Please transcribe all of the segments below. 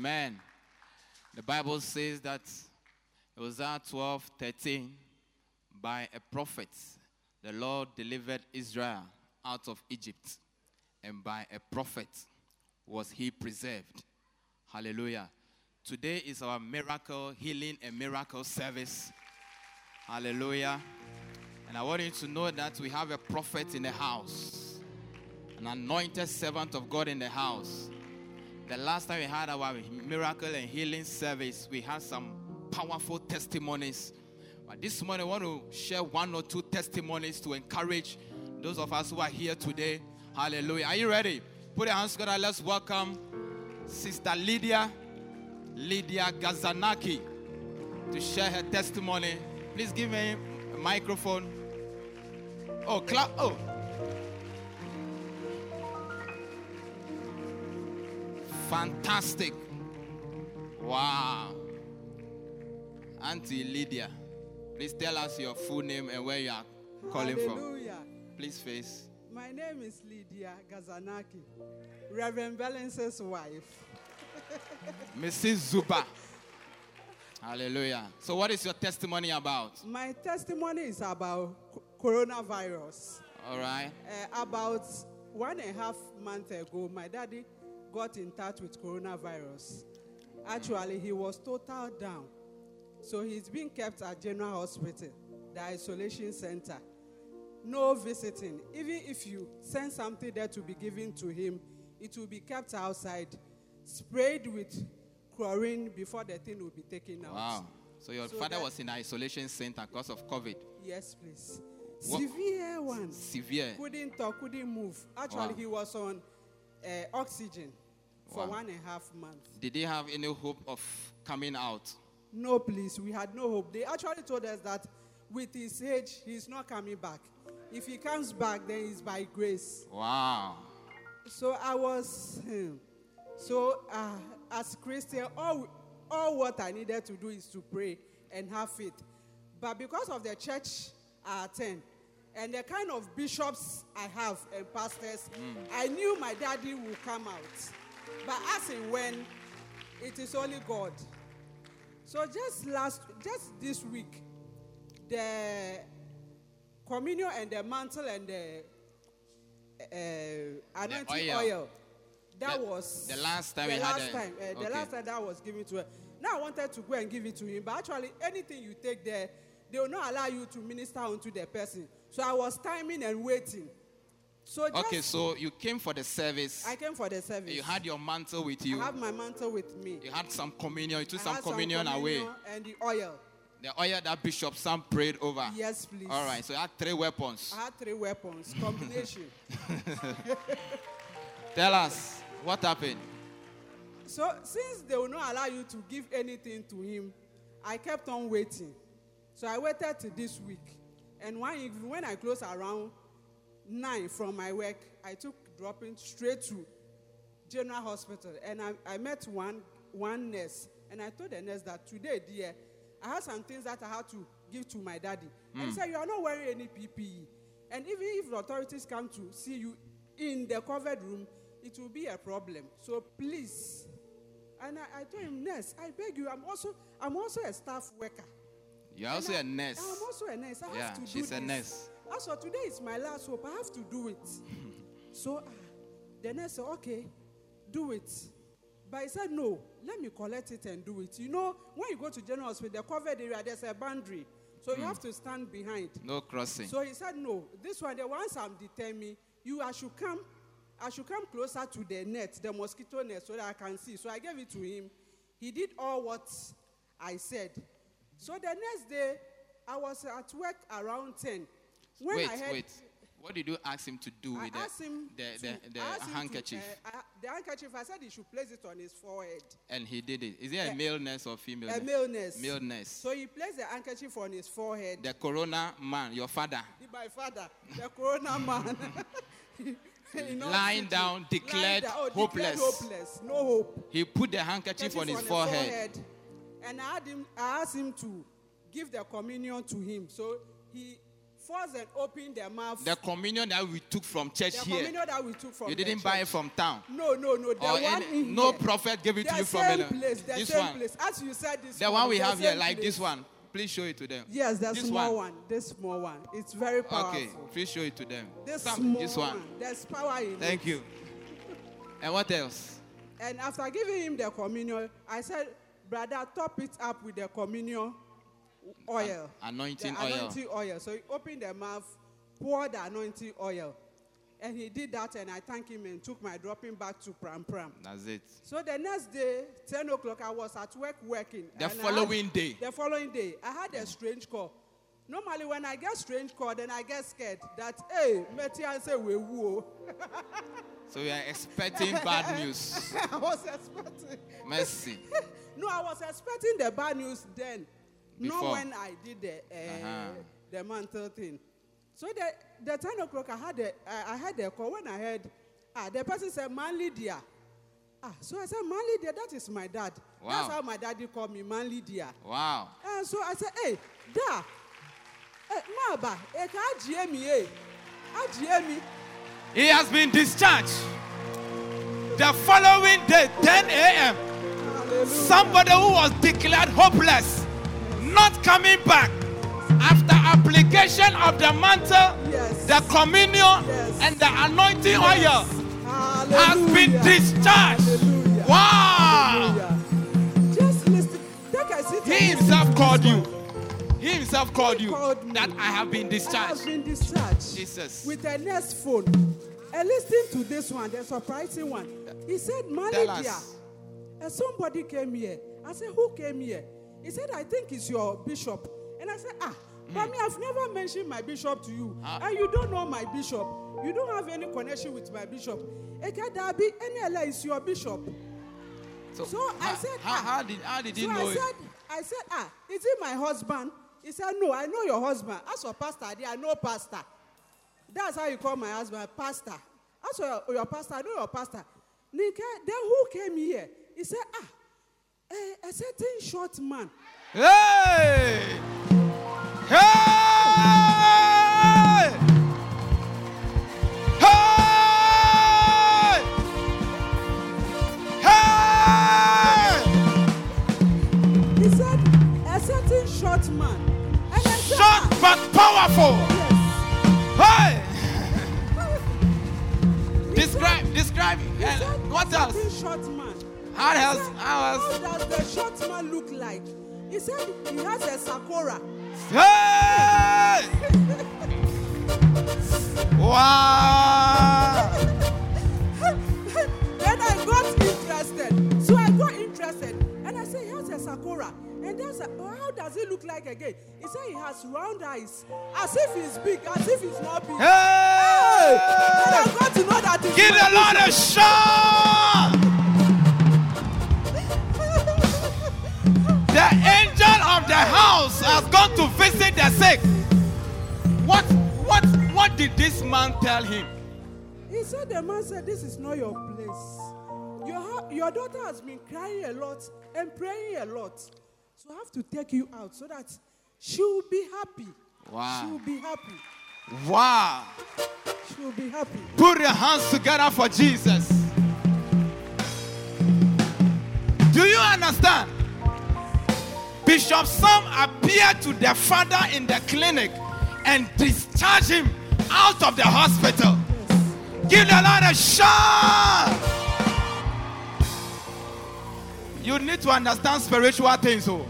Amen. The Bible says that Hosea 12 13, by a prophet, the Lord delivered Israel out of Egypt, and by a prophet was he preserved. Hallelujah. Today is our miracle healing and miracle service. Hallelujah. And I want you to know that we have a prophet in the house, an anointed servant of God in the house. The last time we had our miracle and healing service, we had some powerful testimonies. But this morning, I want to share one or two testimonies to encourage those of us who are here today. Hallelujah. Are you ready? Put your hands together. Let's welcome Sister Lydia, Lydia Gazanaki, to share her testimony. Please give me a microphone. Oh, clap. Oh. Fantastic. Wow. Auntie Lydia, please tell us your full name and where you are calling from. Please face. My name is Lydia Gazanaki, Reverend Balance's wife. Mrs. Zuba. Hallelujah. So, what is your testimony about? My testimony is about coronavirus. All right. Uh, about one and a half month ago, my daddy got in touch with coronavirus. Actually, he was total down. So he's being kept at General Hospital, the isolation center. No visiting. Even if you send something there to be given to him, it will be kept outside, sprayed with chlorine before the thing will be taken out. Wow. So, your So father that- was in isolation center because of COVID. Yes, please. What- Severe one. Severe. Couldn't talk, couldn't move. Actually, Wow. he was on uh, oxygen for one and a half months. Did they have any hope of coming out? No, please, we had no hope. They actually told us that with his age, he's not coming back. If he comes back, then it's by grace. Wow. So I was, hmm, so uh, as Christian, all, all what I needed to do is to pray and have faith. But because of the church I attend and the kind of bishops I have and pastors, I knew my daddy would come out. But as in when, it is only God. So just last, just this week, the communion and the mantle and the uh, anointing oil. oil. That The- was the last time The we had last a- time, uh, the last time that was given to her. Now I wanted to go and give it to him, but actually anything you take there, they will not allow you to minister unto the person. So I was timing and waiting. So just, Okay, so you came for the service. I came for the service. You had your mantle with you. I you. have my mantle with me. You had some communion. You took I some communion away. and the oil. The oil that Bishop Sam prayed over. Yes, please. All right, so you had three weapons. I had three weapons combination. Tell us what happened. So since they will not allow you to give anything to him, I kept on waiting. So I waited till this week. And one evening, when I closed around nine from my work, I took dropping straight to General Hospital. And I, I met one, one nurse. And I told the nurse that today, dear, I had some things that I had to give to my daddy. And he hmm. said, You are not wearing any PPE. And even if the authorities come to see you in the COVID room, it will be a problem. So please, And I, I told him, nurse, I beg you, I'm also I'm also a staff worker. You're also And a I- nurse. I'm also a nurse. I Yeah, have to do she's a nurse. As for today is my last hope, I have to do it. so uh, the nurse said, okay, do it. But he said, no, let me collect it and do it. You know, when you go to general hospital, the COVID area, there's a boundary. So Hmm. you have to stand behind. No crossing. So he said, no, this one, the ones I'm determined, you, I should come, I should come closer to the net, the mosquito net, so that I can see. So I gave it to him. He did all what I said. So the next day, I was at work around 10. When wait, I had, wait. What did you ask him to do I with the, him the, to- the, the I asked him to, handkerchief? uh, uh, the handkerchief, I said he should place it on his forehead. and he did it. Is it a male nurse or female A male nurse. Male nurse. So he placed the handkerchief on his forehead. the corona man, your father, my father, the corona man. Lying down, declared down, oh, hopeless. Declared hopeless. No hope. he put the handkerchief on his Handkerchief forehead. And I, had him, I asked him to give the communion to him. So he forced and opened the mouth. The communion that we took from church The here, communion that we took from you the didn't buy it from town. No, no, no. The Or one any, in no here. prophet gave it the to you from same place. The this same one. place. As you said, this one. The one we the have here, same like this one. Please show it to them. Yes, the this small one. one. This small one. It's very powerful. Okay, please show it to them. This Some- small this one. There's power in it. Thank you. And what else? And after giving him the communion, I said, brother, top it up with the communion oil. Anointing the oil. anointing oil. So he opened the mouth, poured the anointing oil. And he did that, and I thanked him and took my dropping back to Pram Pram. That's it. So the next day, 10 o'clock, I was at work working. The I had- following day. The following day, I had a strange call. Normally, when I get strange call, then I get scared that, hey, Meti and say, we woo. So we are expecting bad news. I was expecting. Mercy. no, I was expecting the bad news then. Before. Not when I did the uh, Uh-huh. the mantle thing. So the the ten o'clock I had a I, I had a call when I heard ah the person said man Lydia. Ah, so I said man Lydia, that is my dad. Wow. That's how my daddy called me, man Lydia. Wow. And so I said, hey, da, maba, eh, ka ajie mi, eh. He has been discharged. The following day, 10 a.m.. somebody who was declared hopeless, not coming back, after application of the mantle, Yes. the communion, Yes. and the anointing oil, has been discharged. Hallelujah. Wow. Hallelujah. Just listen. Take a seat. He himself called you. He himself called you called that I have been I have discharged. been discharged. Jesus. With a next phone. And listen to this one, the surprising one. He said, Manager. And somebody came here. I said, Who came here? He said, I think it's your bishop. And I said, Ah, but me, I've never mentioned my bishop to you. Ah. And you don't know my bishop. You don't have any connection with my bishop. Eke Dabi, NLA is your bishop. So I said, how, ah. how did how did he so know I it? said, I said, ah, is it my husband? He said, no, I know your husband. As for pastor, I know pastor. That's how you call my husband, pastor. As for your, your pastor, I know your pastor. Then who came here? He said, ah, eh, a certain short man. Hey! Hey! Hey! Hey! He said, a certain short man. And I said, Short ah, but powerful. Yes. He Describe, describe. He and what else? short man. How else? How does the short man look like? He said he has a sakura. Hey! Wow! then I got interested. So I got interested. And I said, he has a sakura. And then I said, oh, how does he look like again? He said he has round eyes. As if he's big, as if he's not big. Hey! And I got to know that he's Give the Lord a shout! The angel of the house has gone to visit the sick. What, what, what did this man tell him? He said, the man said, this is not your place. Your, your daughter has been crying a lot and praying a lot. So I have to take you out so that she will be happy. Wow. She will be happy. Wow. She will be happy. Put your hands together for Jesus. Do you understand? Bishop Sam appeared to the father in the clinic and discharged him out of the hospital. Give the Lord a shout. You need to understand spiritual things. Oh.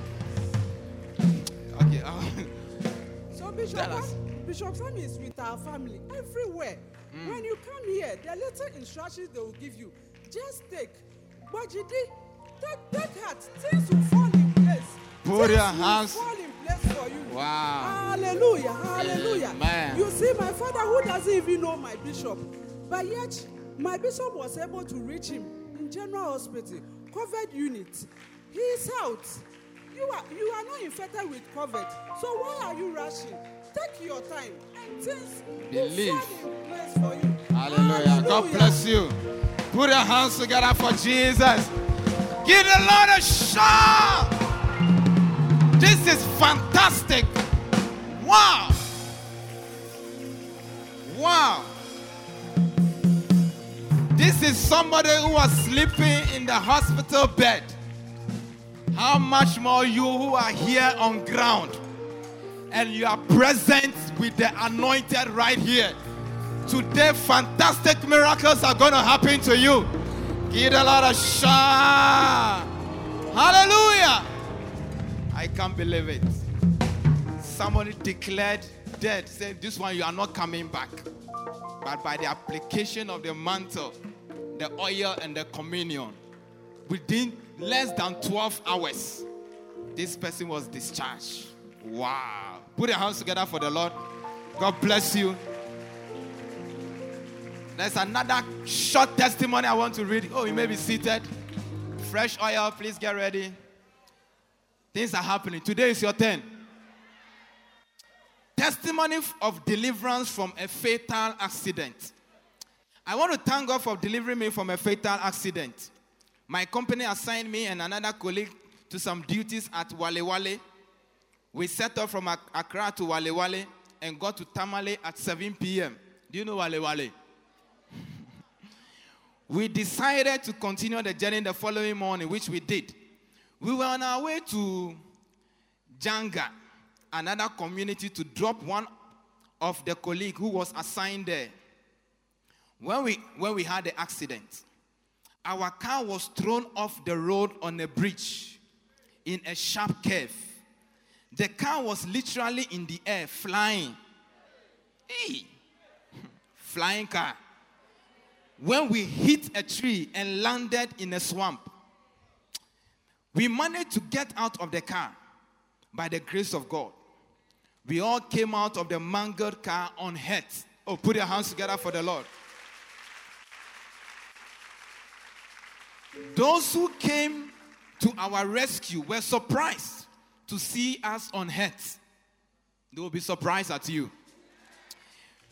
Okay. uh, So Bishop. Sam, Bishop Sam is with our family everywhere. Mm. When you come here, the little instructions they will give you, just take. But Jide, take, take heart. Things will fall in place. Put your hands- fall in place for you. Wow. Hallelujah. Hallelujah. Amen. You see, my father, who doesn't even know my bishop, but yet my bishop was able to reach him in general hospital, COVID unit. He is out. You are you are not infected with COVID. So why are you rushing? Take your time and things Believe. place for you. Hallelujah. God bless you. Put your hands together for Jesus. Give the Lord a shout. This is fantastic. Wow. Wow. This is somebody who was sleeping in the hospital bed. How much more you who are here on ground and you are present with the anointed right here. Today, fantastic miracles are going to happen to you. Give the Lord a shout. Hallelujah. I can't believe it. Somebody declared dead, said, This one you are not coming back. But by the application of the mantle, the oil, and the communion, within less than 12 hours, this person was discharged. Wow. Put your hands together for the Lord. God bless you. There's another short testimony I want to read. Oh, you may be seated. Fresh oil, please get ready. Things are happening. Today is your turn. Testimony of deliverance from a fatal accident. I want to thank God for delivering me from a fatal accident. My company assigned me and another colleague to some duties at Walewale. We set off from Accra to Walewale and got to Tamale at 7 p.m. Do you know Walewale? we decided to continue the journey the following morning, which we did. We were on our way to Janga, another community, to drop one of the colleague who was assigned there. When we, when we had the accident, our car was thrown off the road on a bridge in a sharp curve. The car was literally in the air, flying. Hey. Flying car. When we hit a tree and landed in a swamp, we managed to get out of the car by the grace of God. We all came out of the mangled car unhurt. Oh, put your hands together for the Lord. Those who came to our rescue were surprised to see us unhurt. They will be surprised at you.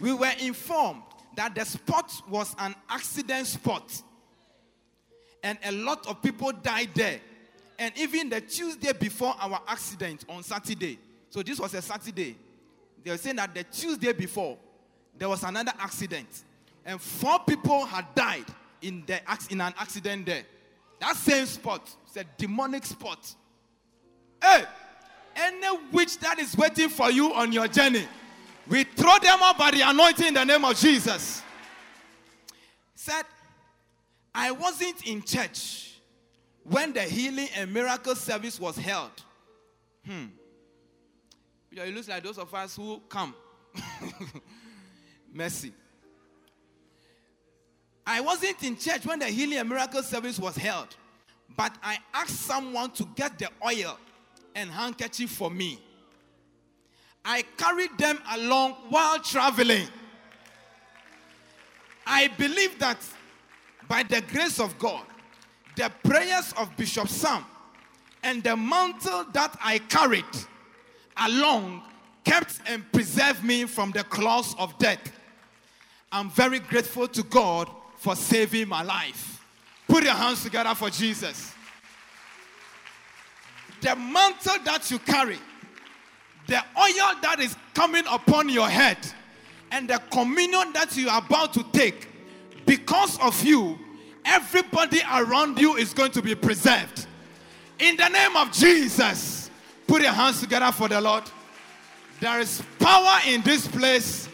We were informed that the spot was an accident spot, and a lot of people died there. And even the Tuesday before our accident on Saturday, so this was a Saturday, they were saying that the Tuesday before there was another accident, and four people had died in the in an accident there. That same spot, it's a demonic spot. Hey, any witch that is waiting for you on your journey, we throw them up by the anointing in the name of Jesus. Said, I wasn't in church when the healing and miracle service was held. Hmm. It looks like those of us who come. Mercy. I wasn't in church when the healing and miracle service was held, but I asked someone to get the oil and handkerchief for me. I carried them along while traveling. I believe that by the grace of God, the prayers of Bishop Sam and the mantle that I carried along kept and preserved me from the claws of death. I'm very grateful to God for saving my life. Put your hands together for Jesus. The mantle that you carry, the oil that is coming upon your head, and the communion that you are about to take, because of you, everybody around you is going to be preserved. In the name of Jesus, put your hands together for the Lord. There is power in this place,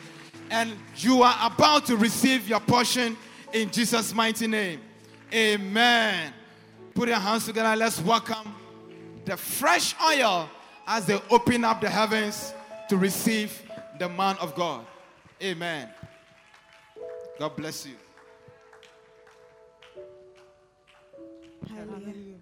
and you are about to receive your portion in Jesus' mighty name. Amen. Put your hands together. Let's welcome the fresh oil as they open up the heavens to receive the man of God. Amen. God bless you. Hallelujah. Hallelujah.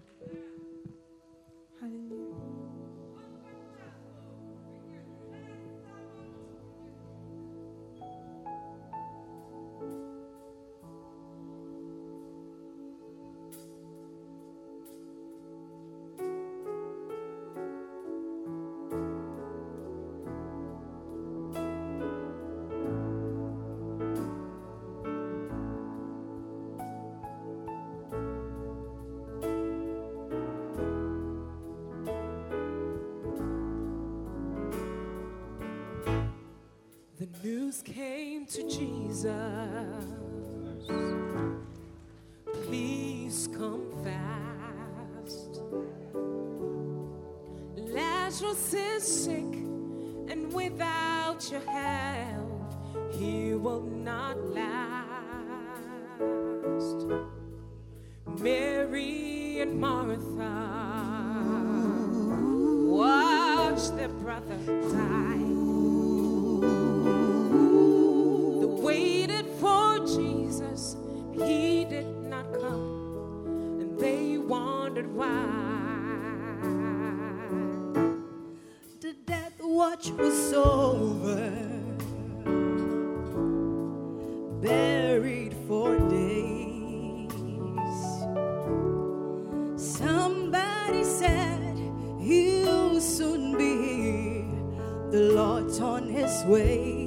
Please come fast. Lazarus is sick, and without your help, he will not last. Mary and Martha watched their brother die. He did not come, and they wondered why. The death watch was over, buried for days. Somebody said he'll soon be here. The Lord's on his way.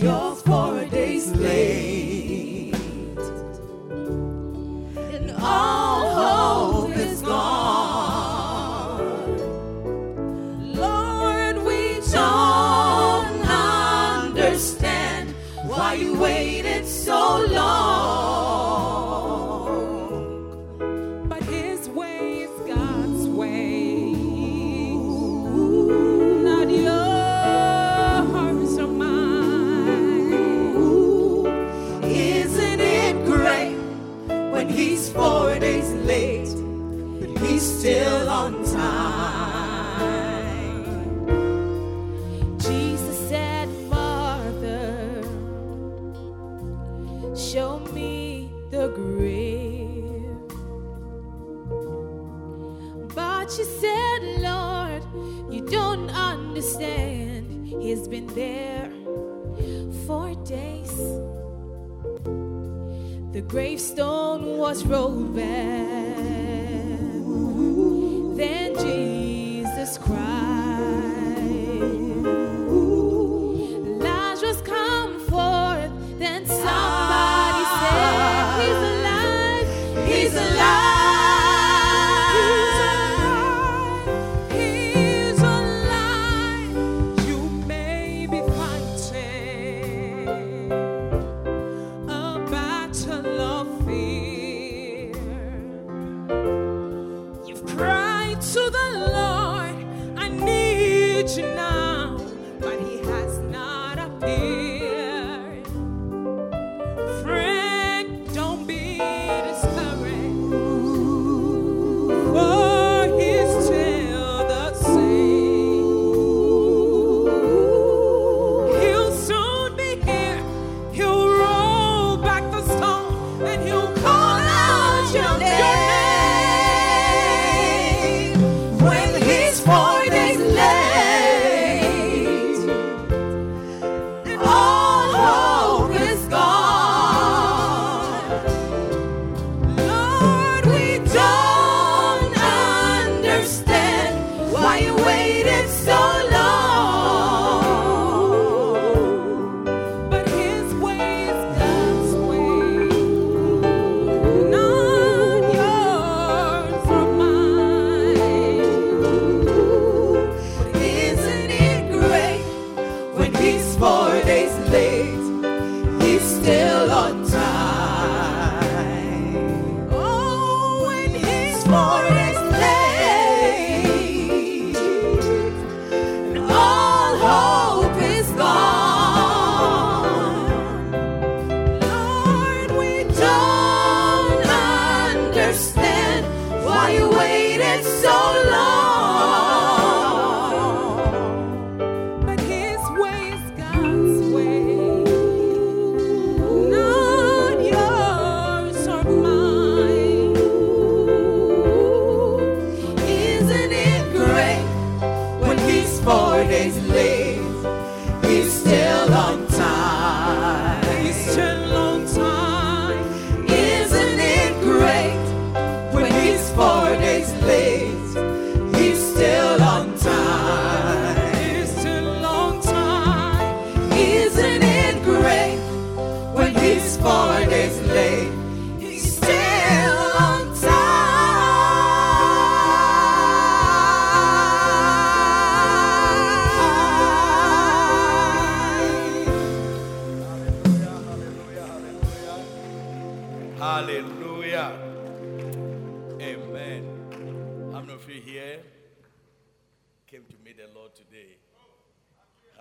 But for a days late, gravestone was rolled back.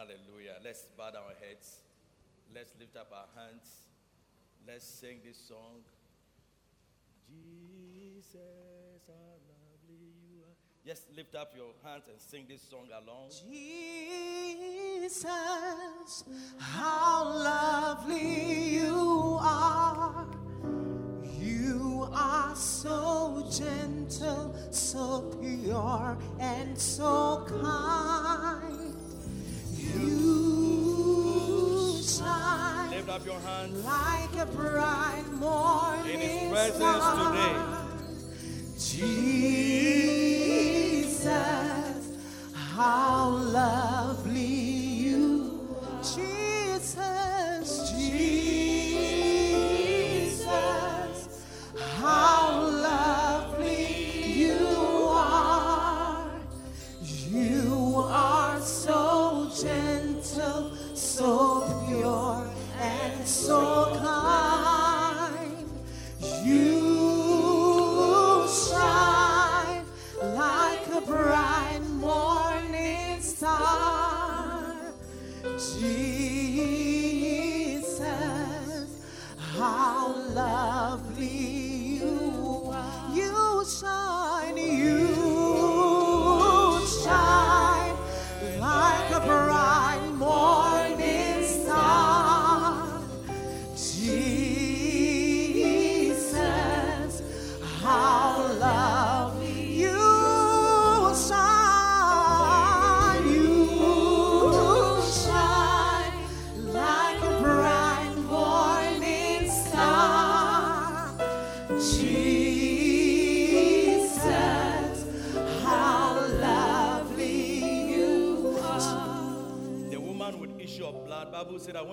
Hallelujah. Let's bow our heads. Let's lift up our hands. Let's sing this song. Jesus, how lovely you are. Just lift up your hands and sing this song along. Jesus, how lovely you are. You are so gentle, so pure, and so kind. You shine Lift up your hands. like a bright morning In His presence today. Jesus, how lovely you Jesus,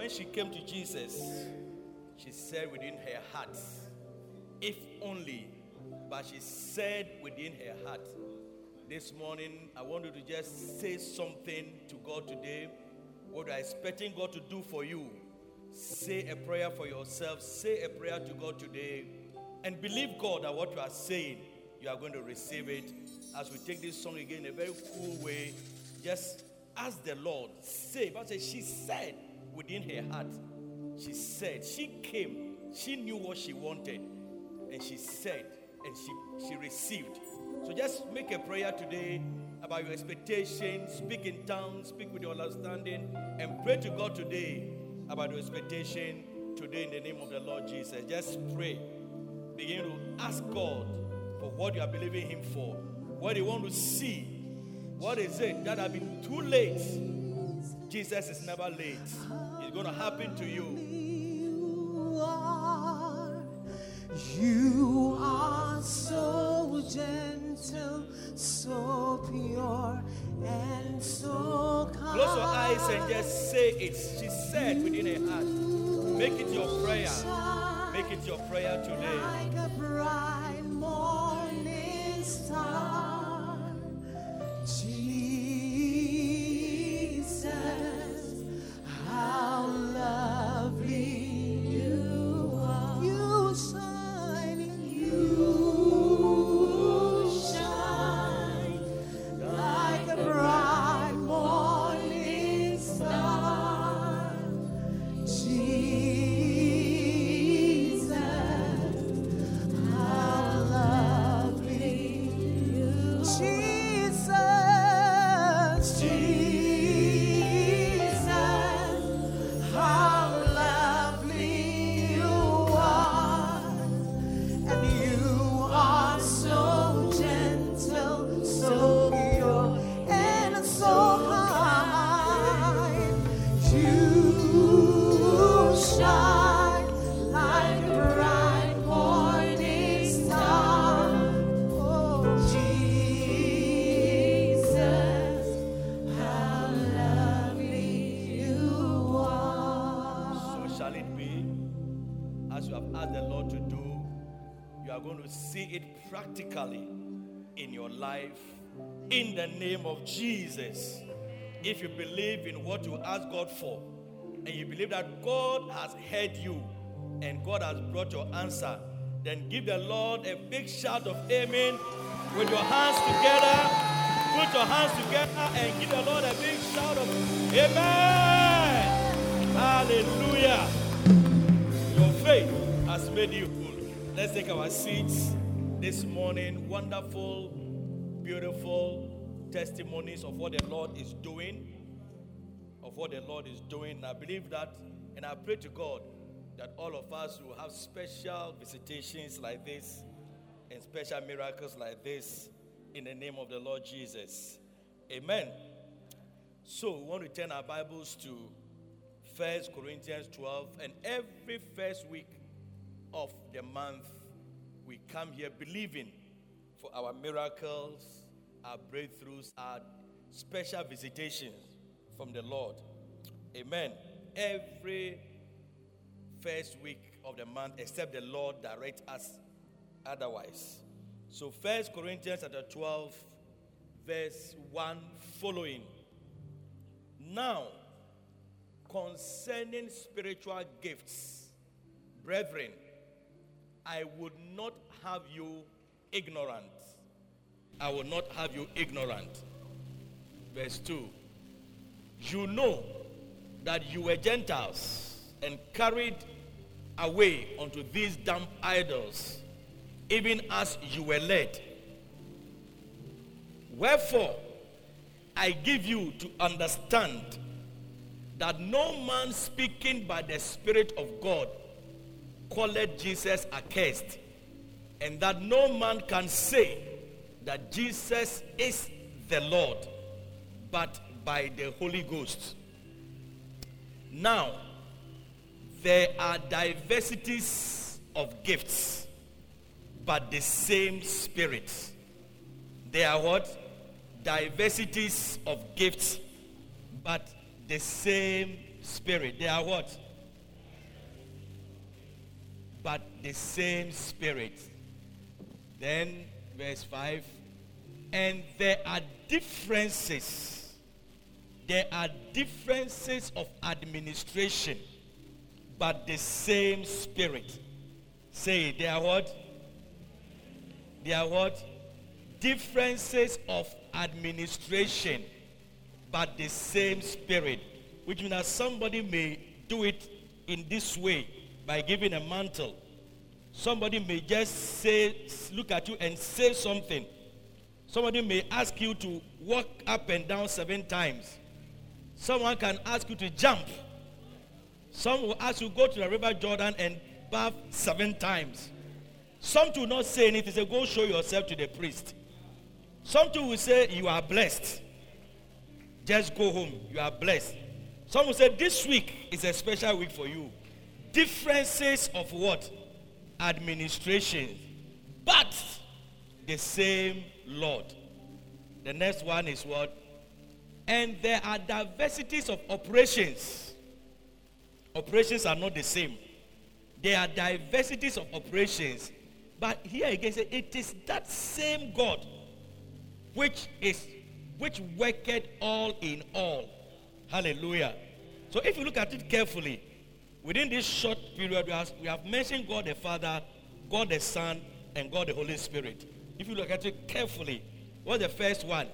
when she came to Jesus, she said within her heart, if only, but she said within her heart. This morning, I want you to just say something to God today. What you are expecting God to do for you. Say a prayer for yourself. Say a prayer to God today. And believe God that what you are saying, you are going to receive it. As we take this song again in a very cool way, just ask the Lord. Say, but she said within her heart, she said, she came, she knew what she wanted, and she said, and she, she received. So just make a prayer today about your expectations, speak in tongues, speak with your understanding, and pray to God today about your expectation today in the name of the Lord Jesus. Just pray. Begin to ask God for what you are believing Him for, what you want to see. What is it that have been too late? Jesus is never late. It's going to happen to you. you are. You are so gentle, so pure, and so kind. Close your eyes and just say it. She said within her heart. Make it your prayer. Make it your prayer today. Like a bright morning star. Your life in the name of Jesus. If you believe in what you ask God for, and you believe that God has heard you and God has brought your answer, then give the Lord a big shout of amen with your hands together. Put your hands together and give the Lord a big shout of amen. Hallelujah. Your faith has made you whole. Let's take our seats this morning. Wonderful, beautiful testimonies of what the Lord is doing. Of what the Lord is doing. I believe that, and I pray to God that all of us will have special visitations like this and special miracles like this in the name of the Lord Jesus. Amen. So we want to turn our Bibles to First Corinthians 12, and every first week of the month, we come here believing for our miracles, our breakthroughs, our special visitations from the Lord. Amen. Every first week of the month, except the Lord direct us otherwise. So First Corinthians chapter 12, verse 1 following. Now, concerning spiritual gifts, brethren, I would not have you ignorant. I will not have you ignorant. Verse 2. You know that you were Gentiles and carried away unto these dumb idols, even as you were led. Wherefore, I give you to understand that no man speaking by the Spirit of God called Jesus accursed, and that no man can say that Jesus is the Lord, but by the Holy Ghost. Now, there are diversities of gifts, but the same Spirit. There are what? Diversities of gifts, but the same Spirit. They are what? But the same Spirit. Then, verse 5 and there are differences. There are differences of administration, but the same Spirit. Say, they are what? They are what? Differences of administration, but the same Spirit. Which means that somebody may do it in this way by giving a mantle. Somebody may just say, look at you and say something. Somebody may ask you to walk up and down seven times. Someone can ask you to jump. Some will ask you to go to the river Jordan and bath seven times. Some will not say anything. Say, go show yourself to the priest. Some will say, you are blessed. Just go home. You are blessed. Some will say, this week is a special week for you. Differences of what? Administration. But the same Lord. The next one is what? And there are diversities of operations. Operations are not the same. There are diversities of operations. But here again, it is that same God which is which worketh all in all. Hallelujah. So if you look at it carefully, within this short period, we have, we have mentioned God the Father, God the Son, and God the Holy Spirit. If you look at it carefully, what's the first one?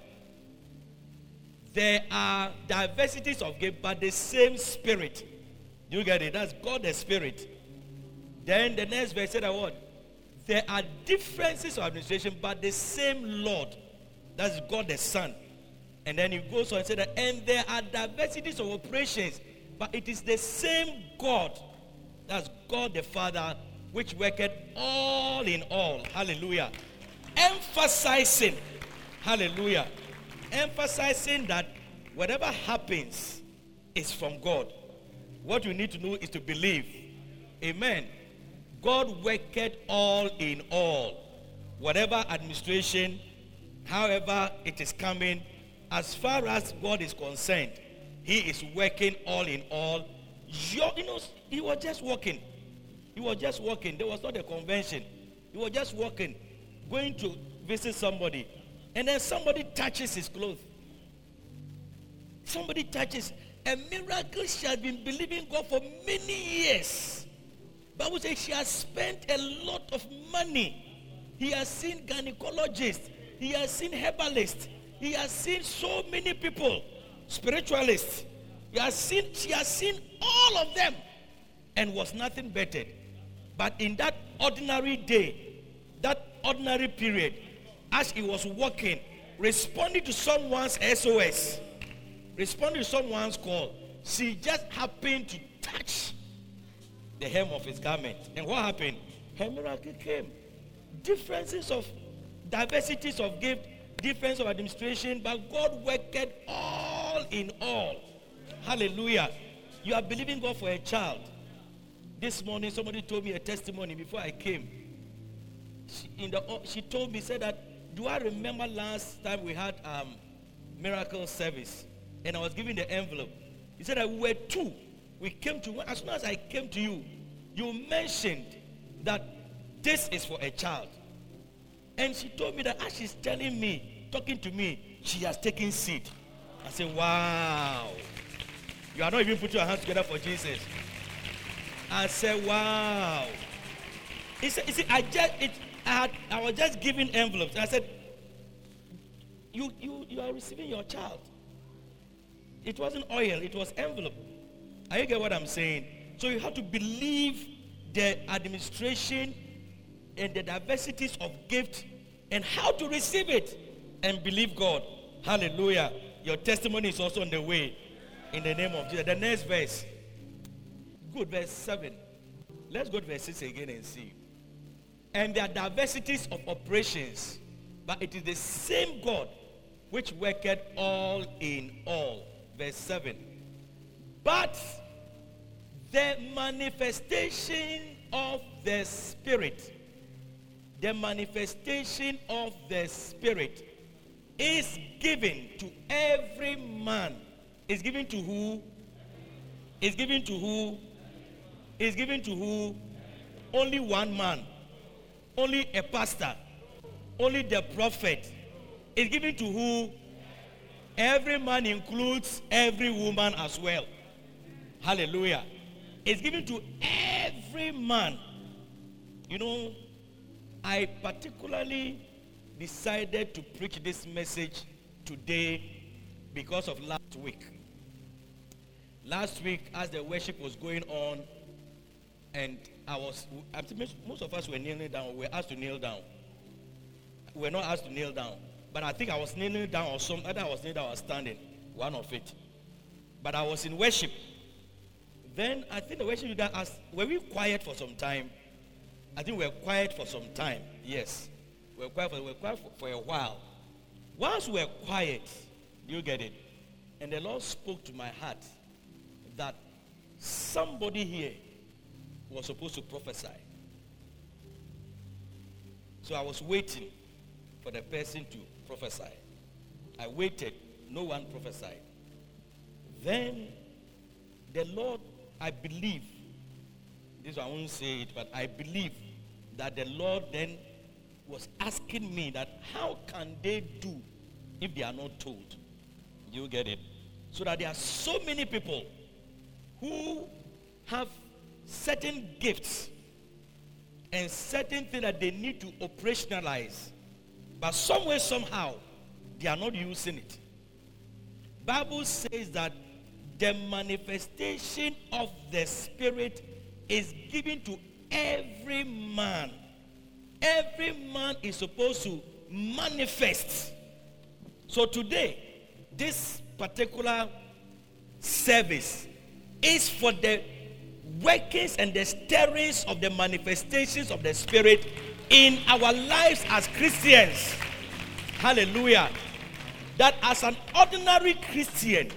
There are diversities of gifts, but the same spirit. You get it? That's God the Spirit. Then the next verse said what? There are differences of administration, but the same Lord. That's God the Son. And then he goes on and said and there are diversities of operations, but it is the same God. That's God the Father, which worketh all in all. Hallelujah. Emphasizing, hallelujah. Emphasizing that whatever happens is from God. What you need to know is to believe. Amen. God worketh all in all. Whatever administration, however it is coming, as far as God is concerned, He is working all in all your, you know, he was just walking. He was just walking. There was not a convention. He was just walking, going to visit somebody. And then somebody touches his clothes. Somebody touches. A miracle she has been believing God for many years. Bible says she has spent a lot of money. He has seen gynecologists. He has seen herbalists. He has seen so many people, spiritualists. Seen, she has seen all of them and was nothing better. But in that ordinary day, that ordinary period, as he was walking, responding to someone's SOS, responding to someone's call, she just happened to touch the hem of his garment. And what happened? Her miracle came. Differences of diversities of gift, difference of administration, but God worked all in all. Hallelujah. You are believing God for a child. This morning, somebody told me a testimony before I came. She, in the, she told me, said that, do I remember last time we had um, miracle service? And I was giving the envelope. He said that we were two. We came to, as soon as I came to you, you mentioned that this is for a child. And she told me that as she's telling me, talking to me, she has taken seed. I said, wow. You are not even putting your hands together for Jesus. I said, wow. He said, see, I just, it, I, had, I was just giving envelopes. I said, you, you, you are receiving your child. It wasn't oil, it was envelope. Are you get what I'm saying? So you have to believe the administration and the diversities of gift and how to receive it and believe God. Hallelujah. Your testimony is also on the way in the name of Jesus. The next verse. Good, verse 7. Let's go to verse 6 again and see. And there are diversities of operations, but it is the same God which worketh all in all. Verse 7. But the manifestation of the Spirit, the manifestation of the Spirit is given to every man. Is given to who? Is given to who? Is given to who? Only one man. Only a pastor. Only the prophet. Is given to who? Every man includes every woman as well. Hallelujah. It's given to every man. You know, I particularly decided to preach this message today because of last week. Last week, as the worship was going on, and I was, most of us were kneeling down, we were asked to kneel down. We were not asked to kneel down, but I think I was kneeling down or some, other I was kneeling down or standing, one of it. But I was in worship. Then I think the worship leader asked, were we quiet for some time? I think we were quiet for some time. Yes. We were quiet for, we were quiet for, for a while. Once we were quiet, you get it? And the Lord spoke to my heart that somebody here was supposed to prophesy. So I was waiting for the person to prophesy. I waited, no one prophesied. Then the Lord I believe, this I won't say it, but I believe that the Lord then was asking me that how can they do if they are not told? You get it? So that there are so many people who have certain gifts and certain things that they need to operationalize. But somewhere, somehow, they are not using it. Bible says that the manifestation of the Spirit is given to every man. Every man is supposed to manifest. So today, this particular service is for the workings and the stirrings of the manifestations of the Spirit in our lives as Christians. Hallelujah. That as an ordinary Christian,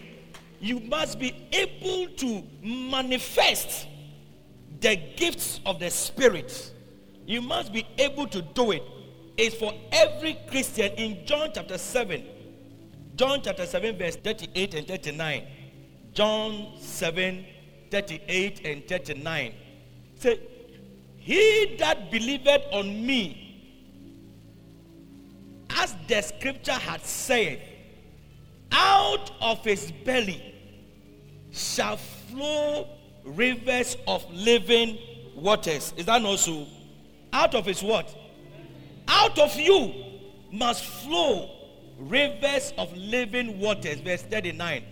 you must be able to manifest the gifts of the Spirit. You must be able to do it. It's for every Christian in John chapter 7. John chapter 7, verse 38 and 39. John 7, 38 and 39. Say, He that believeth on me, as the scripture had said, out of his belly shall flow rivers of living waters. Is that not so? Out of his what? Out of you must flow rivers of living waters. Verse 39.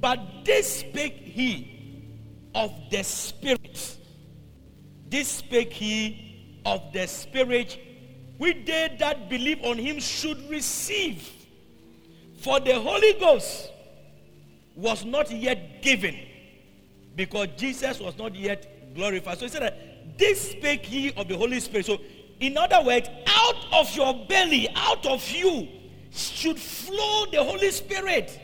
But this spake he of the Spirit. This spake he of the Spirit, which they that believe on him should receive. For the Holy Ghost was not yet given because Jesus was not yet glorified. So he said that this spake he of the Holy Spirit. So, in other words, out of your belly, out of you, should flow the Holy Spirit.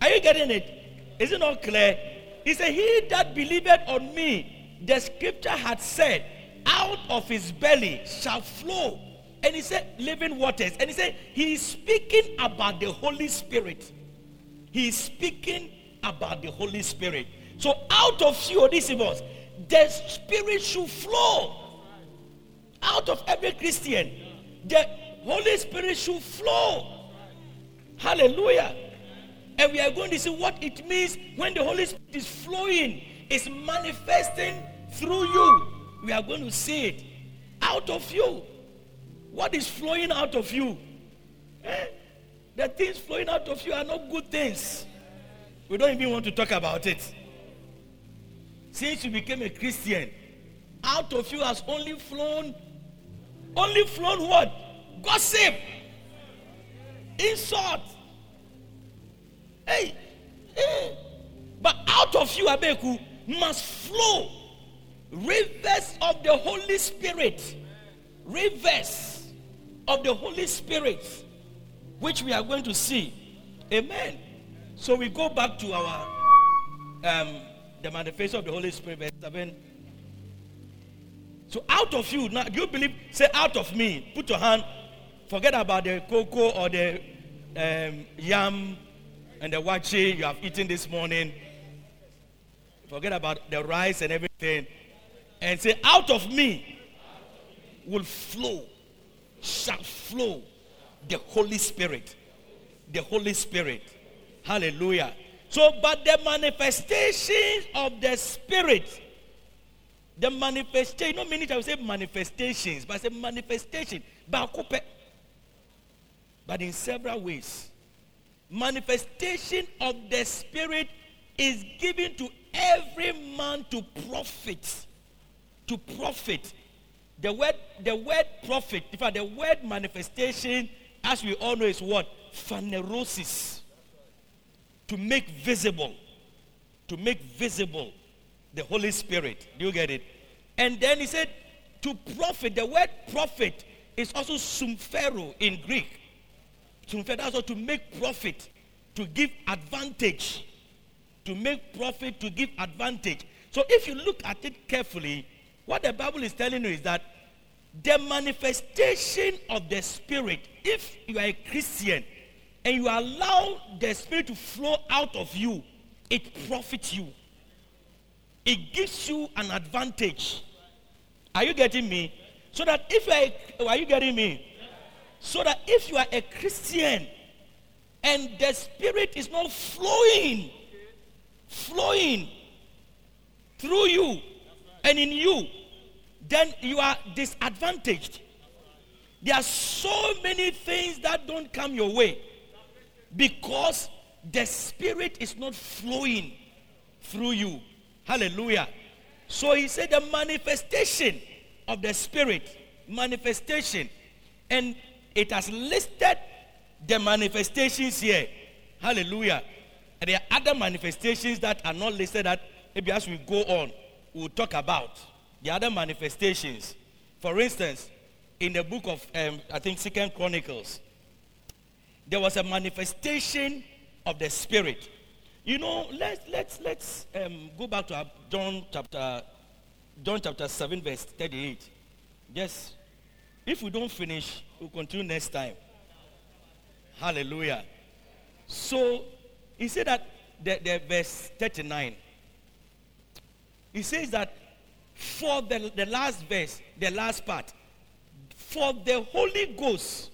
Are you getting it? Is it not clear? He said, He that believeth on me, the scripture had said, out of his belly shall flow. And he said, living waters. And he said, He is speaking about the Holy Spirit. He is speaking about the Holy Spirit. So out of you, Odysseus, the Spirit should flow. Out of every Christian, the Holy Spirit should flow. Hallelujah. And we are going to see what it means when the Holy Spirit is flowing, is manifesting through you. We are going to see it out of you. What is flowing out of you? Eh? The things flowing out of you are not good things. We don't even want to talk about it. Since you became a Christian, out of you has only flown, only flown what? Gossip, insult. Hey, hey. But out of you, Abeku, must flow rivers of the Holy Spirit. Rivers of the Holy Spirit, which we are going to see. Amen. So we go back to our um, the manifestation of the Holy Spirit, verse 7. So out of you, now do you believe? Say out of me. Put your hand. Forget about the cocoa or the um, yam and the waakye you have eaten this morning. Forget about the rice and everything. And say, out of me will flow, shall flow the Holy Spirit. The Holy Spirit. Hallelujah. So, but the manifestation of the Spirit, the manifestation, no meaning I will say manifestations, but I say manifestation. But in several ways. Manifestation of the Spirit is given to every man to profit. To profit. The word, the word profit, in fact, the word manifestation, as we all know, is what? Phanerosis. To make visible. To make visible the Holy Spirit. Do you get it? And then he said, to profit. The word profit is also sumphero in Greek. Sumphero, also to make profit, to give advantage. To make profit, to give advantage. So if you look at it carefully, what the Bible is telling you is that the manifestation of the Spirit, if you are a Christian and you allow the Spirit to flow out of you, it profits you. It gives you an advantage. Are you getting me? So that if you are, a, oh, are you getting me? So that if you are a Christian and the Spirit is not flowing, flowing through you and in you, then you are disadvantaged. There are so many things that don't come your way because the Spirit is not flowing through you. Hallelujah. So he said the manifestation of the Spirit, manifestation, and it has listed the manifestations here. Hallelujah. And there are other manifestations that are not listed that maybe as we go on, we'll talk about the other manifestations. For instance, in the book of, um, I think, Second Chronicles, there was a manifestation of the Spirit. You know, let's let's let's um, go back to John chapter John chapter seven, verse thirty-eight. Yes, if we don't finish, we'll continue next time. Hallelujah. So he said that the, the verse thirty-nine. He says that for the, the last verse, the last part, for the Holy Ghost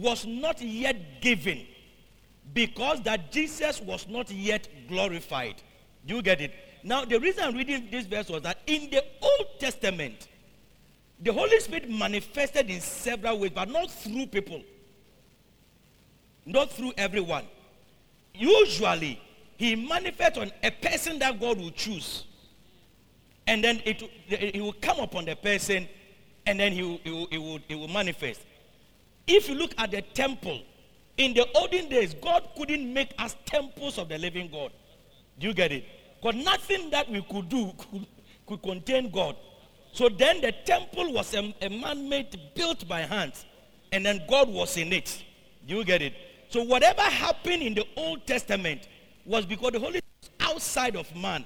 was not yet given because that Jesus was not yet glorified. Do you get it? Now, the reason I'm reading this verse was that in the Old Testament, the Holy Spirit manifested in several ways, but not through people, not through everyone. Usually, He manifests on a person that God will choose. And then it, it will come upon the person, and then he will, he, will, he, will, he will manifest. If you look at the temple, in the olden days, God couldn't make us temples of the living God. Do you get it? Because nothing that we could do could, could contain God. So then the temple was a, a man made built by hands, and then God was in it. Do you get it? So whatever happened in the Old Testament was because the Holy Spirit was outside of man.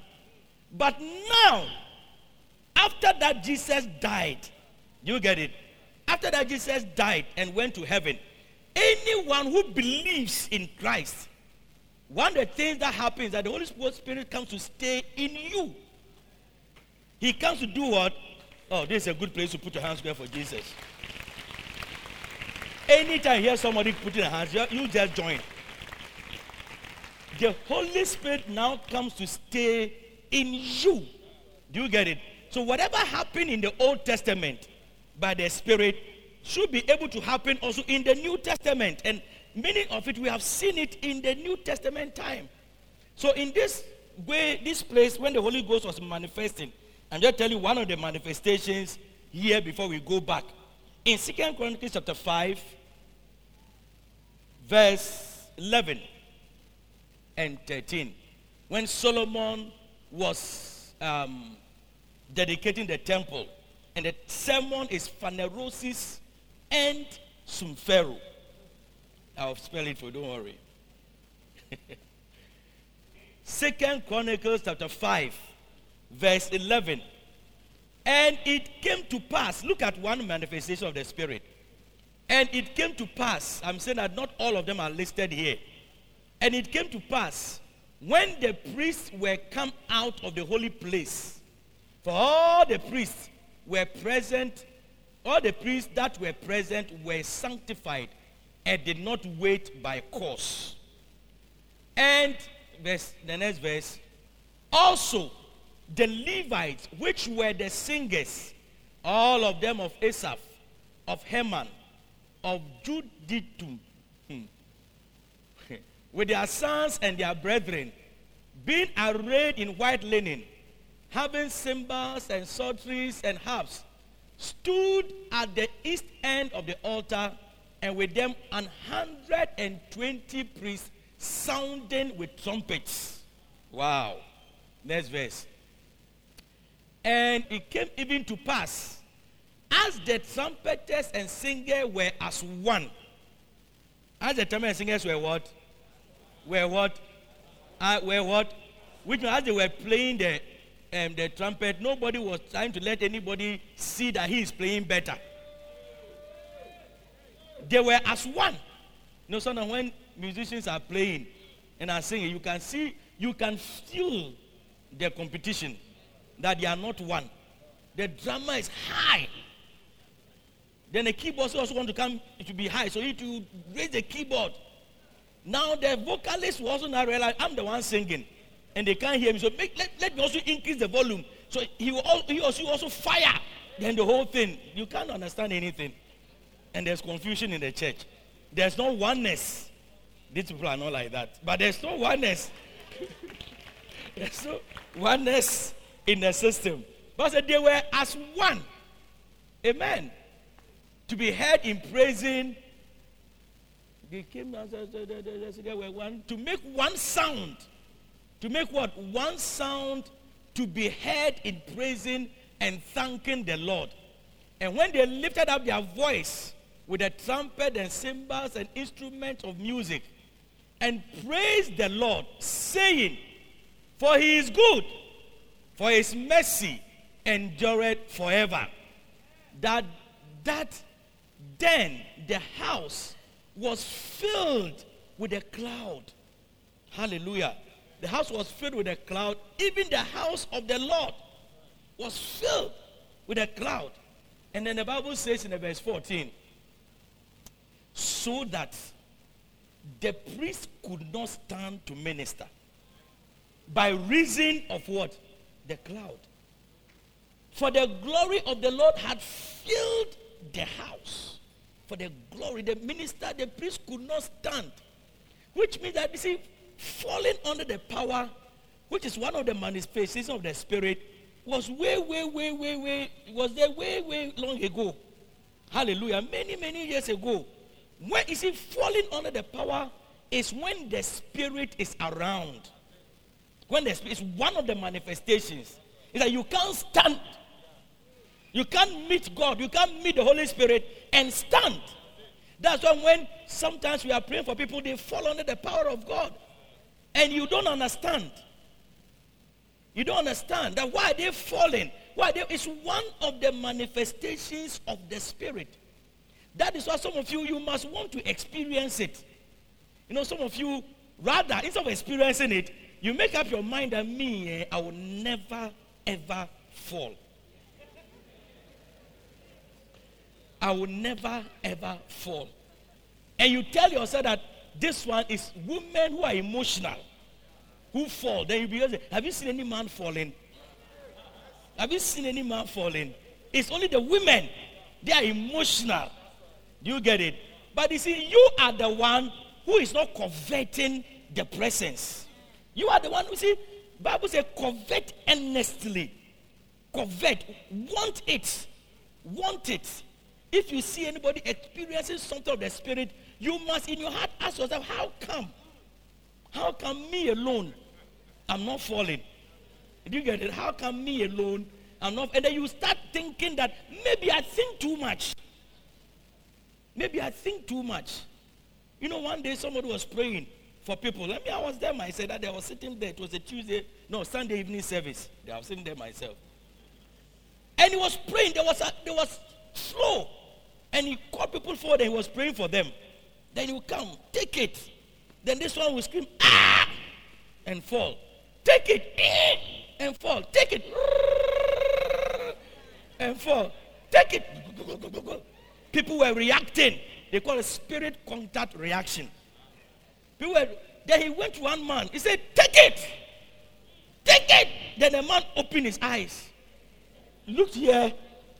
But now, after that Jesus died, do you get it? After that Jesus died and went to heaven, anyone who believes in Christ, one of the things that happens is that the Holy Spirit comes to stay in you. He comes to do what? Oh, this is a good place to put your hands together for Jesus. Anytime you hear somebody putting their hands, you just join. The Holy Spirit now comes to stay in you. Do you get it? So whatever happened in the Old Testament by the Spirit should be able to happen also in the New Testament. And many of it, we have seen it in the New Testament time. So in this way, this place, when the Holy Ghost was manifesting, I'm just telling you one of the manifestations here before we go back. In Second Chronicles chapter 5, verse 11 and 13, when Solomon was um, dedicating the temple, and the sermon is Phanerosis and Sumphero. I'll spell it for you, don't worry. Second Chronicles chapter 5, verse 11. And it came to pass, look at one manifestation of the Spirit. And it came to pass, I'm saying that not all of them are listed here. And it came to pass, when the priests were come out of the holy place, for all the priests were present, all the priests that were present were sanctified and did not wait by course. And verse, the next verse, also the Levites, which were the singers, all of them of Asaph, of Heman, of Jeduthun, hmm, with their sons and their brethren, being arrayed in white linen, having cymbals and psalteries and harps, stood at the east end of the altar, and with them hundred and twenty priests sounding with trumpets. Wow. Next verse. And it came even to pass, as the trumpeters and singers were as one. As the trumpeters and singers were what? Were what? Uh, were what? Which as they were playing the um, the trumpet, nobody was trying to let anybody see that he is playing better. They were as one. You know, sometimes when musicians are playing and are singing, you can see, you can feel their competition that they are not one. The drama is high. Then the keyboard also want to come it to be high, so you to raise the keyboard. Now the vocalist will not realize I'm the one singing and they can't hear me. So make, let, let me also increase the volume. So he will also, he also, also fire. Then the whole thing, you can't understand anything. And there's confusion in the church. There's no oneness. These people are not like that. But there's no oneness. there's no oneness in the system. But they were as one. Amen. To be heard in praising. They came as they were one. To make one sound to make what? One sound to be heard in praising and thanking the Lord. And when they lifted up their voice with a trumpet and cymbals and instruments of music and praised the Lord, saying, For he is good, for his mercy endureth forever. That that then the house was filled with a cloud. Hallelujah the house was filled with a cloud, even the house of the Lord. was filled with a cloud. And then the Bible says in the verse 14, so that the priest could not stand to minister by reason of what? The cloud. For the glory of the Lord had filled the house. For the glory, the minister, the priest could not stand. Which means that, you see, falling under the power, which is one of the manifestations of the Spirit, was way, way, way, way, way, was there way, way long ago. Hallelujah. Many, many years ago. When is it falling under the power is when the Spirit is around. When the Spirit is one of the manifestations. Is that you can't stand. You can't meet God. You can't meet the Holy Spirit and stand. That's why when sometimes we are praying for people, they fall under the power of God. And you don't understand. You don't understand that why they're falling. Why they, it's one of the manifestations of the Spirit. That is why some of you, you must want to experience it. You know, some of you, rather, instead of experiencing it, you make up your mind that me, eh, I will never, ever fall. I will never, ever fall. And you tell yourself that this one is women who are emotional, who fall. Then you have you seen any man falling? Have you seen any man falling? It's only the women. They are emotional. Do you get it? But you see, you are the one who is not coveting the presence. You are the one who see, Bible says, covet earnestly. Covet. Want it. Want it. If you see anybody experiencing something of the spirit, you must in your heart ask yourself, how come? How come me alone? I'm not falling. Do you get it? How come me alone? I'm not. And then you start thinking that maybe I think too much. Maybe I think too much. You know, one day somebody was praying for people. Let me, I was there myself. That I was sitting there. It was a Tuesday, no, Sunday evening service. I was sitting there myself. And he was praying. There was a, there was flow. And he called people forward and he was praying for them. Then he would come, take it. Then this one will scream, ah, and fall. Take it, eh, and fall. Take it, and fall. Take it. People were reacting. They call it spirit contact reaction. People were, then he went to one man. He said, Take it. Take it. Then the man opened his eyes. Looked here.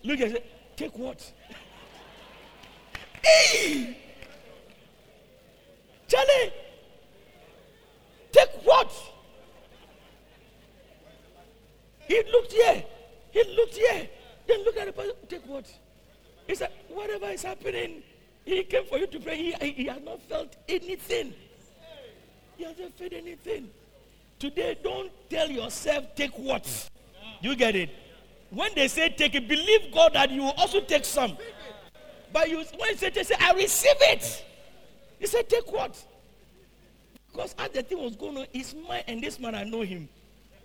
Looked here. Said, Take what? hey! Charlie! Take what? He looked here. He looked here. Then look at the person. Take what? He said, whatever is happening, he came for you to pray. He, he has not felt anything. He hasn't felt anything. Today, don't tell yourself, take what? You get it? When they say take it, believe God that you will also take some. But you, when you say, say, I receive it. He said, take what? Because as the thing was going on, his mind, and this man, I know him,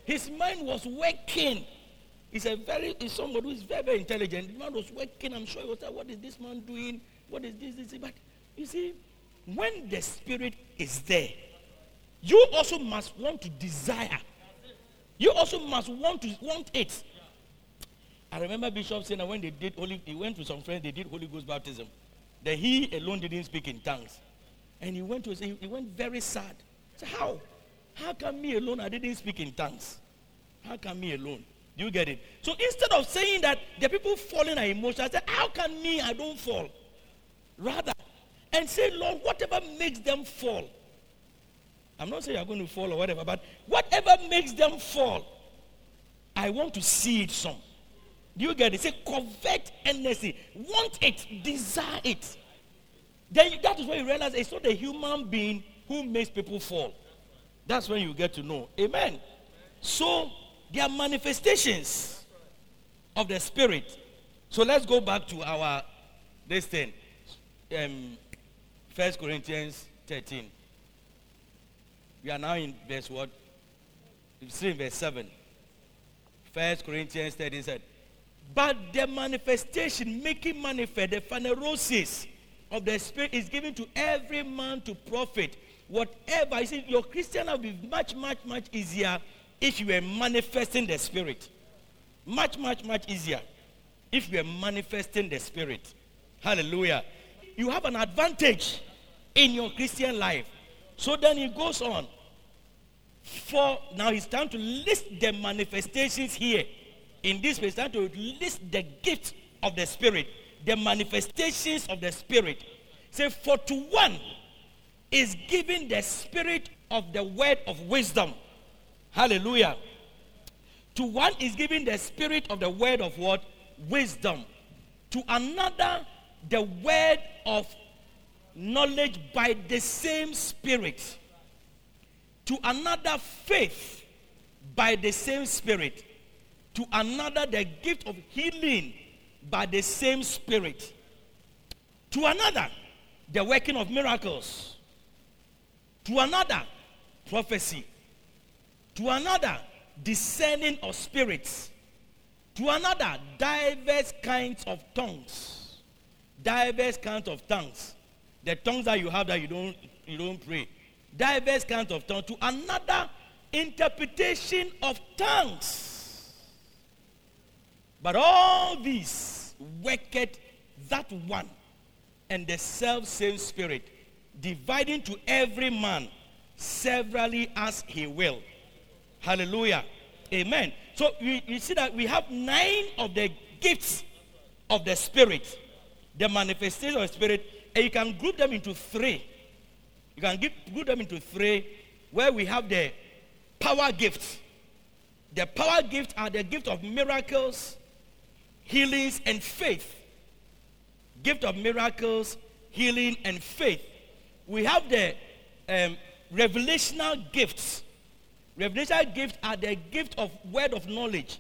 his mind was working. He's a very, he's somebody who is very, very intelligent. The man was working. I'm sure he was like, what is this man doing? What is this? this? But you see, when the spirit is there, you also must want to desire. You also must want to want it. I remember Bishop saying that when they did Holy, he went with some friends, they did Holy Ghost baptism. That he alone didn't speak in tongues. And he went to say, he went very sad. So how? How come me alone I didn't speak in tongues? How come me alone? Do you get it? So instead of saying that the people falling are emotional, I said, how can me I don't fall? Rather, and say, Lord, whatever makes them fall. I'm not saying you're going to fall or whatever, but whatever makes them fall, I want to see it some. Do you get it? Say covet endlessly. Want it, desire it. Then that is when you realize it's not the human being who makes people fall. That's when you get to know. Amen. So there are manifestations of the spirit. So let's go back to our this thing. Um, First Corinthians 13. We are now in verse what? Still in verse 7. First Corinthians 13 said, but the manifestation, making manifest, the phanerosis of the Spirit is given to every man to profit. Whatever. You see, your Christian life will be much, much, much easier if you were manifesting the Spirit. Much, much, much easier if you are manifesting the Spirit. Hallelujah. You have an advantage in your Christian life. So then he goes on. For now, it's time to list the manifestations here. In this place, time to list the gifts of the Spirit, the manifestations of the Spirit. Say, for to one is given the Spirit of the word of wisdom. Hallelujah. To one is given the Spirit of the word of what? Wisdom. To another, the word of knowledge by the same Spirit. To another, faith by the same Spirit. To another, the gift of healing by the same Spirit. To another, the working of miracles. To another, prophecy. To another, discerning of spirits. To another, diverse kinds of tongues. Diverse kinds of tongues. The tongues that you have that you don't you don't pray. Diverse kinds of tongues. To another, interpretation of tongues. But all these worketh that one and the self same spirit, dividing to every man severally as he will. Hallelujah. Amen. So you, you see that we have nine of the gifts of the Spirit, the manifestation of the Spirit, and you can group them into three. You can give, group them into three, where we have the power gifts. The power gifts are the gift of miracles, healings, and faith. Gift of miracles, healing, and faith. We have the um, revelational gifts. Revelational gifts are the gift of word of knowledge,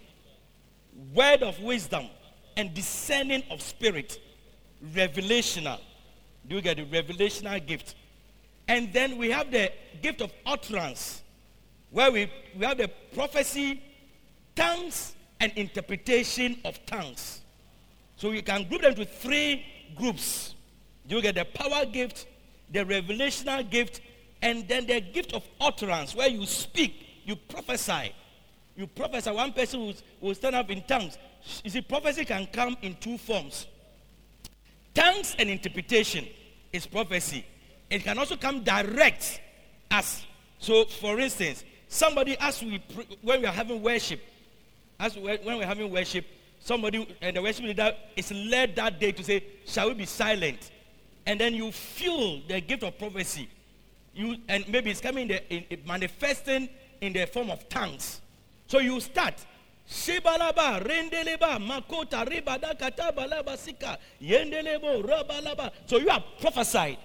word of wisdom, and discerning of spirit. Revelational. Do you get the revelational gift? And then we have the gift of utterance, where we, we have the prophecy, tongues, and interpretation of tongues. So we can group them to three groups. You get the power gift, the revelational gift, and then the gift of utterance, where you speak, you prophesy. You prophesy. One person will, will stand up in tongues. You see, prophecy can come in two forms. Tongues and interpretation is prophecy. It can also come direct as so. For instance, somebody as we when we are having worship, as when we're having worship, somebody and the worship leader is led that day to say, "Shall we be silent?" And then you feel the gift of prophecy. You and maybe it's coming in the, in, in manifesting in the form of tongues. So you start. Shibalaba, rendeleba, makota, sika, yendelebo, rabalaba. So you are prophesied.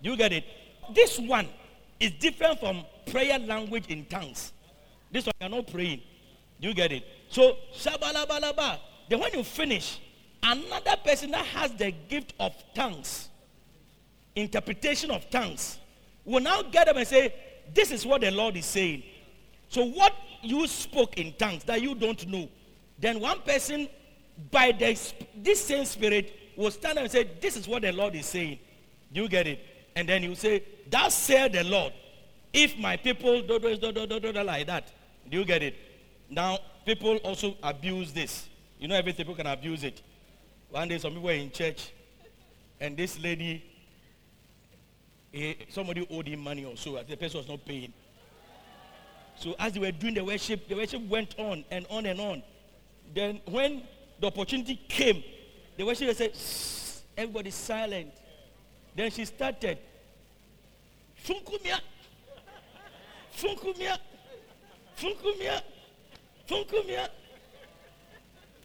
You get it? This one is different from prayer language in tongues. This one you're not praying. You get it? So shabalabalaba. Then when you finish, another person that has the gift of tongues, interpretation of tongues, will now get up and say, This is what the Lord is saying. So what you spoke in tongues that you don't know, then one person by the, this same spirit will stand up and say, This is what the Lord is saying. You get it? And then you say, Thus said the Lord, if my people do, do, do, do, do, do, like that. Do you get it? Now, people also abuse this. You know, every people can abuse it. One day, some people were in church, and this lady, eh, somebody owed him money or so, the person was not paying. So as they were doing the worship, the worship went on and on and on. Then when the opportunity came, the worshiper said, "Shh, everybody silent. Then she started, Funkumia, Funkumia, Funkumia, Funkumia.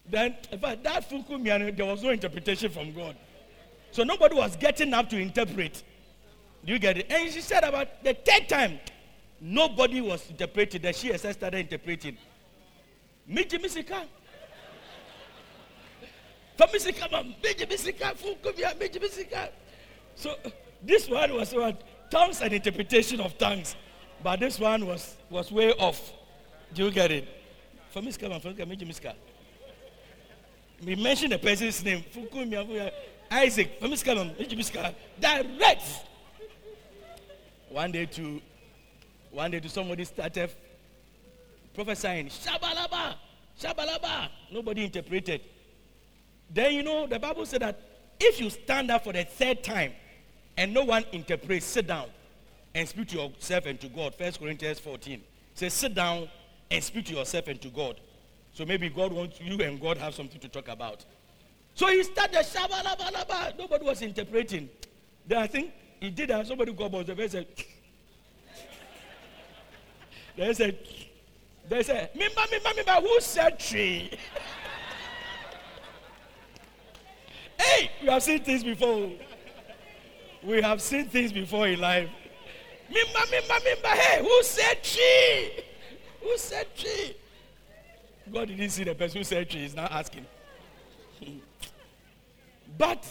Then, in fact, that Funkumia, there was no interpretation from God. So nobody was getting up to interpret. Do you get it? And she said about the third time, nobody was interpreting. Then she herself started interpreting. Miji misika. Famisika man, miji misika, funkumia, miji misika. So this one was what? Tongues and interpretation of tongues. But this one was, was way off. Do you get it? Famisika man, funkumia, miji misika. We mentioned the person's name. Isaac, Famisika man, miji misika. Direct. One day to one day to somebody started prophesying, Shabalaba, Shabalaba. Nobody interpreted. Then you know the Bible said that if you stand up for the third time and no one interprets, sit down and speak to yourself and to God. First Corinthians 14. Say, sit down and speak to yourself and to God. So maybe God wants you and God have something to talk about. So he started shabalabalaba. Nobody was interpreting. Then I think he did that. Somebody got about the said, they said, they said, Mimba, Mimba, Mimba, who said tree? hey, we have seen things before. We have seen things before in life. Mimba, Mimba, Mimba, hey, who said tree? Who said tree? God didn't see the person who said tree. He's not asking. Hmm. but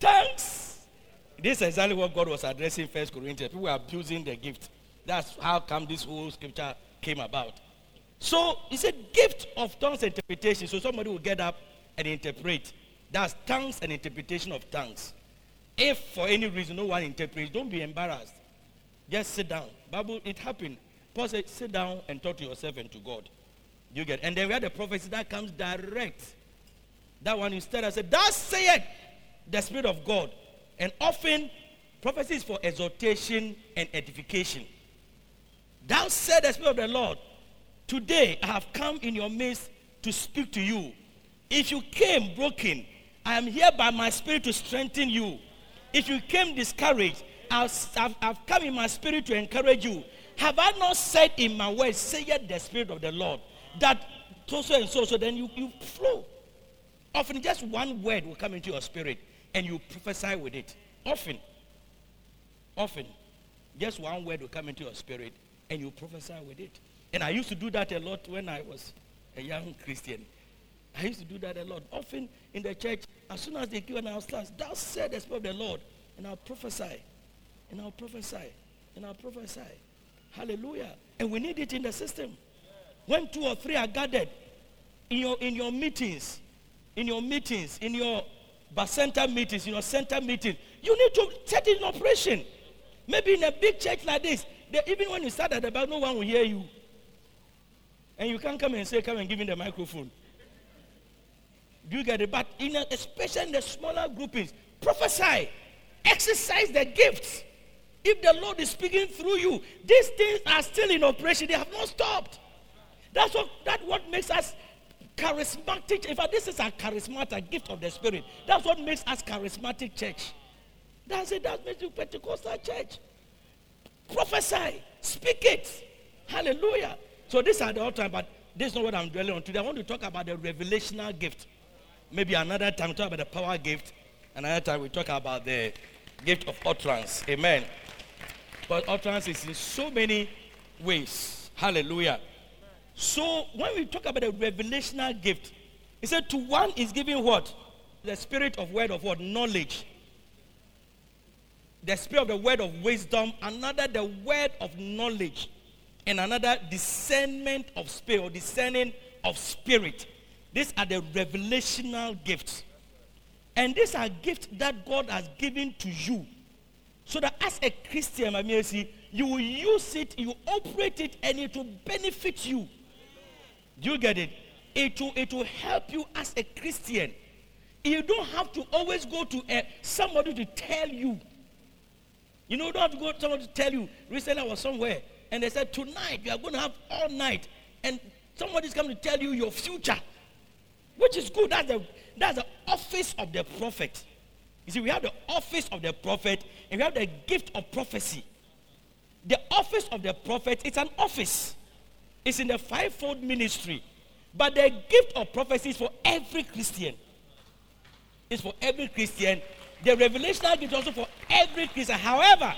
thanks. This is exactly what God was addressing First Corinthians. People were abusing the gift. That's how come this whole scripture came about. So it's a gift of tongues interpretation. So somebody will get up and interpret. That's tongues and interpretation of tongues. If for any reason no one interprets, don't be embarrassed. Just sit down. Bible, it happened. Paul said, sit down and talk to yourself and to God. You get and then we had the prophecy that comes direct. That one instead I said, Thus saith the Spirit of God. And often prophecy is for exhortation and edification. Thou said the Spirit of the Lord, Today I have come in your midst to speak to you. If you came broken, I am here by my spirit to strengthen you. If you came discouraged, I've, I've, I've come in my spirit to encourage you. Have I not said in my words, say yet the Spirit of the Lord, that so so and so, so then you, you flow. Often just one word will come into your spirit and you prophesy with it. Often. Often. Just one word will come into your spirit and you prophesy with it. And I used to do that a lot when I was a young Christian. I used to do that a lot. Often in the church, as soon as they give an class, thou said the Spirit of the Lord, and I'll prophesy, and I'll prophesy, and I'll prophesy. Hallelujah. And we need it in the system. When two or three are gathered in your in your meetings, in your meetings, in your center meetings, in your center meeting, you need to set it in operation. Maybe in a big church like this, they, even when you start at the back, no one will hear you. And you can't come and say, come and give me the microphone. Do you get it? But in a, especially in the smaller groupings, prophesy, exercise the gifts. If the Lord is speaking through you, these things are still in operation. They have not stopped. That's what that what makes us charismatic. In fact, this is a charismatic gift of the Spirit. That's what makes us charismatic church. That's it. That makes you Pentecostal church. Prophesy, speak it. Hallelujah. So this are the all time, but this is not what I'm dwelling on today. I want to talk about the revelational gift. Maybe another time we talk about the power gift. Another time we talk about the gift of utterance. Amen. But utterance is in so many ways. Hallelujah. So when we talk about the revelational gift, he said to one is given what? The spirit of word of what? Knowledge. The spirit of the word of wisdom, another the word of knowledge, and another discernment of spirit or discerning of spirit. These are the revelational gifts. And these are gifts that God has given to you. So that as a Christian, I mean, see, you will use it, you operate it, and it will benefit you. Do you get it? It will, it will help you as a Christian. You don't have to always go to a, somebody to tell you. You know, you don't have to go to someone to tell you. Recently, I was somewhere and they said, Tonight, you are going to have all night. And somebody's coming to tell you your future, which is good. That's the, that's the office of the prophet. You see, we have the office of the prophet and we have the gift of prophecy. The office of the prophet, it's an office. It's in the fivefold ministry. But the gift of prophecy is for every Christian. It's for every Christian. The revelational gift is also for every Christian. However,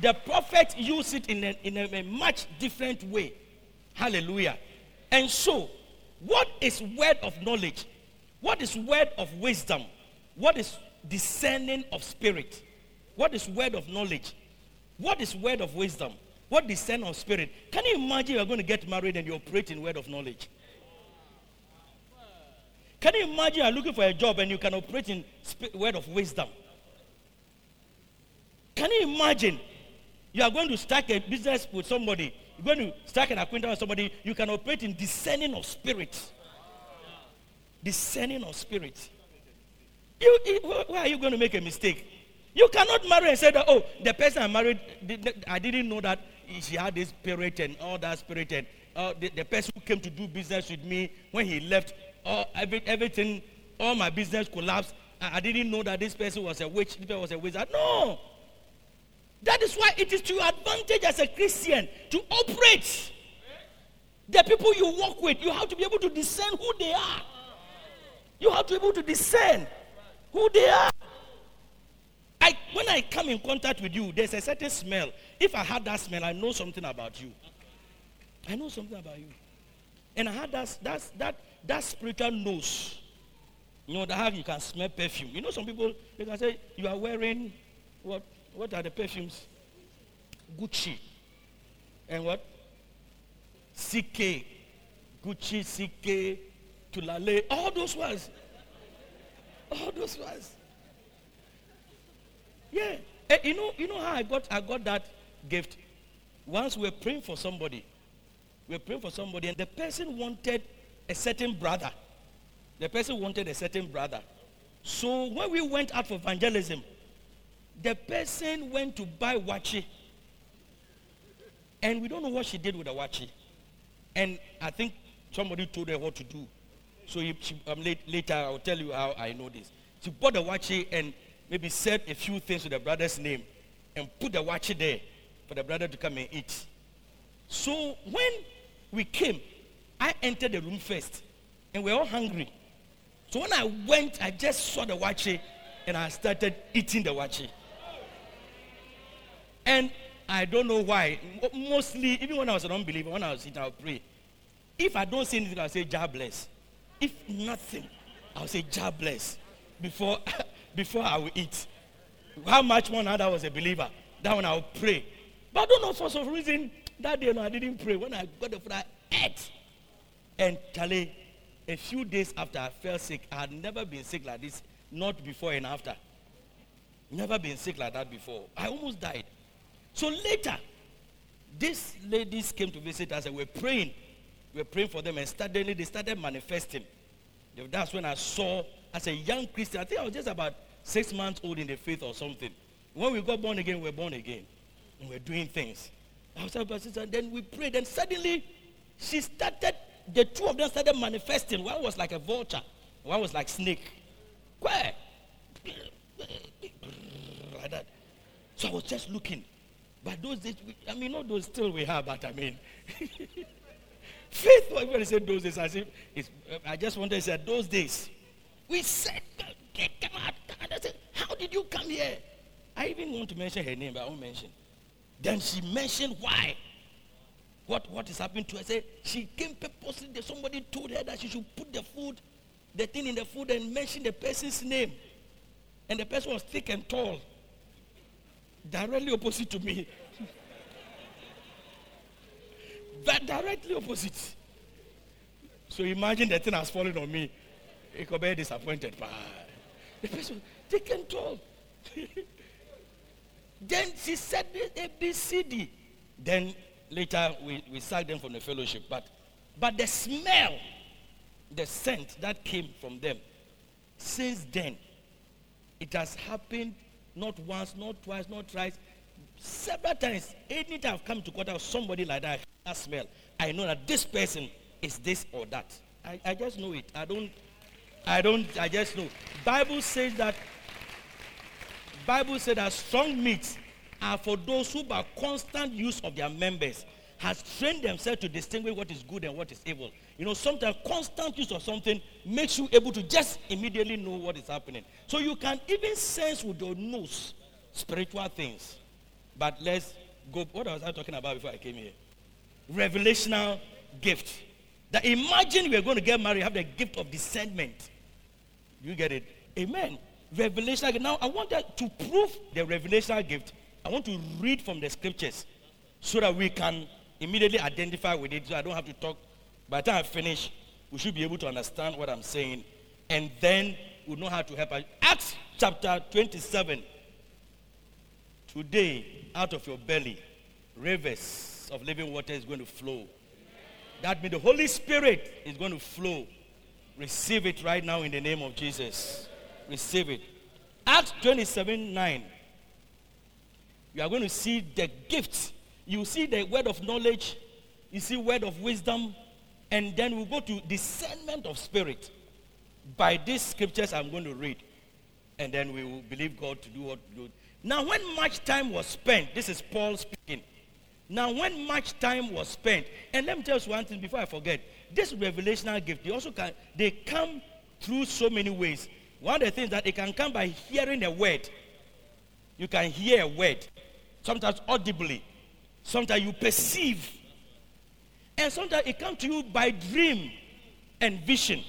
the prophet used it in a, in a, a much different way. Hallelujah. And so, what is word of knowledge? What is word of wisdom? What is discerning of spirit? What is word of knowledge? What is word of wisdom? What discern of spirit? Can you imagine you're going to get married and you operate in word of knowledge? Can you imagine you're looking for a job and you can operate in word of wisdom? Can you imagine you are going to start a business with somebody you're going to strike an acquaintance with somebody, you can operate in discerning of spirit. Discerning of spirit. You, why are you going to make a mistake? You cannot marry and say that, oh, the person I married, I didn't know that she had this spirit and all that spirit. And uh, the, the person who came to do business with me, when he left, all, every, everything, all my business collapsed. I, I didn't know that this person was a witch, this person was a wizard. No. That is why it is to your advantage as a Christian to operate. The people you work with, you have to be able to discern who they are. You have to be able to discern who they are. I, when I come in contact with you, there's a certain smell. If I had that smell, I know something about you. I know something about you. And I had that, that, that, that spiritual nose. You know, that how you can smell perfume. You know, some people, they can say, you are wearing, what, what are the perfumes? Gucci. And what? CK. Gucci, CK, Tulale. All those ones. All those ones. Yeah. Eh, you know, you know how I got I got that gift? Once we were praying for somebody. We were praying for somebody, and the person wanted a certain brother. The person wanted a certain brother. So when we went out for evangelism, the person went to buy waakye. And we don't know what she did with the waakye. And I think somebody told her what to do. So he, she, um, late, later I'll tell you how I know this. She bought the waakye and maybe said a few things with the brother's name and put the waakye there for the brother to come and eat. So when we came, I entered the room first and we were all hungry. So when I went, I just saw the waakye and I started eating the waakye. And I don't know why. Mostly, even when I was an unbeliever, when I was eating, I would pray. If I don't see anything, I'll say, God bless. If nothing, I'll say, God bless before, before I will eat. How much more now that I was a believer? That one I will pray. But I don't know for some reason that day no, I didn't pray. When I got the food, I ate. And Charlie, a few days after I fell sick, I had never been sick like this, not before and after. Never been sick like that before. I almost died. So later, these ladies came to visit us and we were praying. We were praying for them and suddenly they started manifesting. That's when I saw, as a young Christian, I think I was just about six months old in the faith or something. When we got born again, we were born again. And we we're doing things. I was about sister, and then we prayed, and suddenly she started, the two of them started manifesting. One was like a vulture, one was like snake. Where? Like that. So I was just looking. But those days, I mean, not those still we have, but I mean, faith. When said those days, I said, it's, uh, I just wanted to say those days. We said, "Get- come out, said, how did you come here? I even want to mention her name, but I won't mention. Then she mentioned why. What, what is happening to her? I said, she came purposely. Somebody told her that she should put the food, the thing in the food and mention the person's name. And the person was thick and tall. Directly opposite to me. But directly opposite. So imagine the thing has fallen on me. It could be disappointed. pa. The person thick and. Then she said A, B, C, D. Then later we, we sacked them from the fellowship. But, but the smell, the scent that came from them, since then, it has happened not once, not twice, not thrice, several times. Anytime I've come to contact with somebody like that, that smell, I know that this person is this or that. I, I just know it. I don't, I don't, I just know. Bible says that Bible said that strong meats are for those who by constant use of their members has trained themselves to distinguish what is good and what is evil. You know, sometimes constant use of something makes you able to just immediately know what is happening. So you can even sense with your nose spiritual things. But let's go. What was I talking about before I came here? Revelational gift. That imagine we are going to get married, have the gift of discernment. You get it? Amen. Revelational gift. Now, I want that to prove the revelational gift. I want to read from the scriptures so that we can immediately identify with it. So I don't have to talk. By the time I finish, we should be able to understand what I'm saying, and then we'll know how to help us. Acts chapter 27. Today, out of your belly, rivers of living water is going to flow. That means the Holy Spirit is going to flow. Receive it right now in the name of Jesus. Receive it. Acts 27 9. You are going to see the gifts. You see the word of knowledge, you see word of wisdom, and then we go to discernment of spirit. By these scriptures I'm going to read, and then we will believe God to do what. Now, when much time was spent, this is Paul speaking. Now, when much time was spent, and let me tell you one thing before I forget, this revelational gift, they also can they come through so many ways. One of the things that it can come by hearing a word. You can hear a word, sometimes audibly, sometimes you perceive, and sometimes it comes to you by dream and vision.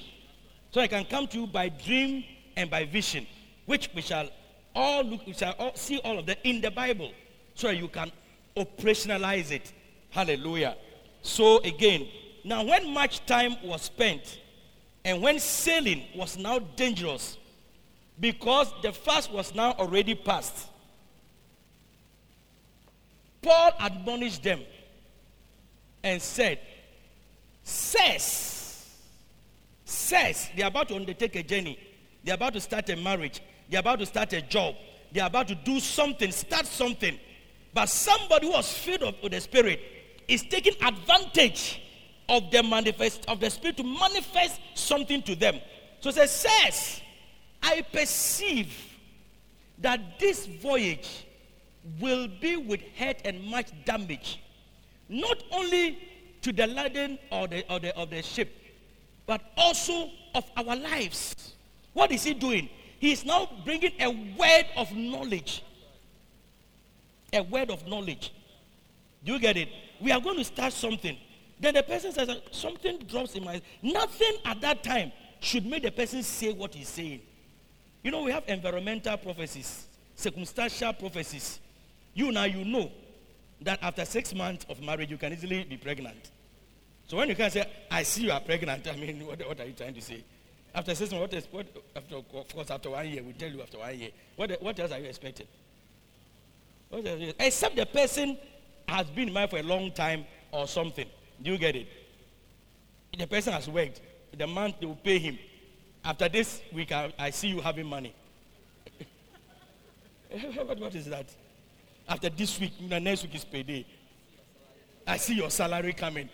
So it can come to you by dream and by vision, which we shall all look, we shall all see all of that in the Bible, so you can operationalize it. Hallelujah. So again, now when much time was spent, and when sailing was now dangerous, because the fast was now already past, Paul admonished them and said, Says, says, they're about to undertake a journey, they're about to start a marriage, they're about to start a job, they're about to do something, start something. But somebody who was filled up with the Spirit is taking advantage of the manifest of the Spirit to manifest something to them. So it says, I perceive that this voyage will be with hurt and much damage, not only to the laden or the, or the, of the ship, but also of our lives. What is he doing? He is now bringing a word of knowledge. A word of knowledge. Do you get it? We are going to start something. Then the person says, Something drops in my. Nothing at that time should make the person say what he's saying. You know, we have environmental prophecies, circumstantial prophecies. You now, you know that after six months of marriage, you can easily be pregnant. So when you can say, I see you are pregnant, I mean, what, what are you trying to say? After six months, what, is, what after, of course, after one year, we tell you after one year. What, what else are you expecting? What else you- Except the person has been mind for a long time or something. Do you get it? The person has worked. The month they will pay him. After this week, I, I see you having money. what, what is that? After this week, the next week is payday. I see your salary coming.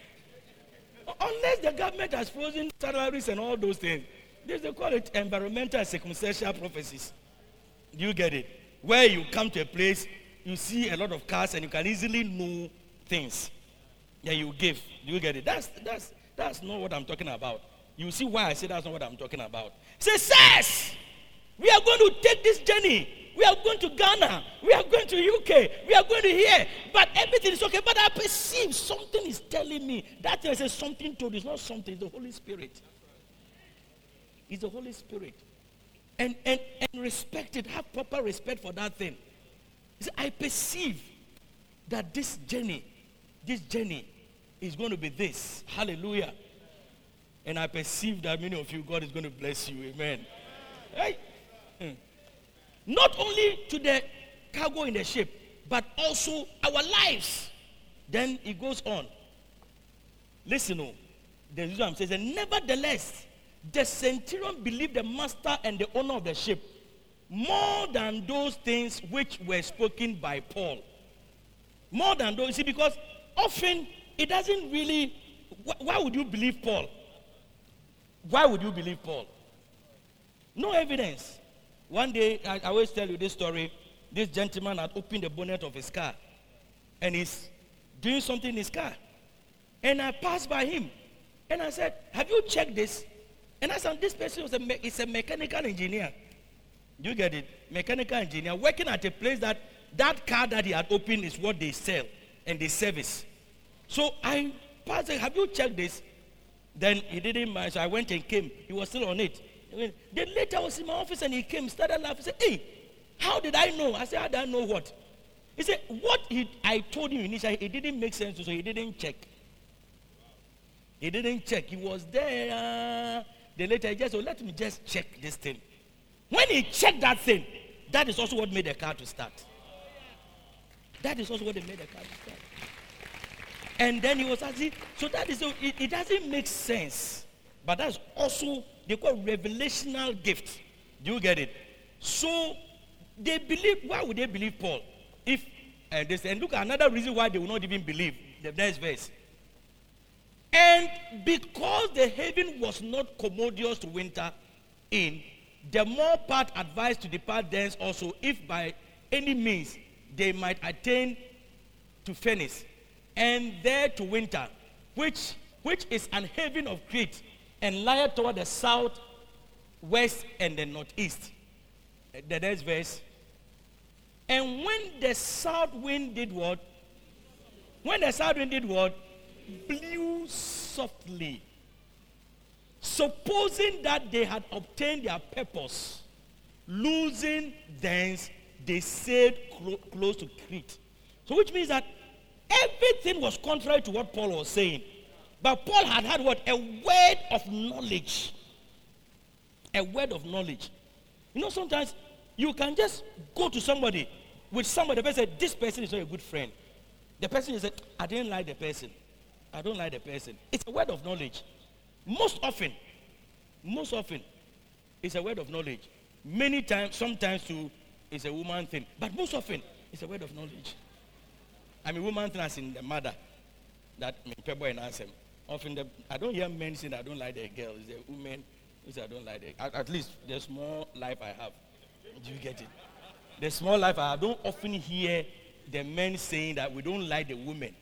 Unless the government has frozen salaries and all those things, they call it environmental circumstantial prophecies. Do you get it? Where you come to a place, you see a lot of cars, and you can easily know things. Yeah, you give. Do you get it? That's that's that's not what I'm talking about. You see why I say that's not what I'm talking about. Says, we are going to take this journey. We are going to Ghana. We are going to UK. We are going to here. But everything is okay. But I perceive something is telling me. That says something told. It's not something. It's the Holy Spirit. It's the Holy Spirit. And, and, and respect it. Have proper respect for that thing. Said, I perceive that this journey, this journey is going to be this. Hallelujah. And I perceive that many of you, God is going to bless you. Amen. Right? Hmm. Not only to the cargo in the ship, but also our lives. Then it goes on. Listen, oh, the Islam says, and nevertheless, the centurion believed the master and the owner of the ship more than those things which were spoken by Paul. More than those, you see, because often it doesn't really. wh- Why would you believe Paul? Why would you believe Paul? No evidence. One day, I, I always tell you this story. This gentleman had opened the bonnet of his car and he's doing something in his car. And I passed by him and I said, Have you checked this? And I said, This person was a, me- is a mechanical engineer. You get it? Mechanical engineer working at a place that that car that he had opened is what they sell and they service. So I passed, have you checked this? Then he didn't mind, so I went and came. He was still on it. Then later I was in my office and he came, started laughing, He said, Hey, how did I know? I said, I know what? He said, What he, I told him initially, it didn't make sense, so he didn't check. He didn't check. He was there. Uh, Then later he just, oh, let me just check this thing. When he checked that thing, that is also what made the car to start. That is also what made the car to start. And then he was asking, so that is, it, it doesn't make sense. But that's also, they call revelational gift. Do you get it? So they believe, why would they believe Paul? If, and they say, and look, another reason why they will not even believe, the next verse. And because the heaven was not commodious to winter in, the more part advised to depart thence also, if by any means they might attain to Phoenix, and there to winter, which, which is an haven of Crete, and lieth toward the south, west, and the northeast. The next verse. And when the south wind did what? When the south wind did what? Blew softly. Supposing that they had obtained their purpose, losing thence, they sailed clo- close to Crete. So, which means that everything was contrary to what Paul was saying. But Paul had had what? A word of knowledge. A word of knowledge. You know, sometimes you can just go to somebody with somebody, the person said, This person is not a good friend. The person is, I didn't like the person. I don't like the person. It's a word of knowledge. Most often, most often, it's a word of knowledge. Many times, sometimes too, it's a woman thing. But most often, it's a word of knowledge. I mean, woman thing as in the mother. That people and answer. Often, the, I don't hear men saying I don't like the girl. It's the women who say I don't like the. At, at least the small life I have. Do you get it? The small life I have. don't often hear the men saying that we don't like the women.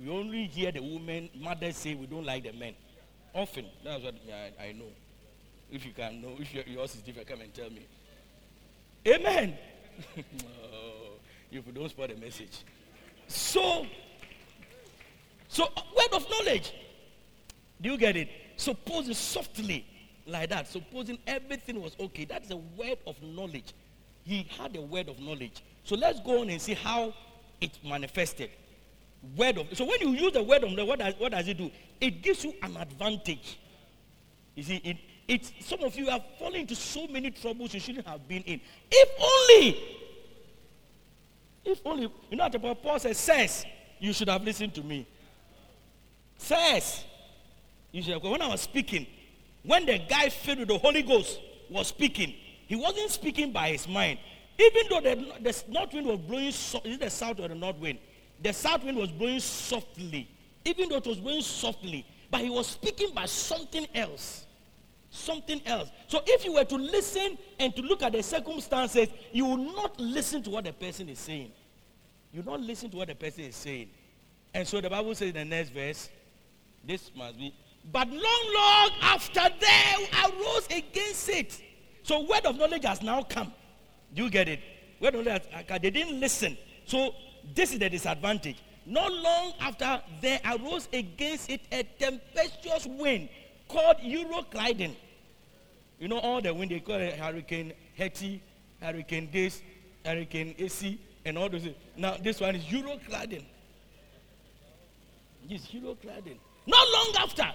We only hear the women, mothers say we don't like the men. Often, that's what I, I know. If you can know, if yours is different, come and tell me. Amen. oh, if you don't spoil the message. So, so uh, word of knowledge. Do you get it? Supposing softly like that, supposing everything was okay, that's a word of knowledge. He had a word of knowledge. So let's go on and see how it manifested. Word of so when you use the word of knowledge, what does, what does it do? It gives you an advantage. You see, it, it some of you have fallen into so many troubles you shouldn't have been in. If only, if only, you know what Paul says, says, you should have listened to me. Says, you should have, when I was speaking, when the guy filled with the Holy Ghost was speaking, he wasn't speaking by his mind. Even though the, the north wind was blowing, so, is it the south or the north wind? The south wind was blowing softly. Even though it was blowing softly, but he was speaking by something else. Something else. So if you were to listen and to look at the circumstances, you will not listen to what the person is saying. You will not listen to what the person is saying. And so the Bible says in the next verse, this must be, but long, long after they arose against it. So word of knowledge has now come. Do you get it? Word of knowledge, they didn't listen. So this is the disadvantage. Not long after, there arose against it a tempestuous wind called Euroclydon. You know all the wind they call it Hurricane Hetty, Hurricane this, Hurricane AC, and all those. Now this one is Euroclydon. This Euroclydon. Not long after.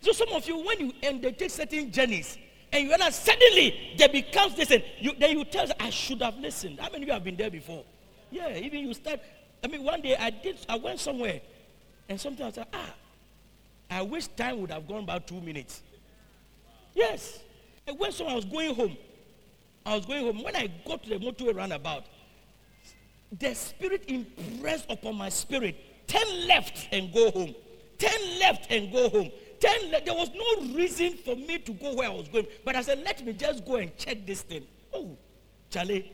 So some of you, when you undertake certain journeys, and you realize suddenly there becomes this, and you, then you tell, I should have listened. How many of you have been there before? Yeah, even you start. I mean, one day I did. I went somewhere, and sometimes I said, Ah, I wish time would have gone about two minutes. Yes, I went somewhere. I was going home. I was going home. When I got to the motorway roundabout, the spirit impressed upon my spirit. Ten left and go home. Ten left and go home. Ten. Le- there was no reason for me to go where I was going, but I said, let me just go and check this thing. Oh, Charlie,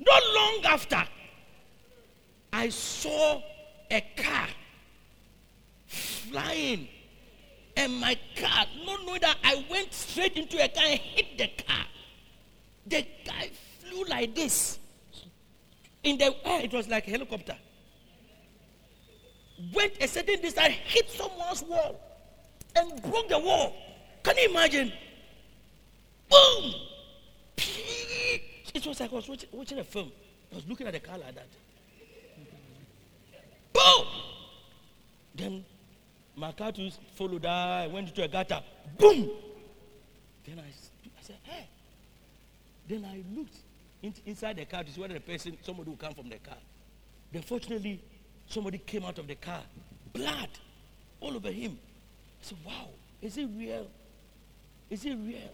not long after, I saw a car flying. And my car, not knowing that I went straight into a car and hit the car. The guy flew like this. In the air, it was like a helicopter. Went a certain distance, hit someone's wall, and broke the wall. Can you imagine? Boom! It was like I was watching, watching a film. I was looking at the car like that. Boom! Then my car too followed that. I went into a gutter. Boom! Then I, I said, hey. Then I looked in, inside the car to see whether the person, somebody would come from the car. Then fortunately, somebody came out of the car blood all over him. I said, wow, is it real? Is it real?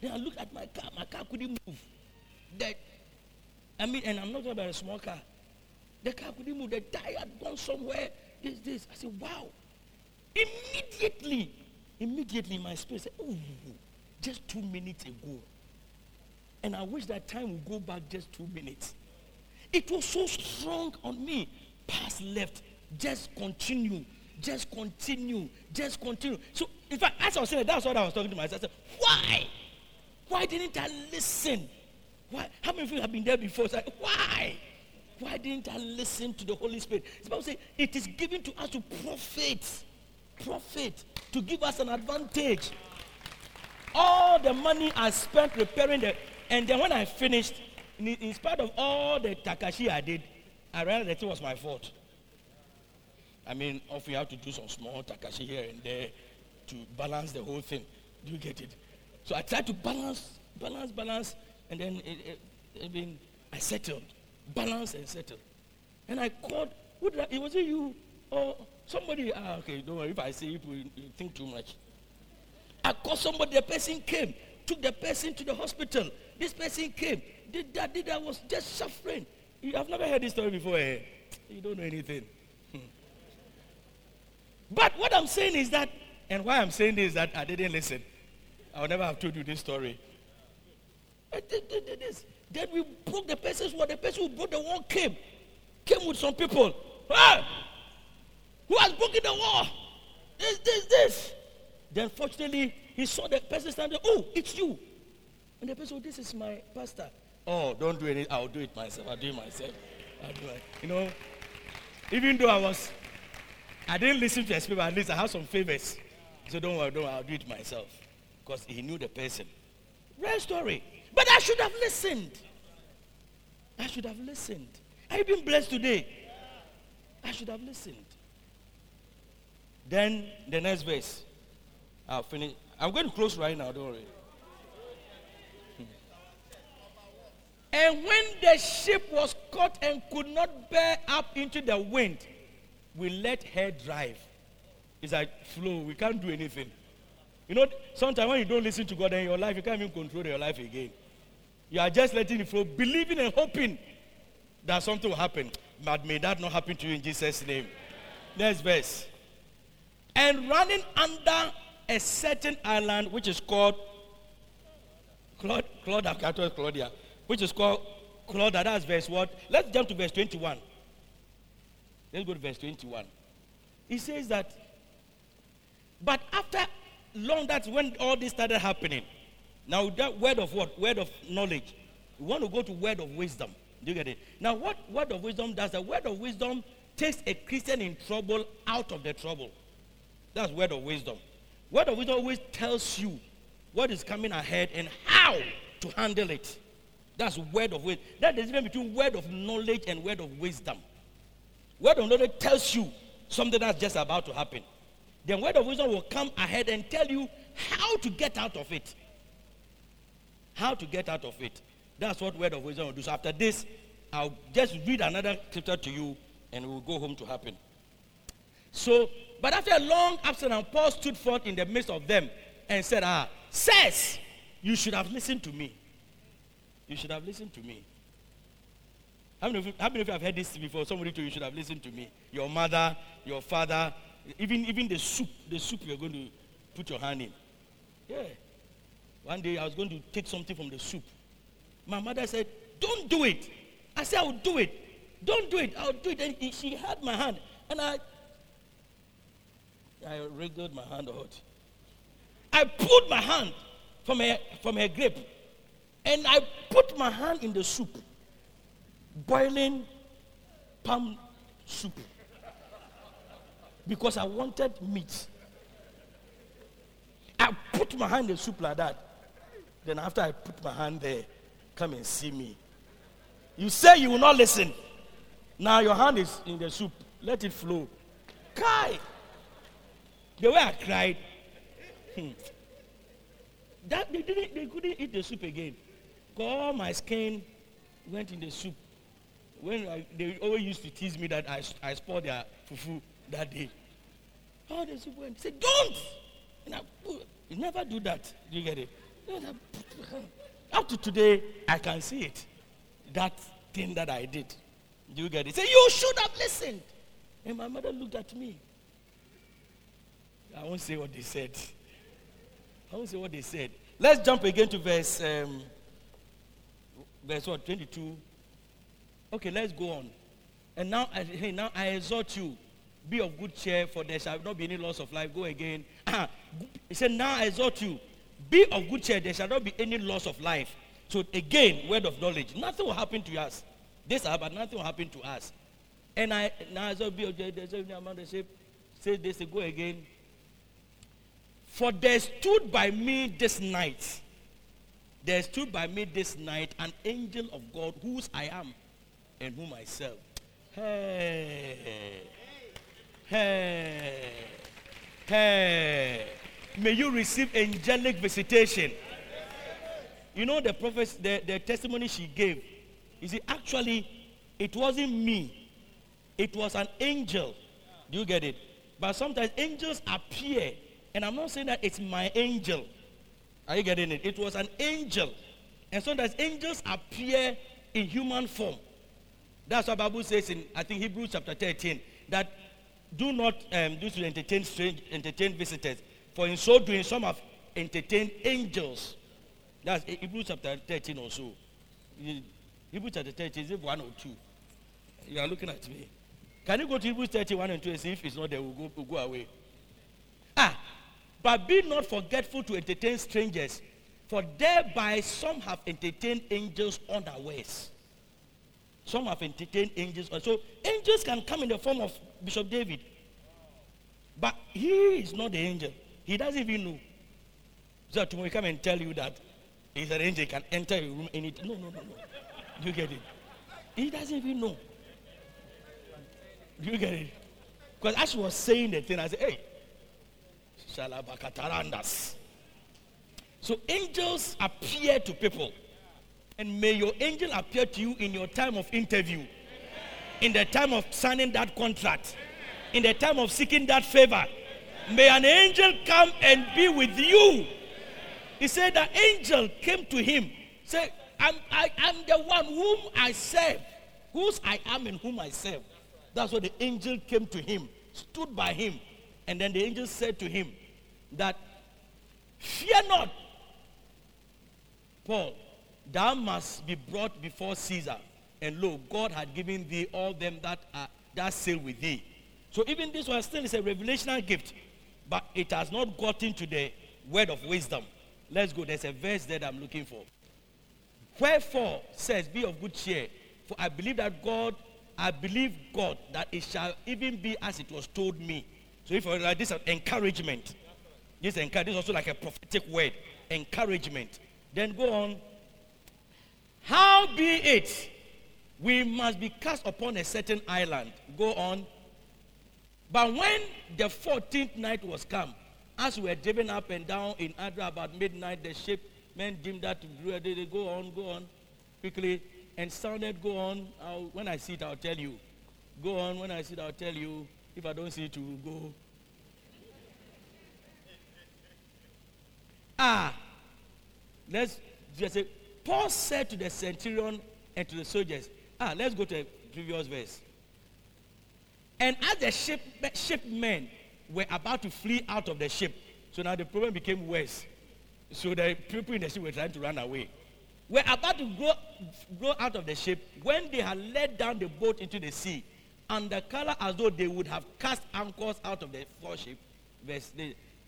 Then I looked at my car. My car couldn't move. I mean, and I'm not talking about a small car. The car couldn't move. The tire had gone somewhere. This, this. I said, wow. Immediately, immediately my spirit said, oh, just two minutes ago. And I wish that time would go back just two minutes. It was so strong on me. Pass left. Just continue. Just continue. Just continue. So, in fact, as I was saying, that's what I was talking to myself. I said, why? Why didn't I listen? Why? How many of you have been there before? It's like, why? Why didn't I listen to the Holy Spirit? It's about to say it is given to us to profit. Profit. To give us an advantage. All the money I spent repairing the and then when I finished, in, in spite of all the takashi I did, I realized that it was my fault. I mean, often you have to do some small takashi here and there to balance the whole thing. Do you get it? So I tried to balance, balance, balance, and then it, it, I mean, I settled, balanced and settled. And I called, who did I, it was it you or somebody? Ah, okay, don't worry if I say you, you think too much. I called somebody, the person came, took the person to the hospital. This person came, did that, did that, was just suffering. You have never heard this story before, eh? You don't know anything. Hmm. But what I'm saying is that, and why I'm saying this is that I didn't listen. I would never have told you this story. I did, did, did this. Then we broke the person's wall. The person who broke the wall came. Came with some people. Ah! Who has broken the wall? This, this, this. Then fortunately, he saw the person standing. Oh, it's you. And the person, oh, this is my pastor. Oh, don't do it. I'll do it myself. I'll do it myself. I'll do it. You know, even though I was, I didn't listen to his people, at least I have some favors. So don't worry, don't worry, I'll do it myself. Because he knew the person. Real story. But I should have listened. I should have listened. Have you been blessed today? I should have listened. Then the next verse. I'll finish. I'm going to close right now, don't worry. Hmm. And when the ship was caught and could not bear up into the wind, we let her drive. It's like flow. We can't do anything. You know, sometimes when you don't listen to God in your life, you can't even control your life again. You are just letting it flow, believing and hoping that something will happen. But may that not happen to you in Jesus' name. Next verse. And running under a certain island which is called Claudia, Claudia, which is called Claudia. That's verse what? Let's jump to verse 21. Let's go to verse 21. He says that, but after long, that's when all this started happening. Now, that word of what? Word of knowledge. We want to go to word of wisdom. Do you get it? Now, what word of wisdom does? The word of wisdom takes a Christian in trouble out of the trouble. That's word of wisdom. Word of wisdom always tells you what is coming ahead and how to handle it. That's word of wisdom. That is the difference between word of knowledge and word of wisdom. Word of knowledge tells you something that's just about to happen. Then word of wisdom will come ahead and tell you how to get out of it. How to get out of it. That's what word of wisdom will do. So after this, I'll just read another scripture to you and we'll go home to happen. So, but after a long absence, Paul stood forth in the midst of them and said, Ah, says, you should have listened to me. You should have listened to me. How many, of you, how many of you have heard this before? Somebody told you, you should have listened to me. Your mother, your father, even, even the soup, the soup you're going to put your hand in. Yeah. One day I was going to take something from the soup. My mother said, Don't do it. I said, I will do it. Don't do it. I'll do it. And she had my hand. And I I wriggled my hand out. I pulled my hand from her, from her grip. And I put my hand in the soup. Boiling palm soup because I wanted meat. I put my hand in the soup like that. Then after I put my hand there, come and see me. You say you will not listen. Now your hand is in the soup. Let it flow. Kai. The way I cried. Hmm. That they didn't they couldn't eat the soup again. All my skin went in the soup. When I, they always used to tease me that I, I spoiled their fufu that day. All these people went, say, don't! And I, you never do that. Do you get it? Up to today, I can see it. That thing that I did. Do you get it? Say, you should have listened. And my mother looked at me. I won't say what they said. I won't say what they said. Let's jump again to verse um, verse what 22. Okay, let's go on. And now, I, hey, now I exhort you, be of good cheer, for there shall not be any loss of life. Go again. He said, now I exhort you, be of good cheer, there shall not be any loss of life. So again, word of knowledge. Nothing will happen to us. This but nothing will happen to us. And I now as be. Say this, go again. For there stood by me this night, there stood by me this night an angel of God whose I am and whom I serve. Hey, hey, hey. May you receive angelic visitation. You know the prophets, the, the testimony she gave. You see, actually, it wasn't me. It was an angel. Do you get it? But sometimes angels appear. And I'm not saying that it's my angel. Are you getting it? It was an angel. And sometimes angels appear in human form. That's what Bible says in, I think, Hebrews chapter 13, that do not um, do to entertain strange, entertain visitors. For in so doing, some have entertained angels. That's Hebrews chapter 13 or so. Hebrews chapter 13, is it 1 or 2? You are looking at me. Can you go to Hebrews 31 and 2 and see if it's not there, we'll go, we'll go away. Ah, but be not forgetful to entertain strangers, for thereby some have entertained angels unawares. Some have entertained angels. So angels can come in the form of Bishop David. But he is not the angel. He doesn't even know. So tomorrow he come and tell you that he's an angel, he can enter your room anytime. No, no, no, no. Do you get it? He doesn't even know. Do you get it? Because as she was saying the thing, I said, hey, Shalabakatarandas. So angels appear to people. And may your angel appear to you in your time of interview, in the time of signing that contract, in the time of seeking that favor. May an angel come and be with you. He said the angel came to him, Say, I'm, I am the one whom I serve, whose I am and whom I serve. That's what the angel came to him, stood by him, and then the angel said to him that, Fear not, Paul, thou must be brought before Caesar. And lo, God had given thee all them that are that sail with thee. So even this one still is a revelational gift but it has not gotten to the word of wisdom. Let's go. There's a verse that I'm looking for. Wherefore says, Be of good cheer, for I believe that God, I believe God that it shall even be as it was told me. So if like this this encouragement, this is also like a prophetic word, encouragement. Then go on. How be it, we must be cast upon a certain island. Go on. But when the 14th night was come, as we were driven up and down in Adria about midnight, the ship men deemed that to they go on, go on quickly, and sounded, go on. I'll, when I see it, I'll tell you. Go on. When I see it, I'll tell you. If I don't see it, we'll go. Ah, let's just say, Paul said to the centurion and to the soldiers, ah, let's go to the previous verse. And as the ship, shipmen were about to flee out of the ship, so now the problem became worse. So the people in the ship were trying to run away. Were about to go, go out of the ship when they had let down the boat into the sea, and the color as though they would have cast anchors out of the ship. Verse,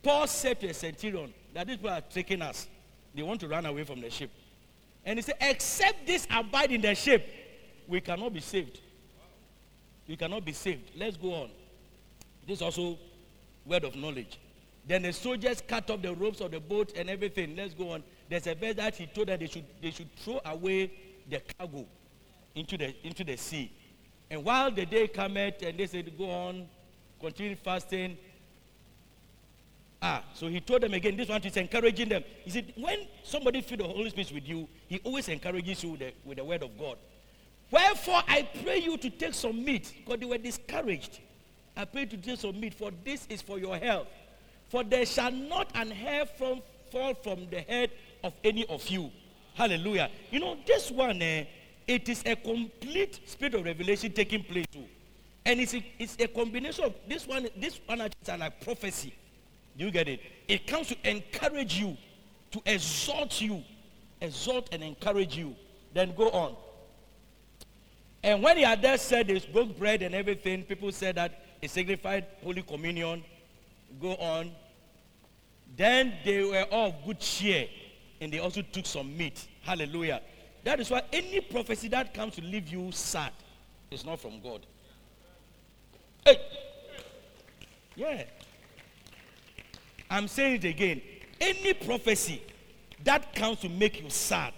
Paul said to a centurion that these people are taking us. They want to run away from the ship. And he said, Except this abide in the ship, we cannot be saved you cannot be saved. Let's go on. This is also word of knowledge. Then the soldiers cut off the ropes of the boat and everything. Let's go on. There's a verse that he told them they should, they should throw away the cargo into the, into the sea. And while the day cometh and they said, go on, continue fasting. Ah, so he told them again, this one is encouraging them. He said, when somebody feels the Holy Spirit with you, he always encourages you with the, with the word of God. Wherefore I pray you to take some meat, because they were discouraged. I pray to taste of meat, for this is for your health. For there shall not an hair from, fall from the head of any of you. Hallelujah. You know, this one, eh, it is a complete spirit of revelation taking place too. And it's a, it's a combination of this one, this one is like prophecy. You get it? It comes to encourage you, to exhort you, exhort and encourage you. Then go on. And when he had there said they broke bread and everything, people said that it signified Holy Communion. Go on. Then they were all good cheer and they also took some meat. Hallelujah. That is why any prophecy that comes to leave you sad is not from God. Hey! Yeah. I'm saying it again. Any prophecy that comes to make you sad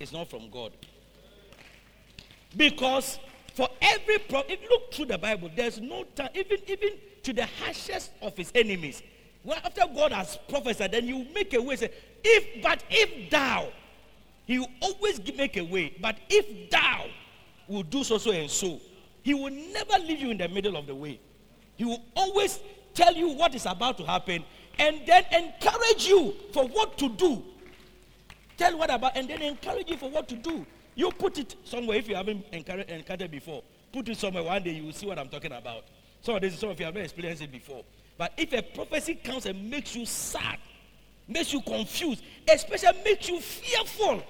is not from God. Because for every problem, look through the Bible, there's no time, even even to the harshest of his enemies. Well, after God has prophesied, then you make a way. Say, if but if thou, he will always make a way. But if thou will do so so and so, he will never leave you in the middle of the way. He will always tell you what is about to happen, and then encourage you for what to do. Tell what about, and then encourage you for what to do. You put it somewhere if you haven't encountered, before. Put it somewhere one day you will see what I'm talking about. Some of this, some of you have not experienced it before. But if a prophecy comes and makes you sad, makes you confused, especially makes you fearful.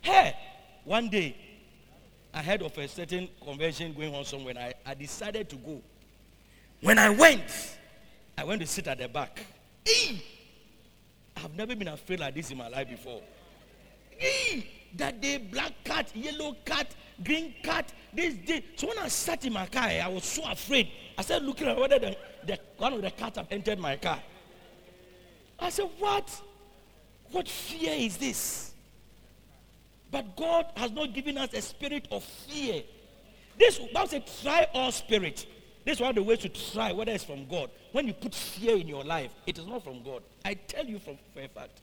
Hey, one day I heard of a certain convention going on somewhere I, I decided to go. When I went, I went to sit at the back. I've never been afraid like this in my life before. That day, black cat, yellow cat, green cat, this day. So when I sat in my car, eh, I was so afraid. I started looking at whether the, the, one of the cats have entered my car. I said, What? What fear is this? But God has not given us a spirit of fear. This Bible says, try all spirit. This is one of the ways to try whether it's from God. When you put fear in your life, it is not from God. I tell you from a fact.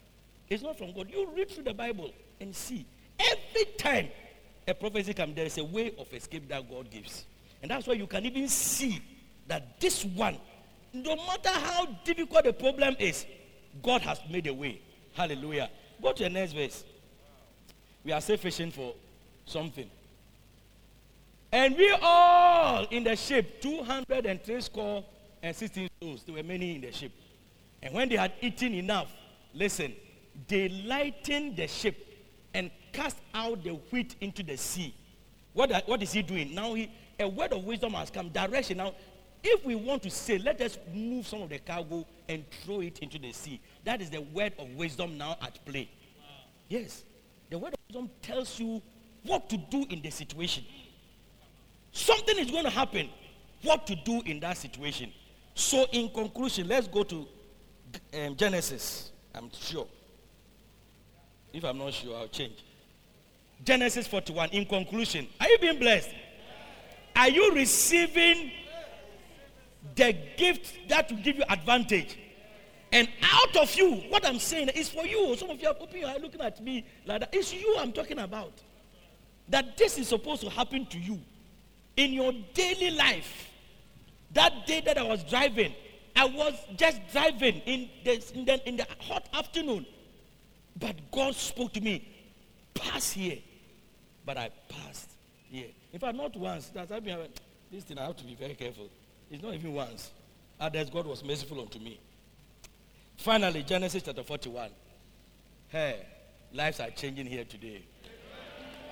It's not from God. You read through the Bible and see. Every time a prophecy comes, there is a way of escape that God gives. And that's why you can even see that this one, no matter how difficult the problem is, God has made a way. Hallelujah. Go to the next verse. We are still for something. And we all in the ship, 203 score and 16 souls. There were many in the ship. And when they had eaten enough, listen, they lightened the ship cast out the wheat into the sea. What, what is he doing? Now, he, a word of wisdom has come. Direction. Now, if we want to say, let us move some of the cargo and throw it into the sea. That is the word of wisdom now at play. Yes. The word of wisdom tells you what to do in the situation. Something is going to happen. What to do in that situation. So, in conclusion, let's go to um, Genesis. I'm sure. If I'm not sure, I'll change. Genesis 41. In conclusion, are you being blessed? Are you receiving the gift that will give you advantage? And out of you, what I'm saying is for you. Some of you are opening your looking at me like that. It's you I'm talking about. That this is supposed to happen to you in your daily life. That day that I was driving, I was just driving in the, in the, in the hot afternoon. But God spoke to me, pass here. But I passed here. In fact, not once. That's I mean, this thing I have to be very careful. It's not even once. Others, God was merciful unto me. Finally, Genesis chapter 41. Hey, lives are changing here today.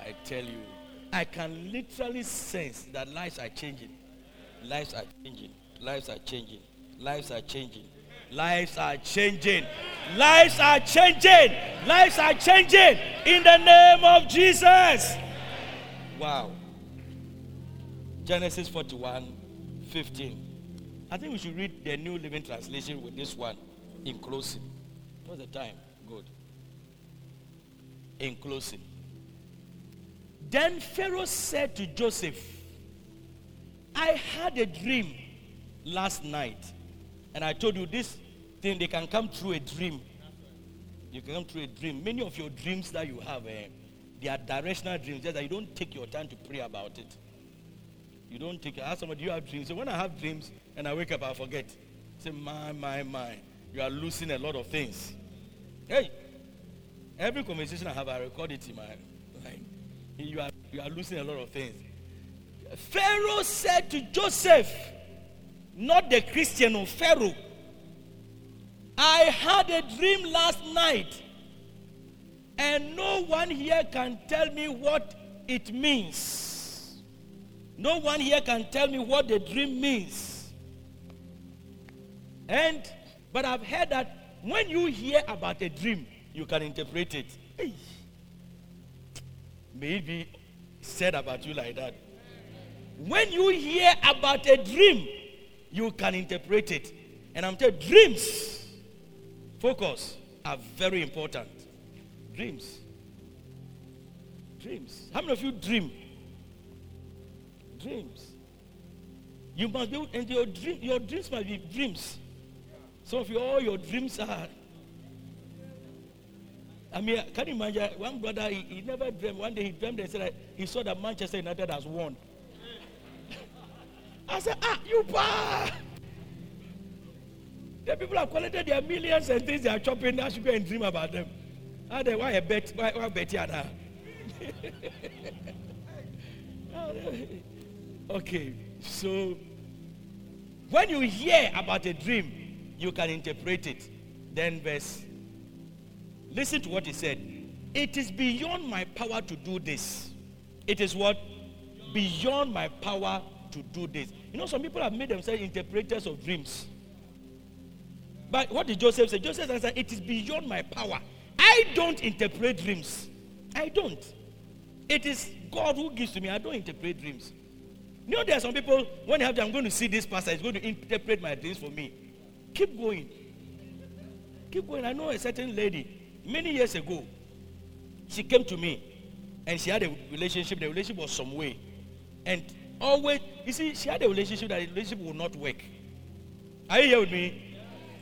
I tell you, I can literally sense that lives are changing. Lives are changing. Lives are changing. Lives are changing. Lives are changing. Lives are changing. Lives are changing in the name of Jesus. Wow. Genesis 41 15. I think we should read the New Living Translation with this one in closing. What's the time? Good. In closing. Then Pharaoh said to Joseph, I had a dream last night. And I told you this thing, they can come through a dream. You can come through a dream. Many of your dreams that you have, eh, they are directional dreams, just that you don't take your time to pray about it. You don't take. Ask somebody, do you have dreams? So when I have dreams and I wake up, I forget. Say, my, my, my. You are losing a lot of things. Hey, every conversation I have, I record it in my mind. You are, you are losing a lot of things. Pharaoh said to Joseph, not the Christian, no, Pharaoh, I had a dream last night, and no one here can tell me what it means. No one here can tell me what the dream means. And, but I've heard that when you hear about a dream, you can interpret it. Hey. Said about you like that. When you hear about a dream, you can interpret it. And I'm telling dreams, focus, are very important. Dreams. Dreams. How many of you dream? Dreams. You must be, and your dream, your dreams must be dreams. Some of you, all your dreams are. I mean, can you imagine? One brother, he, he never dreamed. One day he dreamed and said he saw that Manchester United has won. I said, ah, you pa. The people have collected their millions and things they are chopping. I should go and dream about them. Ah, they why a bet? Why, why bet here now? okay, so when you hear about a dream, you can interpret it. Then verse. Listen to what he said. It is beyond my power to do this. It is what? Beyond my power to do this. You know, some people have made themselves interpreters of dreams. But what did Joseph say? Joseph said, It is beyond my power. I don't interpret dreams. I don't. It is God who gives to me. I don't interpret dreams. You know, there are some people, when they have, I'm going to see this pastor, he's going to interpret my dreams for me. Keep going. Keep going. I know a certain lady, many years ago, she came to me and she had a relationship. The relationship was some way. And always, you see, she had a relationship that the relationship would not work. Are you here with me?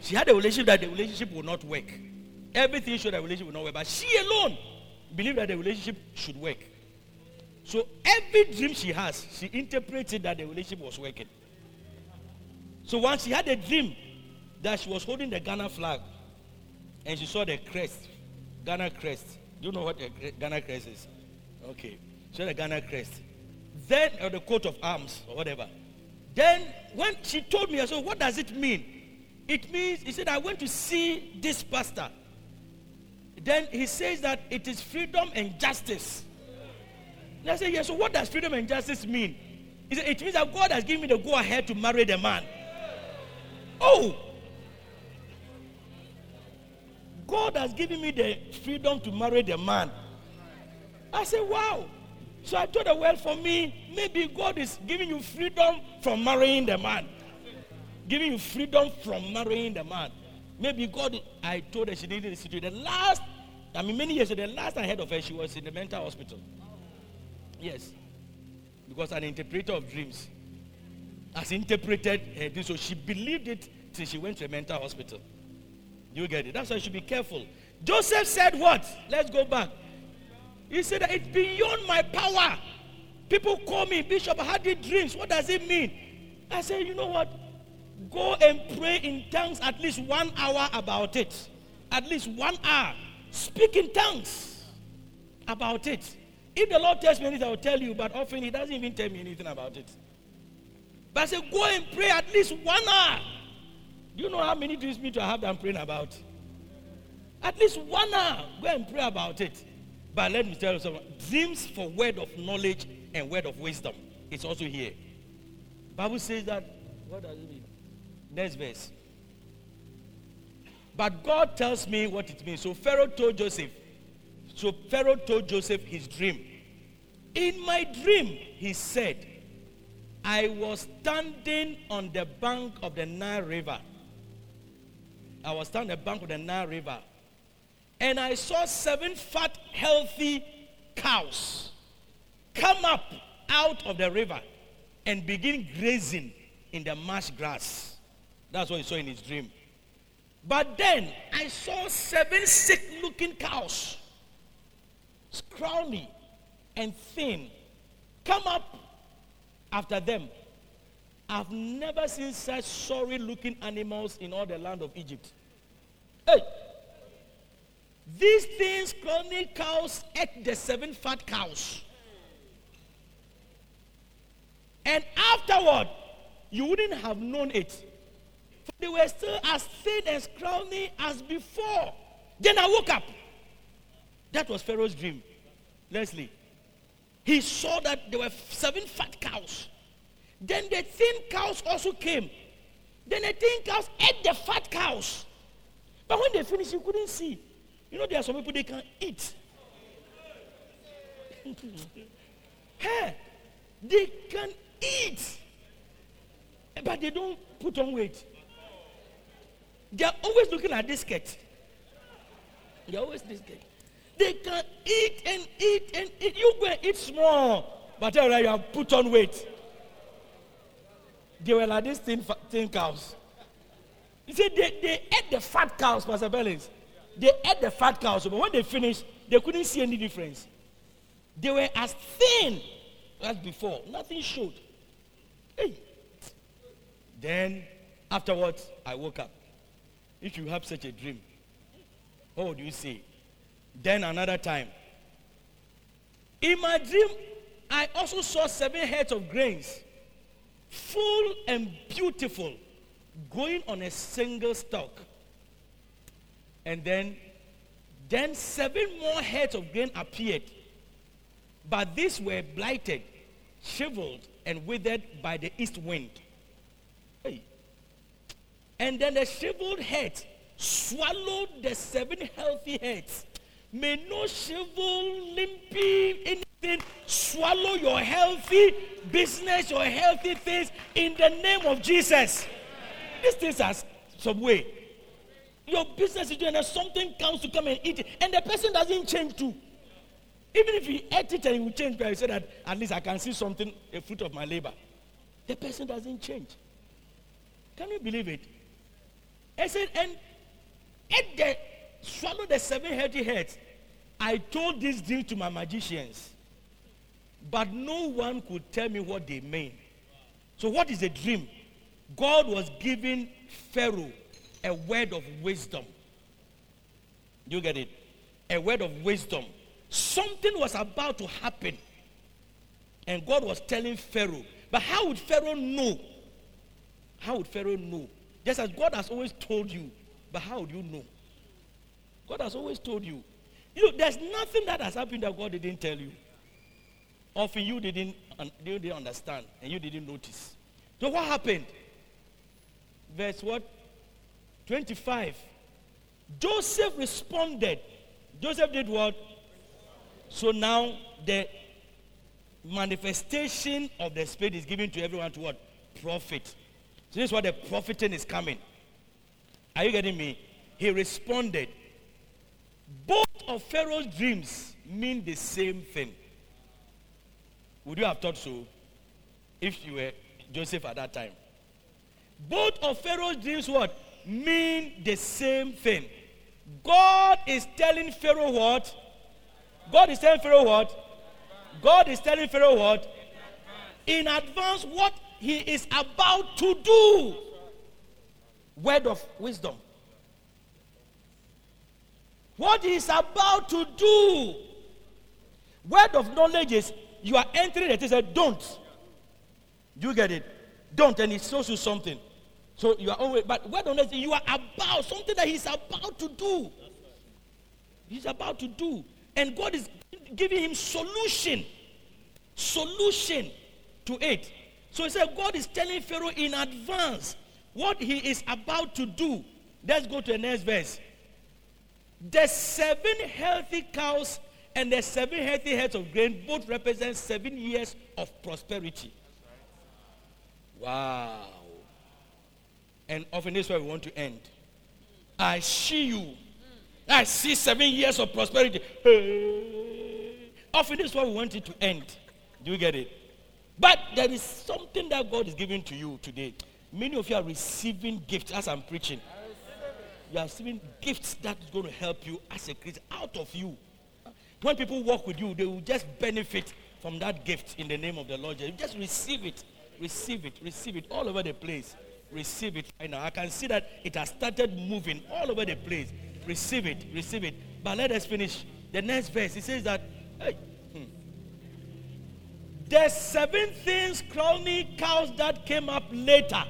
She had a relationship that the relationship would not work. Everything showed that relationship would not work. But she alone believed that the relationship should work. So every dream she has, she interpreted that the relationship was working. So once she had a dream that she was holding the Ghana flag and she saw the crest, Ghana crest. Do you know what the Ghana crest is? Okay. She saw the Ghana crest. Then, or the coat of arms or whatever. Then, when she told me, I said, What does it mean? It means, he said, I went to see this pastor. Then he says that it is freedom and justice. And I said, Yeah, so what does freedom and justice mean? He said, It means that God has given me the go ahead to marry the man. Oh! God has given me the freedom to marry the man. I said, Wow. So I told her, Well, for me, maybe God is giving you freedom from marrying the man. Giving you freedom from marrying the man. Maybe God, I told her she needed to do The last, I mean, many years ago, the last I heard of her, she was in the mental hospital. Yes. Because an interpreter of dreams has interpreted her dreams. So she believed it till she went to a mental hospital. You get it? That's why you should be careful. Joseph said what? Let's go back. He said that it's beyond my power. People call me, Bishop, I had dreams. What does it mean? I said, you know what? Go and pray in tongues at least one hour about it. At least one hour. Speak in tongues about it. If the Lord tells me anything, I will tell you, but often He doesn't even tell me anything about it. But I say, go and pray at least one hour. Do you know how many dreams me to have that I'm praying about? At least one hour. Go and pray about it. But let me tell you something. Dreams for word of knowledge and word of wisdom. It's also here. Bible says that. What does it mean? Next verse. But God tells me what it means. So Pharaoh told Joseph. So Pharaoh told Joseph his dream. In my dream, he said, I was standing on the bank of the Nile River. I was standing on the bank of the Nile River. And I saw seven fat, healthy cows come up out of the river and begin grazing in the marsh grass. That's what he saw in his dream. But then I saw seven sick looking cows, scrawny and thin, come up after them. I've never seen such sorry looking animals in all the land of Egypt. Hey! These things, scrawny cows ate the seven fat cows. And afterward, you wouldn't have known it. They were still as thin and scrawny as before. Then I woke up. That was Pharaoh's dream. Leslie. He saw that there were seven fat cows. Then the thin cows also came. Then the thin cows ate the fat cows. But when they finished, you couldn't see. You know, there are some people they can eat. hey, they can eat, but they don't put on weight. They are always looking at this skirt. They are always this skirt. They can eat and eat and eat. You go and eat small, but tell you have put on weight. They were like these thin, thin cows. You see, they, they ate the fat cows, Pastor Bellings. They ate the fat cows, but when they finished, they couldn't see any difference. They were as thin as before. Nothing showed. Hey. Then, afterwards, I woke up. If you have such a dream, what would you say? Then another time. In my dream, I also saw seven heads of grains, full and beautiful, going on a single stalk. And then, then seven more heads of grain appeared, but these were blighted, shriveled, and withered by the east wind. Hey. And then the shriveled head swallowed the seven healthy heads. May no shrivel, limping, anything swallow your healthy business, your healthy things in the name of Jesus. These things are some way. Your business is doing and something comes to come and eat it, and the person doesn't change too. Even if he ate it and he will change, but he said that at least I can see something, a fruit of my labor. The person doesn't change. Can you believe it? I said, and ate the swallow the seven healthy heads. I told this dream to my magicians, but no one could tell me what they mean. So, what is a dream? God was giving Pharaoh a word of wisdom. You get it? A word of wisdom. Something was about to happen. And God was telling Pharaoh. But how would Pharaoh know? How would Pharaoh know? Just as God has always told you. But how would you know? God has always told you. You know, there's nothing that has happened that God didn't tell you. Often you didn't, you didn't understand and you didn't notice. So what happened? Verse what? 25. Joseph responded. Joseph did what? So now the manifestation of the Spirit is given to everyone to what? Profit. So this is what the profiting is coming. Are you getting me? He responded. Both of Pharaoh's dreams mean the same thing. Would you have thought so if you were Joseph at that time? Both of Pharaoh's dreams what? Mean the same thing. God is telling Pharaoh what? God is telling Pharaoh what? God is telling Pharaoh what? In advance what he is about to do. Word of wisdom. What he is about to do. Word of knowledge is you are entering it. It said, don't. Do you get it? Don't, and it shows you something. So you are always, but word of knowledge, you are about something that he's about to do. He's about to do. And God is giving him solution. Solution to it. So he said, God is telling Pharaoh in advance what he is about to do. Let's go to the next verse. The seven healthy cows and the seven healthy heads of grain both represent seven years of prosperity. Wow. And often this is where we want to end. I see you. I see seven years of prosperity. Hey. Often this is where we want it to end. Do you get it? But there is something that God is giving to you today. Many of you are receiving gifts as I'm preaching. You are receiving gifts that is going to help you as a Christian out of you. When people work with you, they will just benefit from that gift in the name of the Lord Jesus. Just receive it. Receive it. Receive it all over the place. Receive it right now. I can see that it has started moving all over the place. Receive it. Receive it. But let us finish. The next verse. It says that hey, hmm. the seven things cows that came up later,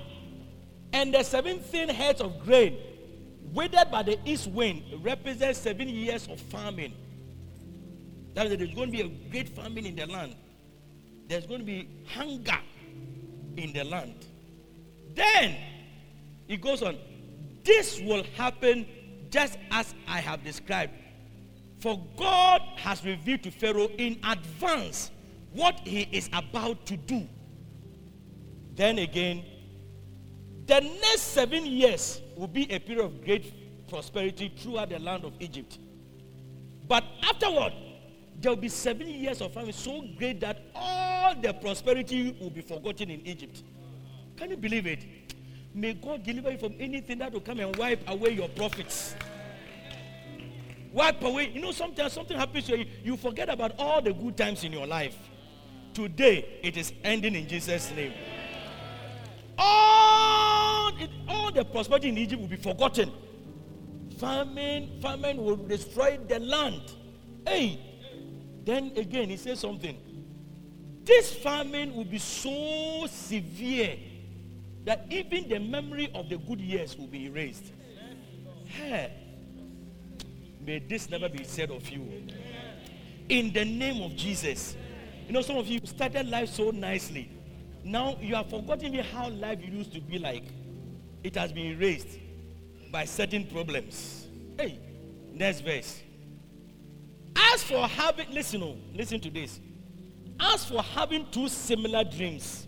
and the seventeen heads of grain withered by the east wind represent seven years of famine. That is, there's going to be a great famine in the land. There's going to be hunger in the land. Then he goes on. This will happen just as I have described. For God has revealed to Pharaoh in advance what he is about to do. Then again, the next seven years will be a period of great prosperity throughout the land of Egypt. But afterward, there will be seven years of famine so great that all the prosperity will be forgotten in Egypt. Can you believe it? May God deliver you from anything that will come and wipe away your profits. Wipe away. You know, sometimes something happens to you, you forget about all the good times in your life. Today, it is ending in Jesus' name. All, it, all the prosperity in Egypt will be forgotten. Famine, famine will destroy the land. Hey, then again, he says something. This famine will be so severe that even the memory of the good years will be erased. Hey, may this never be said of you. In the name of Jesus. You know, some of you started life so nicely. Now you have forgotten how life used to be like. It has been erased by certain problems. Hey, next verse. As for having, listen, oh, listen to this. As for having two similar dreams,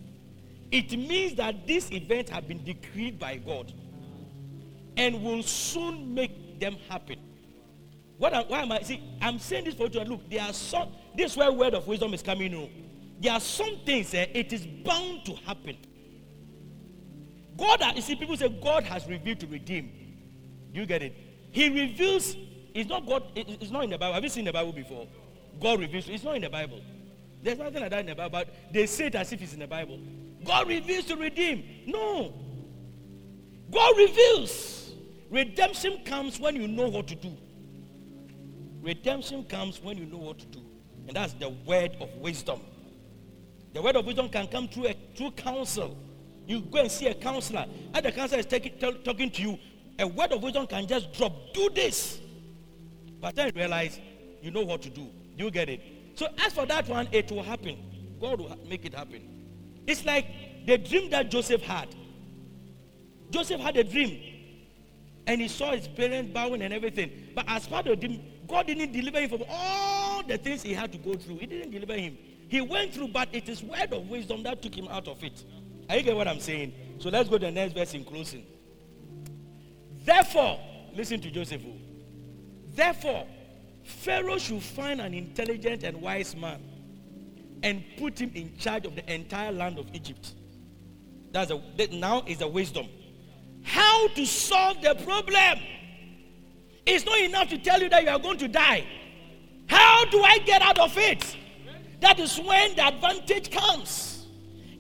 it means that these events have been decreed by God and will soon make them happen. What why am I? See, I'm saying this for you look. There are some. This is where word of wisdom is coming in. There are some things eh, it is bound to happen. God, you see, people say God has revealed to redeem. Do you get it? He reveals. It's not God. It's not in the Bible. Have you seen the Bible before? God reveals. It's not in the Bible. There's nothing like that in the Bible. But they say it as if it's in the Bible. God reveals to redeem. No. God reveals. Redemption comes when you know what to do. Redemption comes when you know what to do. And that's the word of wisdom. The word of wisdom can come through a through counsel. You go and see a counselor, and the counselor is taking, tell, talking to you. A word of wisdom can just drop. Do this. But then you realize you know what to do. You get it. So as for that one, it will happen. God will make it happen. It's like the dream that Joseph had. Joseph had a dream, and he saw his parents bowing and everything. But as of the God didn't deliver him from all the things he had to go through. He didn't deliver him. He went through, but it is word of wisdom that took him out of it. Are you get what I'm saying? So let's go to the next verse in closing. Therefore, listen to Joseph. Therefore, Pharaoh should find an intelligent and wise man and put him in charge of the entire land of Egypt. That's a, that now is the wisdom. How to solve the problem? It's not enough to tell you that you are going to die. How do I get out of it? That is when the advantage comes.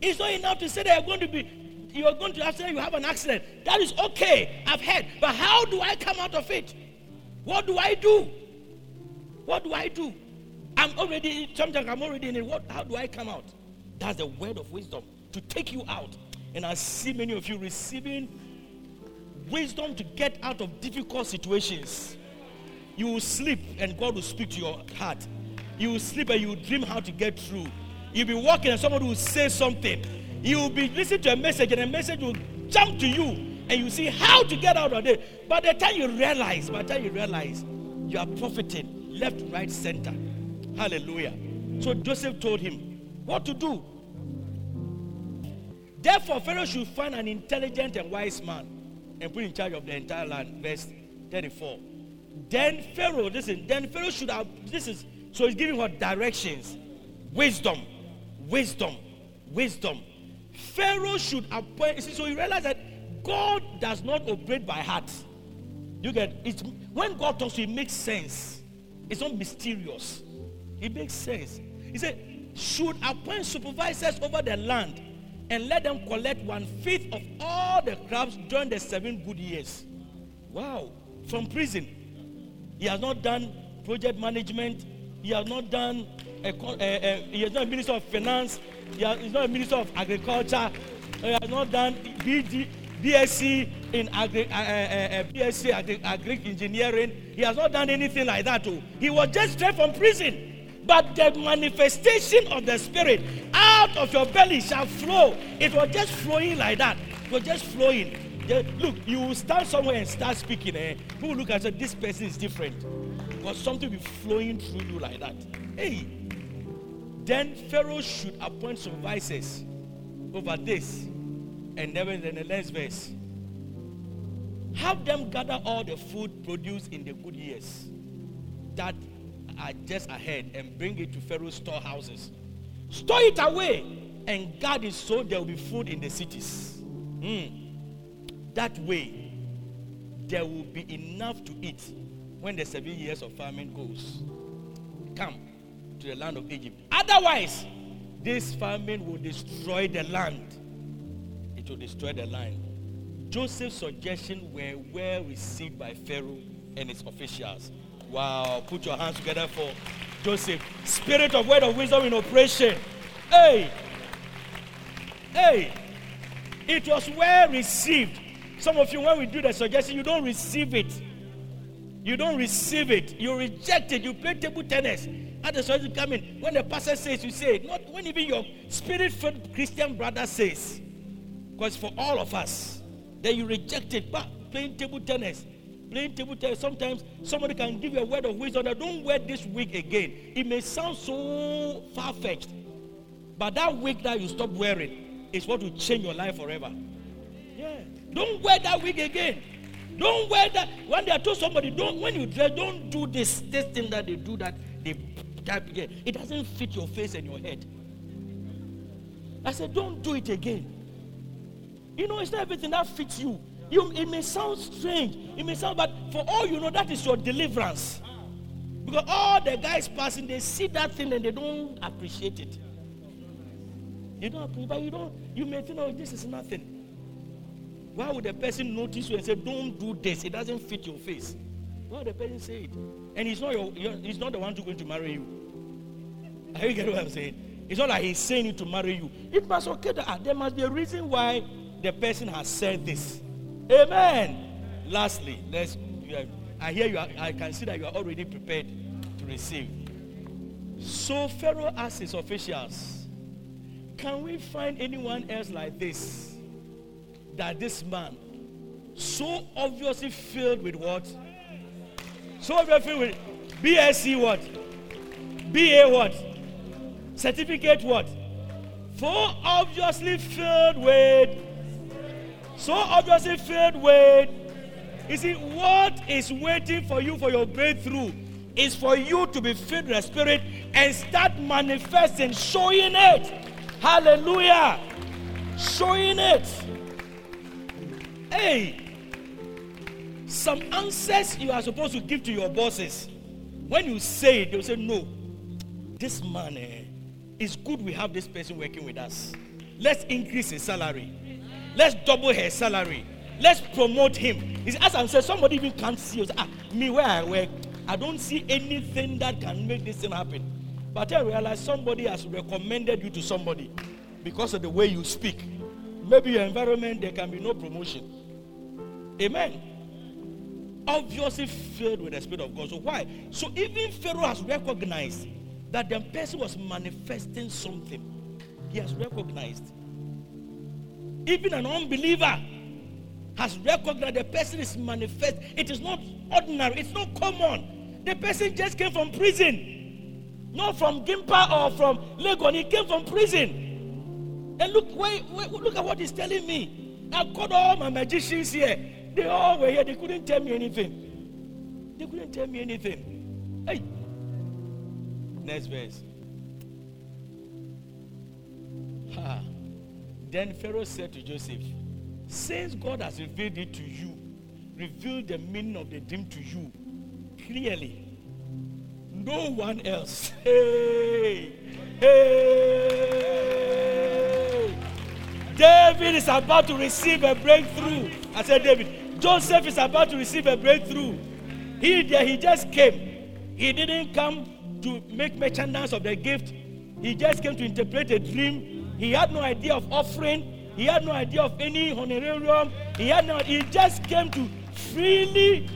It's not enough to say that you're going to be you are going to have you have an accident. That is okay. I've heard. But how do I come out of it? What do I do? What do I do? I'm already sometimes I'm already in it. What how do I come out? That's the word of wisdom to take you out. And I see many of you receiving wisdom to get out of difficult situations. You will sleep and God will speak to your heart. You will sleep and you will dream how to get through. You'll be walking and somebody will say something. You will be listening to a message and a message will jump to you and you see how to get out of it. By the time you realize, by the time you realize, you are profiting left, right, center. Hallelujah. So Joseph told him what to do. Therefore, Pharaoh should find an intelligent and wise man and put in charge of the entire land. Verse 34. Then Pharaoh, listen, then Pharaoh should have, this is, so he's giving her directions. Wisdom, wisdom, wisdom. Pharaoh should appoint, see, so you realize that God does not operate by heart. You get it when God talks to you, it makes sense. It's not mysterious. It makes sense. He said, should appoint supervisors over the land and let them collect one fifth of all the crops during the seven good years. Wow, from prison. He has not done project management. He has not done. A, uh, uh, he is not a minister of finance. He has, he's not a minister of agriculture. He has not done BD, BSc in agri, uh, uh, BSc agri, agri engineering. He has not done anything like that. Too. He was just straight from prison. But the manifestation of the Spirit out of your belly shall flow. It was just flowing like that. It was just flowing. Just- look, you will stand somewhere and start speaking. Eh? People look and say, This person is different. Because something will be flowing through you like that. Hey, then Pharaoh should appoint supervisors over this. And then in the next verse, have them gather all the food produced in the good years that are just ahead and bring it to Pharaoh's storehouses. Store it away and guard it so there will be food in the cities. Mm. That way, there will be enough to eat when the seven years of famine goes. Come to the land of Egypt. Otherwise, this famine will destroy the land. It will destroy the land. Joseph's suggestions were well received by Pharaoh and his officials. Wow, put your hands together for Joseph. Spirit of word of wisdom in operation. Hey, hey, it was well received. Some of you, when we do the suggestion, you don't receive it. You don't receive it. You reject it. You play table tennis. At the suggestion come in. When the pastor says, you say it. Not when even your spirit-filled Christian brother says. Because for all of us, then you reject it. But playing table tennis, playing table tennis, sometimes somebody can give you a word of wisdom that don't wear this wig again. It may sound so far-fetched, but that wig that you stop wearing is what will change your life forever. Yeah. Don't wear that wig again. Don't wear that. When they told somebody, don't when you dress, don't do this this thing that they do that they type again. It doesn't fit your face and your head. I said, don't do it again. You know, it's not everything that fits you. You. It may sound strange. It may sound, but for all you know, that is your deliverance. Because all the guys passing, they see that thing and they don't appreciate it. You don't appreciate, but you don't. You may think, oh, this is nothing. Why would the person notice you and say, don't do this? It doesn't fit your face. Why would the person say it? And he's not, your, he's not the one who's going to marry you. Are you getting what I'm saying? It's not like he's saying it to marry you. It must okay that there must be a reason why the person has said this. Amen. Lastly, let's. are- I hear you. Are, I can see that you are already prepared to receive. So Pharaoh asked his officials, "Can we find anyone else like this? That this man, so obviously filled with what? So obviously with BSc what? BA what? Certificate what? For obviously filled with. So obviously filled with. You see, what is waiting for you for your breakthrough is for you to be filled with the Spirit and start manifesting, showing it. Hallelujah. Showing it. Hey, some answers you are supposed to give to your bosses. When you say it, they'll say, No, this man, eh, it's good we have this person working with us. Let's increase his salary. Let's double her salary. Let's promote him. It's, as I'm saying, somebody even can't see us. Ah, me where I work, I don't see anything that can make this thing happen. But I realize somebody has recommended you to somebody because of the way you speak. Maybe your environment, there can be no promotion. Amen obviously filled with the Spirit of God. So why? So even Pharaoh has recognized that the person was manifesting something. He has recognized. Even an unbeliever has recognized the person is manifest. It is not ordinary. It's not common. The person just came from prison, not from Gimpa or from Legon. He came from prison. And look, wait, wait, look at what he's telling me. I called all my magicians here. They all were here. They couldn't tell me anything. They couldn't tell me anything. Hey. Next verse. Ha. Then Pharaoh said to Joseph, Since God has revealed it to you, reveal the meaning of the dream to you clearly. No one else. Hey! Hey! David is about to receive a breakthrough. I said, David, Joseph is about to receive a breakthrough. He, there? he just came. He didn't come to make merchandise of the gift, he just came to interpret a dream He had no idea of offering. He had no idea of any honorarium. He had no. He just came to freely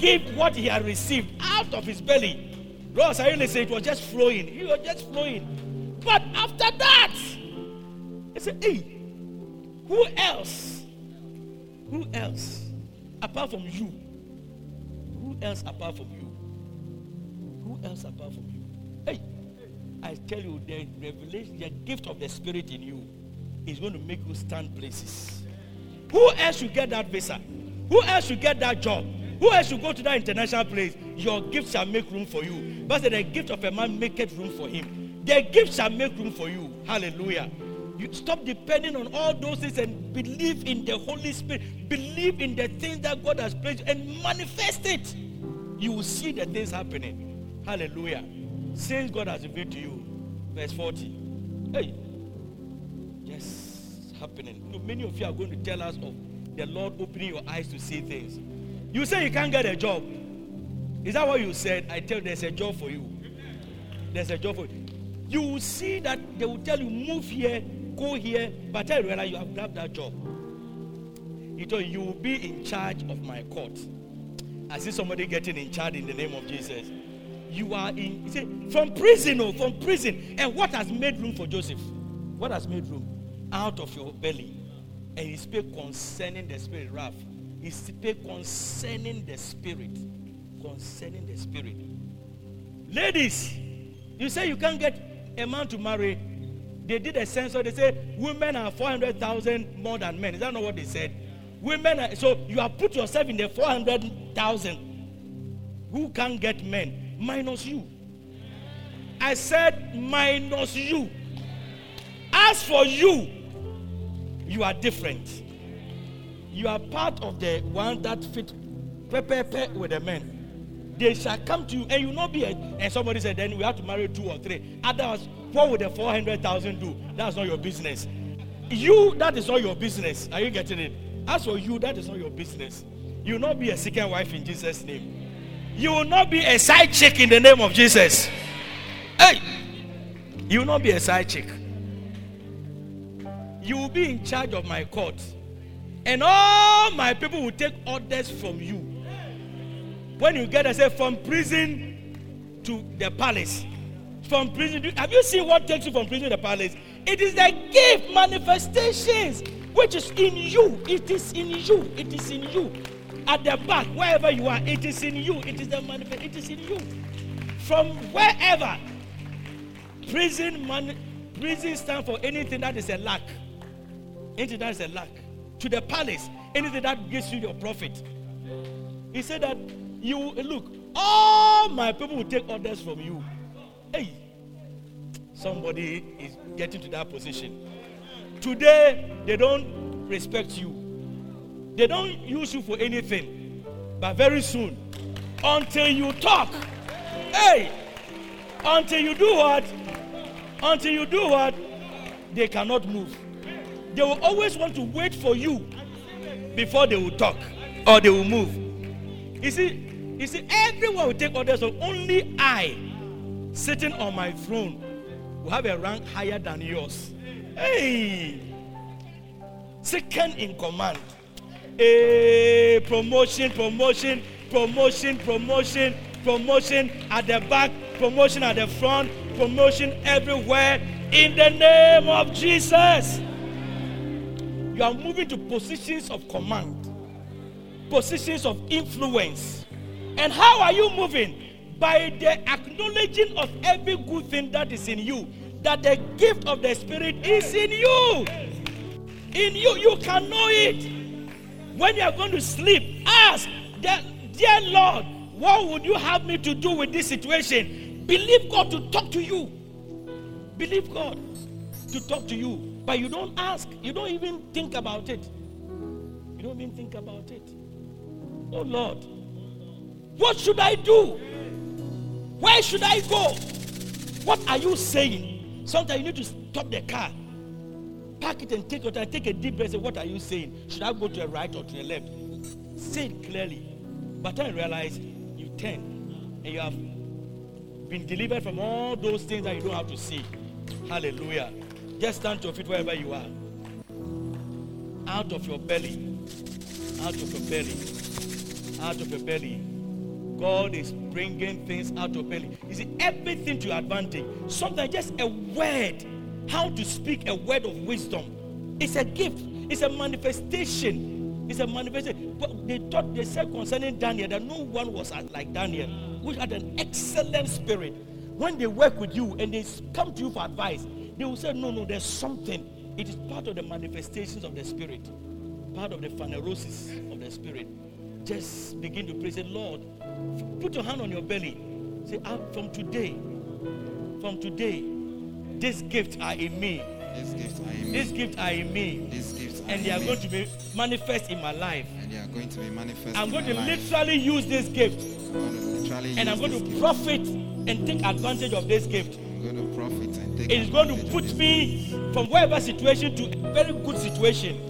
give what he had received out of his belly. Ross, I only say it was just flowing. He was just flowing. But after that, he said, "Hey, who else? Who else apart from you? Who else apart from you? Who else apart from you? Hey, I tell you, the revelation, the gift of the Spirit in you is going to make you stand places. Who else should get that visa? Who else should get that job? Who else should go to that international place? Your gift shall make room for you. But the gift of a man maketh room for him. The gift shall make room for you. Hallelujah. You stop depending on all those things and believe in the Holy Spirit. Believe in the things that God has placed and manifest it. You will see the things happening. Hallelujah. Since God has revealed to you. Verse 40. Hey. Yes, happening. Many of you are going to tell us of the Lord opening your eyes to see things. You say you can't get a job. Is that what you said? I tell you, there's a job for you. There's a job for you. You will see that they will tell you, move here, go here, but tell realize you have grabbed that job. He told you, you will be in charge of my court. I see somebody getting in charge in the name of Jesus. You are in, he said, from prison, oh, from prison. And what has made room for Joseph? What has made room? Out of your belly. And he spoke concerning the spirit, wrath. He spoke concerning the spirit. Concerning the spirit. Ladies, you say you can't get a man to marry. They did a census. They say women are 400,000 more than men. Is that not what they said? Women are, so you have put yourself in the 400,000 who can't get men minus you. I said minus you. As for you, you are different. You are part of the one that fit pepe with the men. They shall come to you, and you not be a. And somebody said, then we have to marry two or three. Others, what would the 400,000 do? That's not your business. You, that is not your business. Are you getting it? As for you, that is not your business. You will not be a second wife in Jesus' name. You will not be a side chick in the name of Jesus. Hey, you will not be a side chick. You will be in charge of my court. And all my people will take orders from you. When you get say from prison to the palace. From prison, have you seen what takes you from prison to the palace? It is the gift manifestations which is in you. It is in you. It is in you. At the back, wherever you are, it is in you. It is the manifest. It is in you. From wherever, prison man, prison stand for anything that is a lack. Anything that is a lack. To the palace, anything that gives you your profit. He said that you look, all my people will take orders from you. Hey, somebody is getting to that position. Today, they don't respect you. They don't use you for anything. But very soon, until you talk, hey, until you do what? Until you do what? They cannot move. They will always want to wait for you before they will talk or they will move. You see, you see, everyone will take orders, so only I, sitting on my throne, will have a rank higher than yours. Hey, second in command. Hey, promotion, promotion, promotion, promotion, promotion at the back, promotion at the front, promotion everywhere in the name of Jesus. You are moving to positions of command, positions of influence. And how are you moving? By the acknowledging of every good thing that is in you, that the gift of the Spirit is in you. In you, you can know it. When you are going to sleep, ask, Dear Lord, what would you have me to do with this situation? Believe God to talk to you. Believe God to talk to you. But you don't ask, you don't even think about it. You don't even think about it. Oh Lord, what should I do? Where should I go? What are you saying? Sometimes you need to stop the car Pack it and take your time. Take a deep breath. Say, what are you saying? Should I go to the right or to the left? Say it clearly. But then realize you turn and you have been delivered from all those things that you don't have to see. Hallelujah. Just stand to your feet wherever you are. Out of your belly. Out of your belly. Out of your belly. God is bringing things out of belly. You see, everything to your advantage. Sometimes just a word. How to speak a word of wisdom. It's a gift. It's a manifestation. It's a manifestation. But they thought they said concerning Daniel that no one was like Daniel, which had an excellent spirit. When they work with you and they come to you for advice, they will say, No, no, there's something. It is part of the manifestations of the spirit, part of the phanerosis of the spirit. Just begin to pray. Say, Lord, put your hand on your belly. Say, "Ah, from today, from today, these gifts are in me. These gifts are in me. gifts are in me. These gifts are And they are me. going to be manifest in my life. and they are going to be manifest. I'm in going to life. literally use this gift. I'm going to literally And I'm going this to gift. profit and take advantage of this gift. I'm going to profit and take It is going to put me from whatever situation to a very good situation.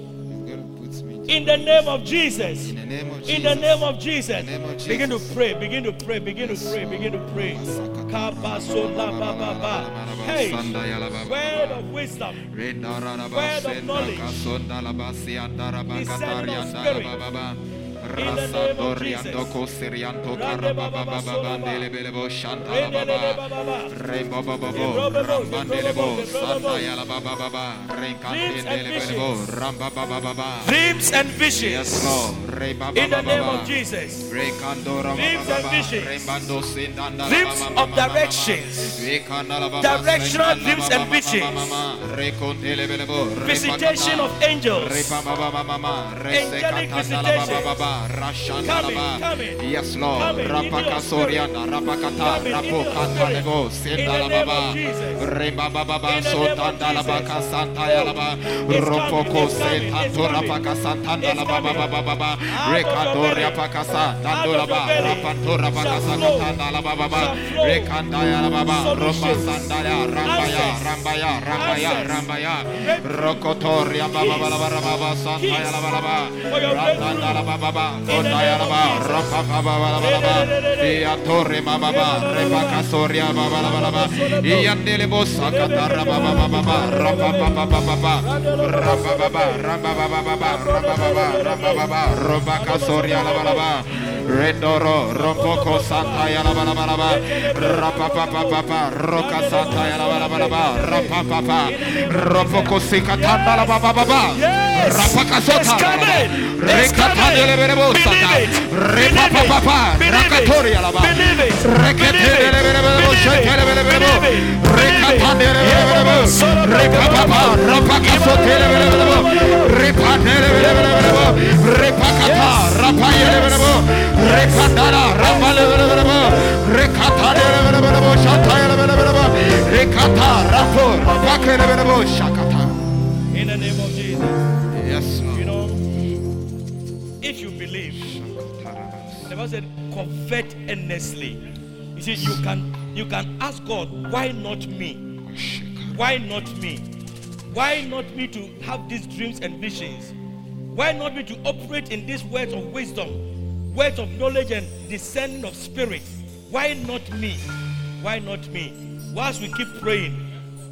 In the name of Jesus. in the name of Jesus. In the name of Jesus. In the name of Begin to pray, begin to pray, begin to pray, begin to pray. Hey, word of wisdom. Word of knowledge. Discerning of spirit. In the name of Jesus. Dreams and visions. Yes, Lord. In the name of Jesus. Dreams and visions. Dreams of directions. Directional dreams and visions. Visitation of angels. Angelic visitation. Coming. Yes, Lord. Coming into your Rapakasoriana, Rapakata, Coming into Rapo your Kantalego, spirit. In the name of Sendalababa, Jesus. Rembababa, In the name of Sotandalabaka. Santayalaba, Ropoko, coming, it's coming, Sentanto, it's coming. Rapaka, Santandalababa, Out of your Recadoria belly. Pacasa, Out of Dandolaba, your belly. Rapanto, Rapaka, Shall flow. Santandalababa, Shall flow. Recandayalababa, Ropa Sandaya, Rambaya, Rambaya, Rambaya, Rambaya. Rocotoria, Baba, Baba, Baba, Santayalababa, For your breakthrough. Randalababa, Jesus. Rapa, Rapa, Rapa, Rapa, Rapa, Rapa, Rendoro, Rompoko, Santa, Yalaba, Baba, Baba, Rapa, Papa, Santa, Yalaba, Baba, Baba, Rapa, Papa, Ropoko, Sikatanda, Baba, Baba, Yes. Rapaka, It's Sota, coming. It's Rekatandele, coming. Berebo, Sata, Believe it. Believe it. Believe it. Believe it. Rekatele, Berebo, Believe it. Shetele, the Bible said, covet earnestly. You see, you can you can ask God, why not me? Why not me? Why not me to have these dreams and visions? Why not me to operate in these words of wisdom, words of knowledge and discerning of spirit? Why not me? Why not me? Whilst we keep praying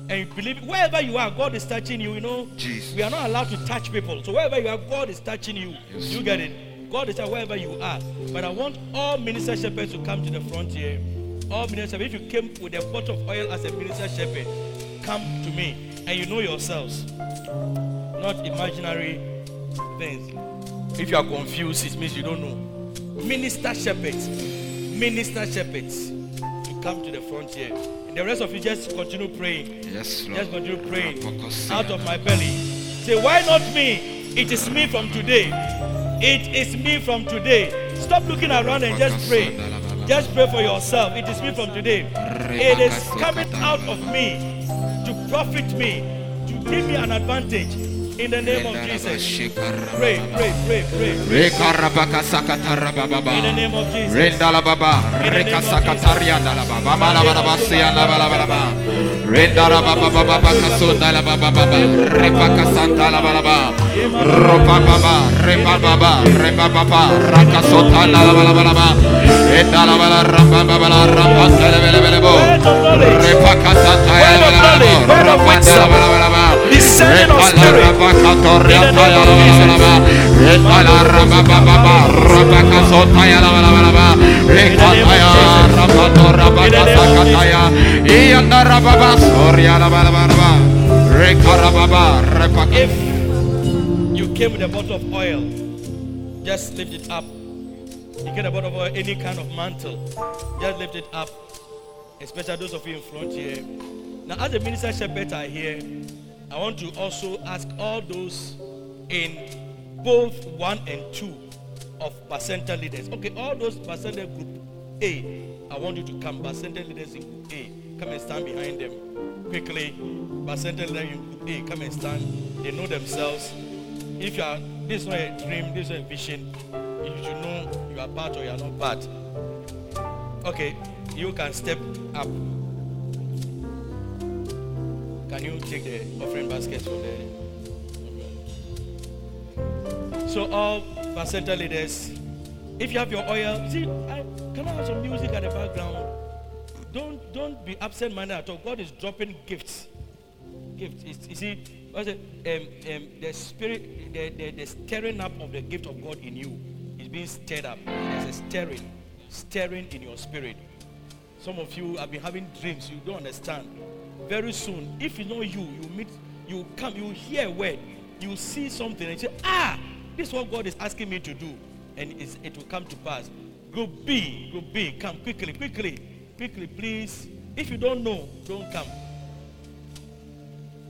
and you believe, wherever you are, God is touching you. You know, Jesus. we are not allowed to touch people. So wherever you are, God is touching you. Yes. You get it? God is wherever you are. But I want all minister shepherds to come to the front here. All minister, shepherds, if you came with a pot of oil as a minister shepherd, come to me and you know yourselves, not imaginary things. If you are confused, it means you don't know. Minister shepherds, minister shepherds, to come to the front here. And the rest of you just continue praying. Yes, Lord. Just continue praying out of my belly. Say, why not me? It is me from today. It is me from today. Stop looking around and just pray. Just pray for yourself. It is me from today. It is coming out of me to profit me, to give me an advantage. In the name of Jesus. Pray, pray, pray, pray. In the name of Jesus. Rendala baba, In the name reka sakataria ndala baba, mala bala basi andala bala bala bala. Rendara baba baba baka sonda la baba baba. Repaka santa la baba baba. Ropa baba. Repa baba. Repa baba. Raka sota la baba baba baba. Enda la baba ramba baba la ramba tele bele bele bo. Repaka santa ya la baba baba. Rapa la baba baba. If you came with a bottle of oil, just lift it up. You get a bottle of oil, any kind of mantle, just lift it up. Especially those of you in front here. Now, as the minister shepherds are here, I want to also ask all those in both one and two of Bacenta leaders. Okay, all those Bacenta group A, I want you to come. Bacenta leaders in group A, come and stand behind them quickly. Bacenta leaders in group A, come and stand. They know themselves. If you are, this is not a dream, this is a vision. You should know you are part or you are not part. Okay, you can step up. Can you take the offering basket from there? So all Bacenta leaders, if you have your oil, see, I, can I have some music at the background? Don't don't be absent-minded at all. God is dropping gifts. Gifts. It's- you see, what's it? Um, um, the spirit, the, the, the stirring up of the gift of God in you is being stirred up. There's a stirring, stirring in your spirit. Some of you have been having dreams you don't understand. Very soon, if you know you, you meet, you come, you hear a word, you see something and say, Ah, this is what God is asking me to do. And it's, it will come to pass. Group B, group B, come quickly, quickly, quickly, please. If you don't know, don't come.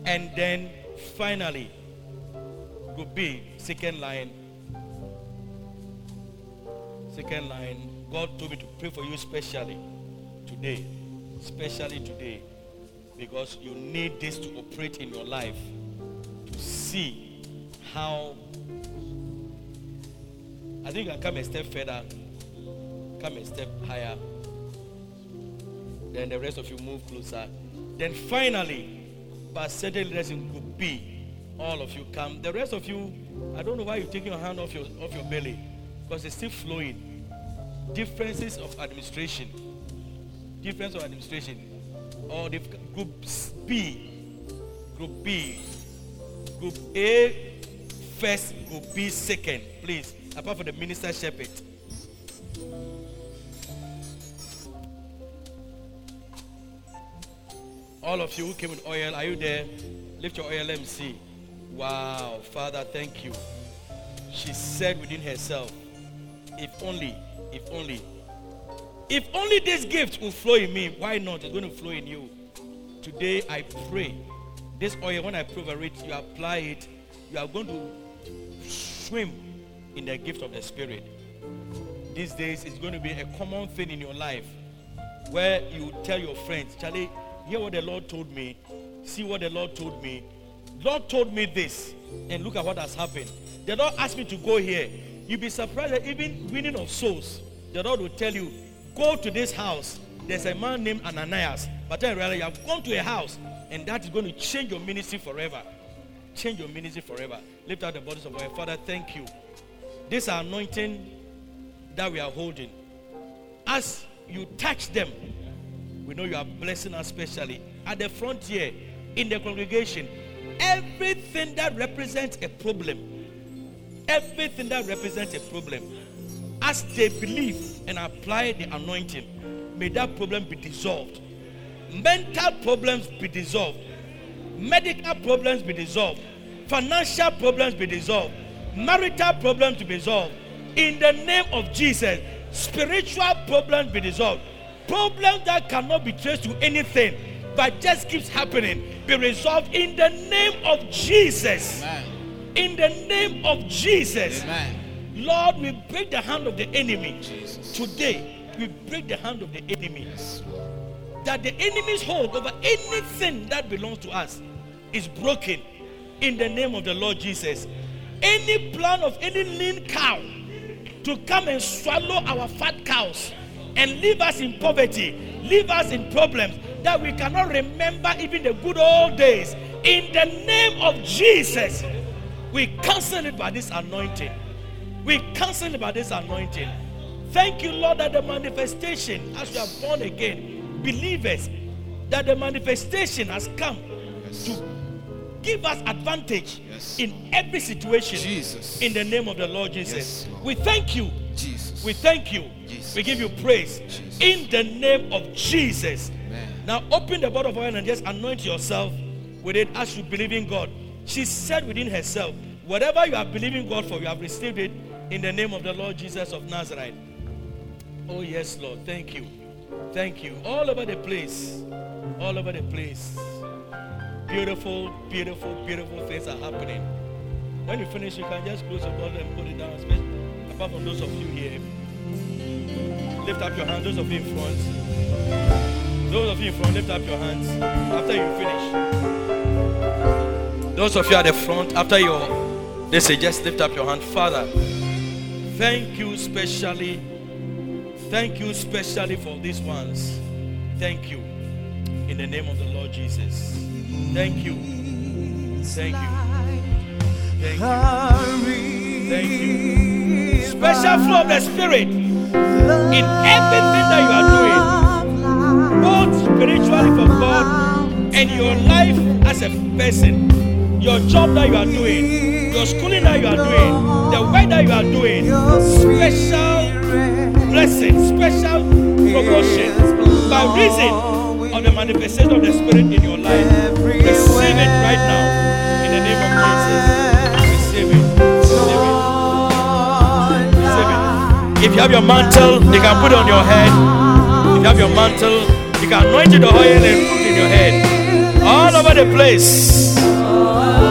And then finally, group B, second line. Second line, God told me to pray for you specially today. Especially today. Because you need this to operate in your life. To see how. I think you can come a step further. Come a step higher. Then the rest of you move closer. Then finally, Bacenta leaders in group B, all of you come. The rest of you, I don't know why you're taking your hand off your off your belly. Because it's still flowing. Differences of administration. Difference of administration. Or the group B. Group B. Group A first, group B second. Please. Apart from the minister shepherd. All of you who came with oil, are you there? Lift your oil, let me see. Wow, Father, thank you. She said within herself, if only, if only, if only this gift will flow in me, why not? It's going to flow in you. Today I pray. This oil, when I pray it, you apply it, you are going to swim in the gift of the Spirit. These days, it's going to be a common thing in your life where you tell your friends, Charlie, hear what the Lord told me, see what the Lord told me. Lord told me this, and look at what has happened. The Lord asked me to go here. You'll be surprised that even winning of souls, the Lord will tell you, go to this house. There's a man named Ananias. But then really, you have gone to a house, and that is going to change your ministry forever. Change your ministry forever. Lift out the bodies of our Father. Thank you. This anointing that we are holding, as you touch them, we know you are blessing us specially at the frontier in the congregation. Everything that represents a problem, everything that represents a problem, as they believe and apply the anointing, may that problem be dissolved. Mental problems be dissolved. Medical problems be dissolved. Financial problems be dissolved. Marital problems be dissolved. In the name of Jesus, spiritual problems be dissolved. Problems that cannot be traced to anything but just keeps happening be resolved in the name of Jesus. Amen. In the name of Jesus. Amen. Lord, we break the hand of the enemy. Jesus. Today, we break the hand of the enemy. That the enemy's hold over anything that belongs to us is broken in the name of the Lord Jesus. Any plan of any lean cow to come and swallow our fat cows and leave us in poverty, leave us in problems, that we cannot remember even the good old days. In the name of Jesus, we cancel it by this anointing. We cancel by this anointing. Thank you, Lord, that the manifestation, as we are born again, believers, that the manifestation has come to give us advantage Yes. in every situation. Jesus. In the name of the Lord Jesus. Yes, Lord. we thank you. Jesus. We thank you. Jesus. We give you praise. Jesus. In the name of Jesus. Amen. Now open the bottle of oil and just anoint yourself with it as you believe in God. She said within herself, Whatever you are believing God for, you have received it in the name of the Lord Jesus of Nazareth. Oh, yes, Lord. Thank you. Thank you. All over the place. All over the place. Beautiful, beautiful, beautiful things are happening. When you finish, you can just close your bottle and put it down. Apart from those of you here. Lift up your hand, those of you in front. Those of you in front, lift up your hands after you finish. Those of you at the front, after your, they say, just lift up your hand. Father, thank you specially. Thank you specially for these ones. Thank you. In the name of the Lord Jesus. Thank you. Thank you. Thank you. Thank you. Special flow of the Spirit in everything that you are doing, both spiritually for God and your life as a person, your job that you are doing, your schooling that you are doing, the work that you are doing, special blessing, special promotion by reason of the manifestation of the Spirit in your life. Receive it right now in the name of Jesus. Receive it. Receive it. Receive it. If you have your mantle, you can put it on your head. If you have your mantle, you can anoint it with oil and put it in your head. All over the place.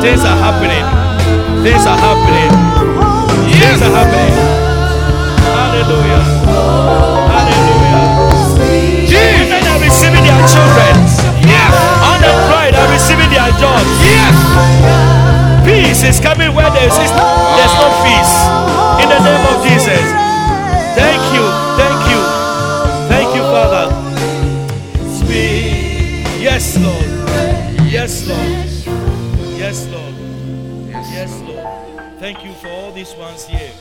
Things are happening. Things are happening. Things are happening. Hallelujah. Hallelujah. Women are receiving their children. Yes. Unemployed are receiving their jobs. Yes. Peace is coming where there is there's no peace. In the name of Jesus. Thank Thank you for all these ones here.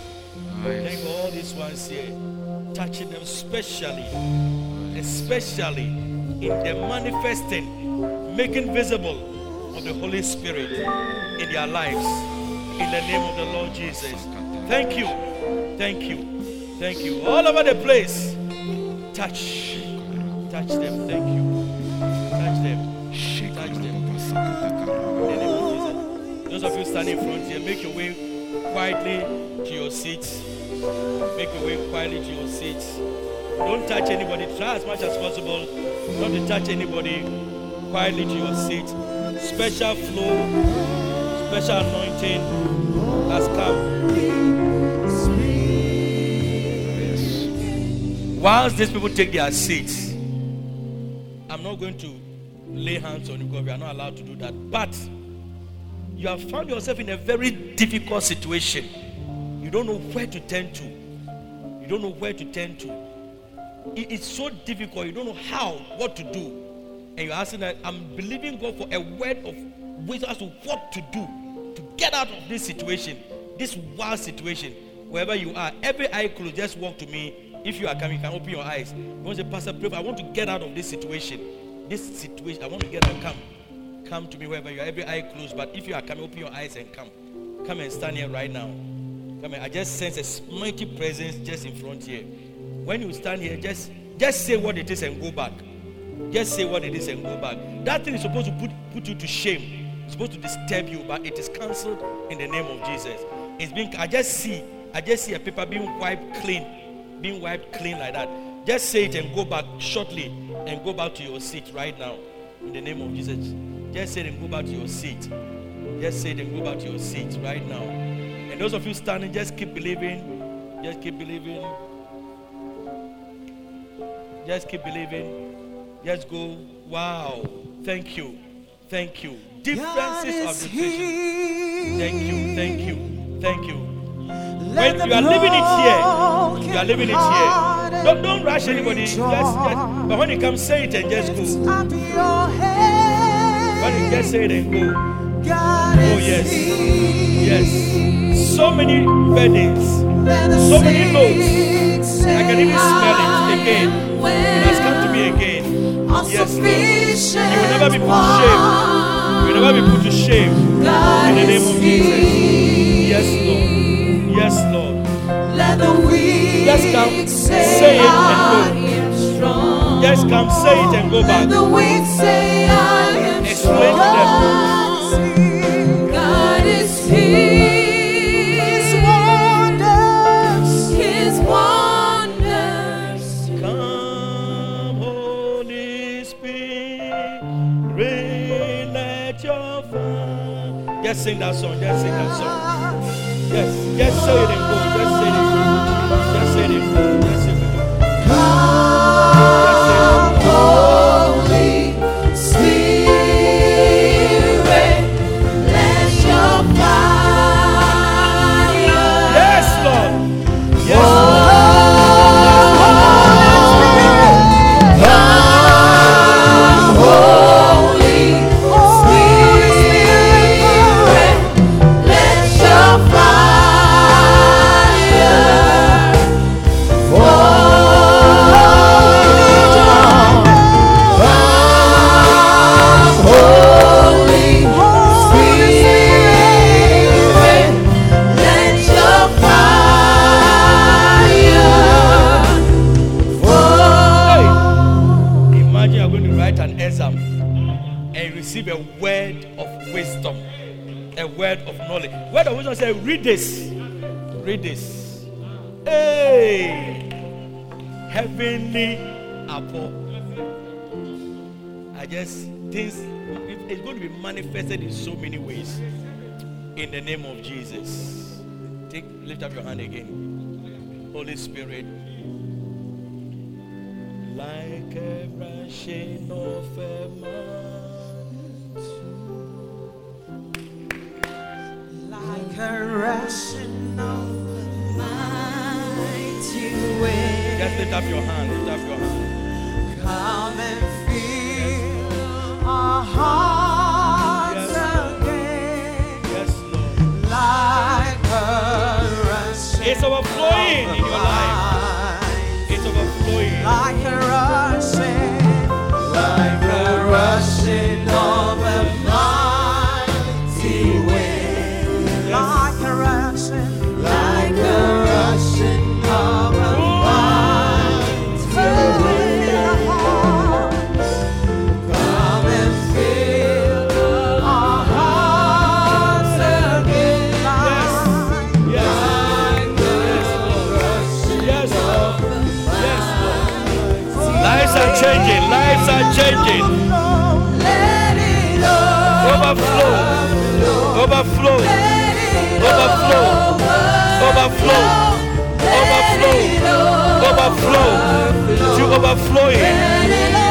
Thank you for all these ones here. Touching them specially, especially in the manifesting, making visible of the Holy Spirit in their lives. In the name of the Lord Jesus. Thank you. Thank you. Thank you. All over the place. Touch. Touch them. Thank you. Touch them. Touch them. In the name of Jesus. Those of you standing in front here, make your way quietly to your seats. Make your way quietly to your seats. Don't touch anybody. Try as much as possible not to touch anybody. Quietly to your seat. Special flow, special anointing has come. Yes. Whilst these people take their seats, I'm not going to lay hands on you because we are not allowed to do that. But you have found yourself in a very difficult situation. You don't know where to turn to. You don't know where to turn to. It- it's so difficult. You don't know how, what to do. And you're asking that I'm believing God for a word of wisdom as to what to do to get out of this situation, this wild situation, wherever you are. Every eye closed, just walk to me. If you are coming, you can open your eyes. You want to say, Pastor, pray. I want to get out of this situation. This situation, I want to get out. Come. Come to me wherever you are. Every eye closed. But if you are coming, open your eyes and come. Come and stand here right now. Come here. I just sense a mighty presence just in front here. When you stand here, just just say what it is and go back. Just say what it is and go back. That thing is supposed to put, put you to shame. It's supposed to disturb you, but it is cancelled in the name of Jesus. It's been I just see, I just see a paper being wiped clean, being wiped clean like that. Just say it and go back shortly and go back to your seat right now. In the name of Jesus. Just say it and go back to your seat. Just say it and go back to your seat right now. And those of you standing, just keep believing. Just keep believing. Just keep believing. Just go. Wow. Thank you. Thank you. Differences of the. Thank you. Thank you. Thank you. When you are living it here, you are living it here. Don't, don't rush anybody. Just, just, but when you come, say it and just go. Just say it and oh, go. Oh, yes. Yes. So many weddings, so many notes. I can even smell it again. It has come to me again. Yes, Lord. You will never be put to shame. You will never be put to shame. In the name of Jesus. Yes, Lord. Yes, Lord. Just come, say it and go. Just come, say it and go back. Explain to them. God is His wonders, His wonders. Come, Holy Spirit, let your fire. Just sing that song. Just sing that song. Yes, just say it and go. Just say it Says, read this. Read this. Hey, heavenly apple. I just things it- it's going to be manifested in so many ways. In the name of Jesus. Take lift up your hand again. Holy Spirit. Like a rushing of lift up your hand. Are changing. Overflow. Overflow. Overflow. Overflow. Overflow. Overflow. To overflowing.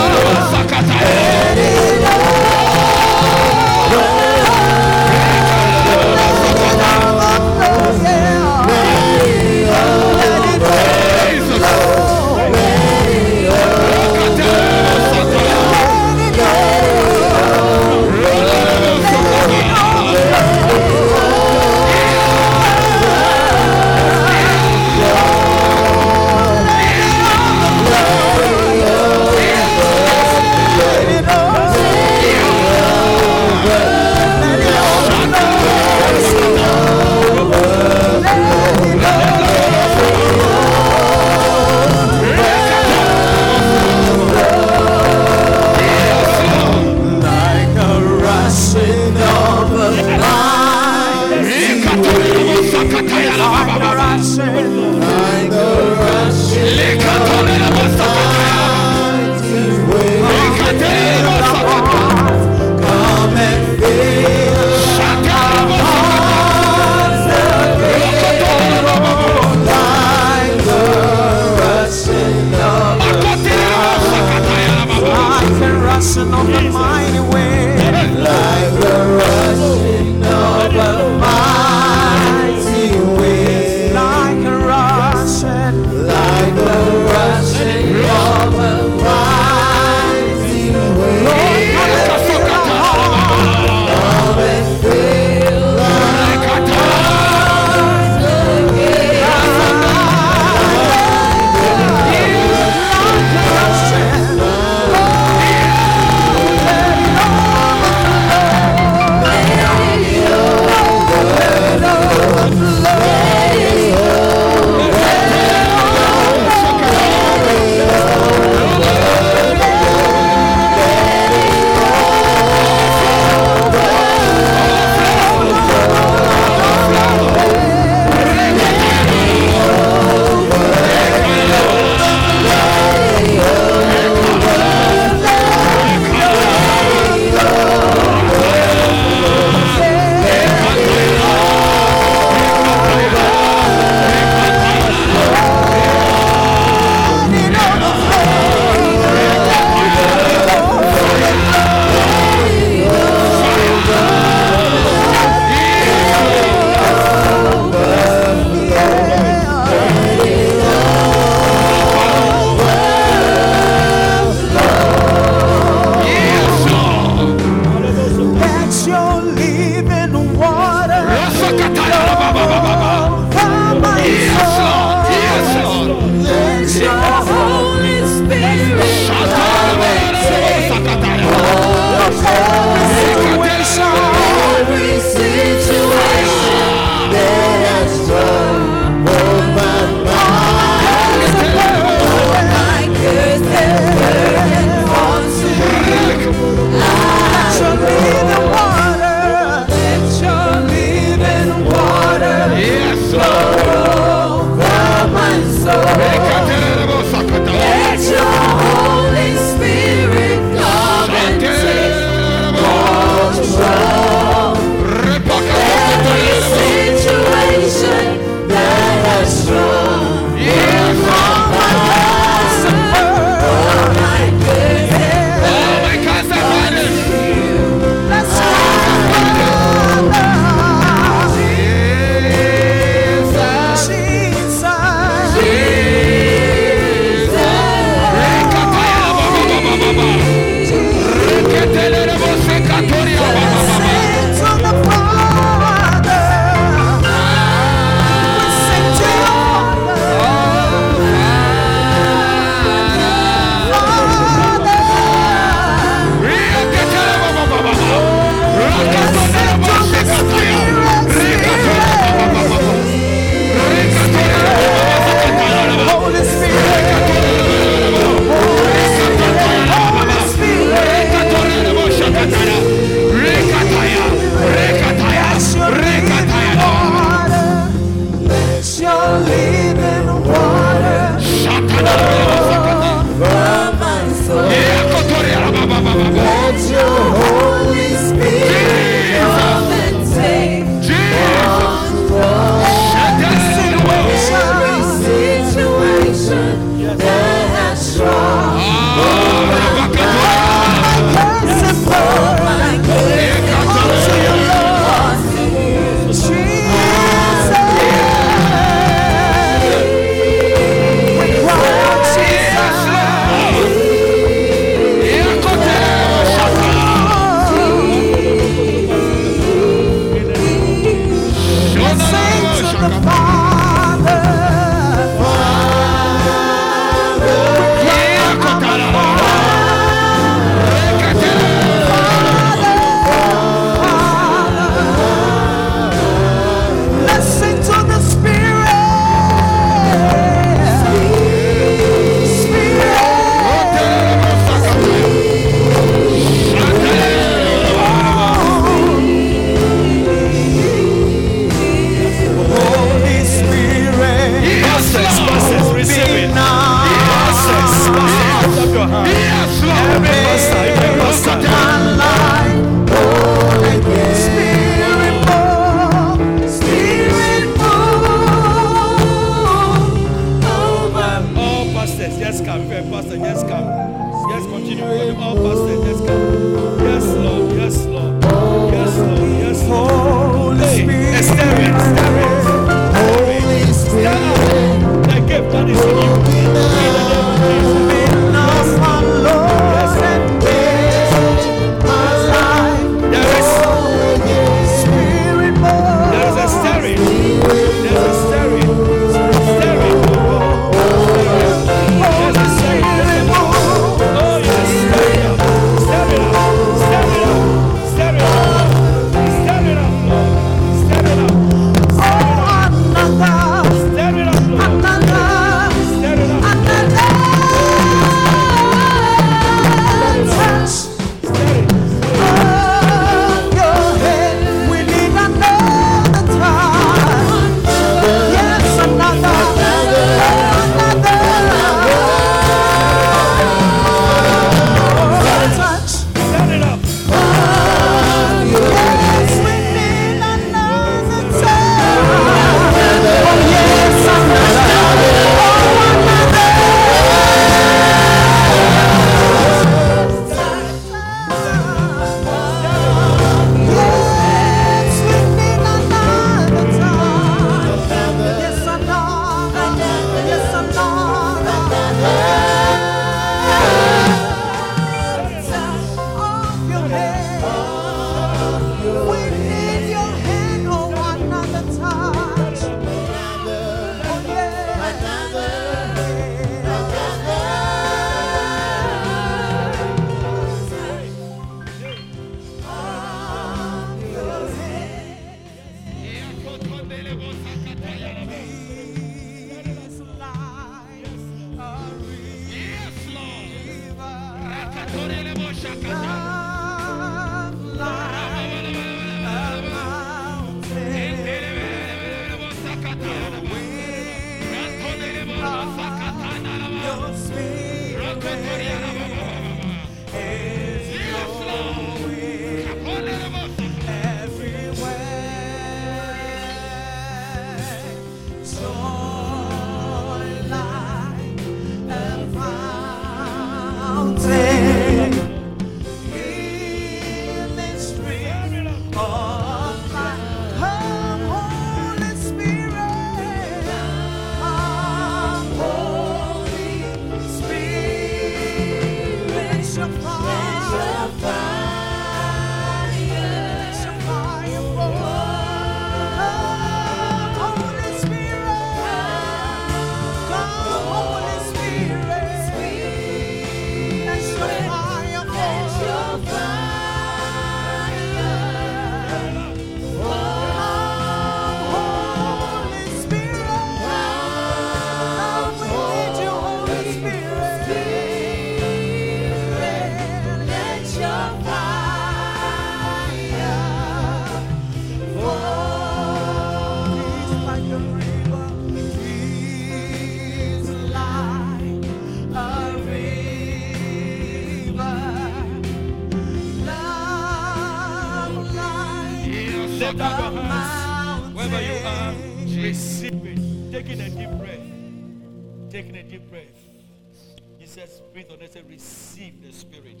Breathe on us and receive the Spirit.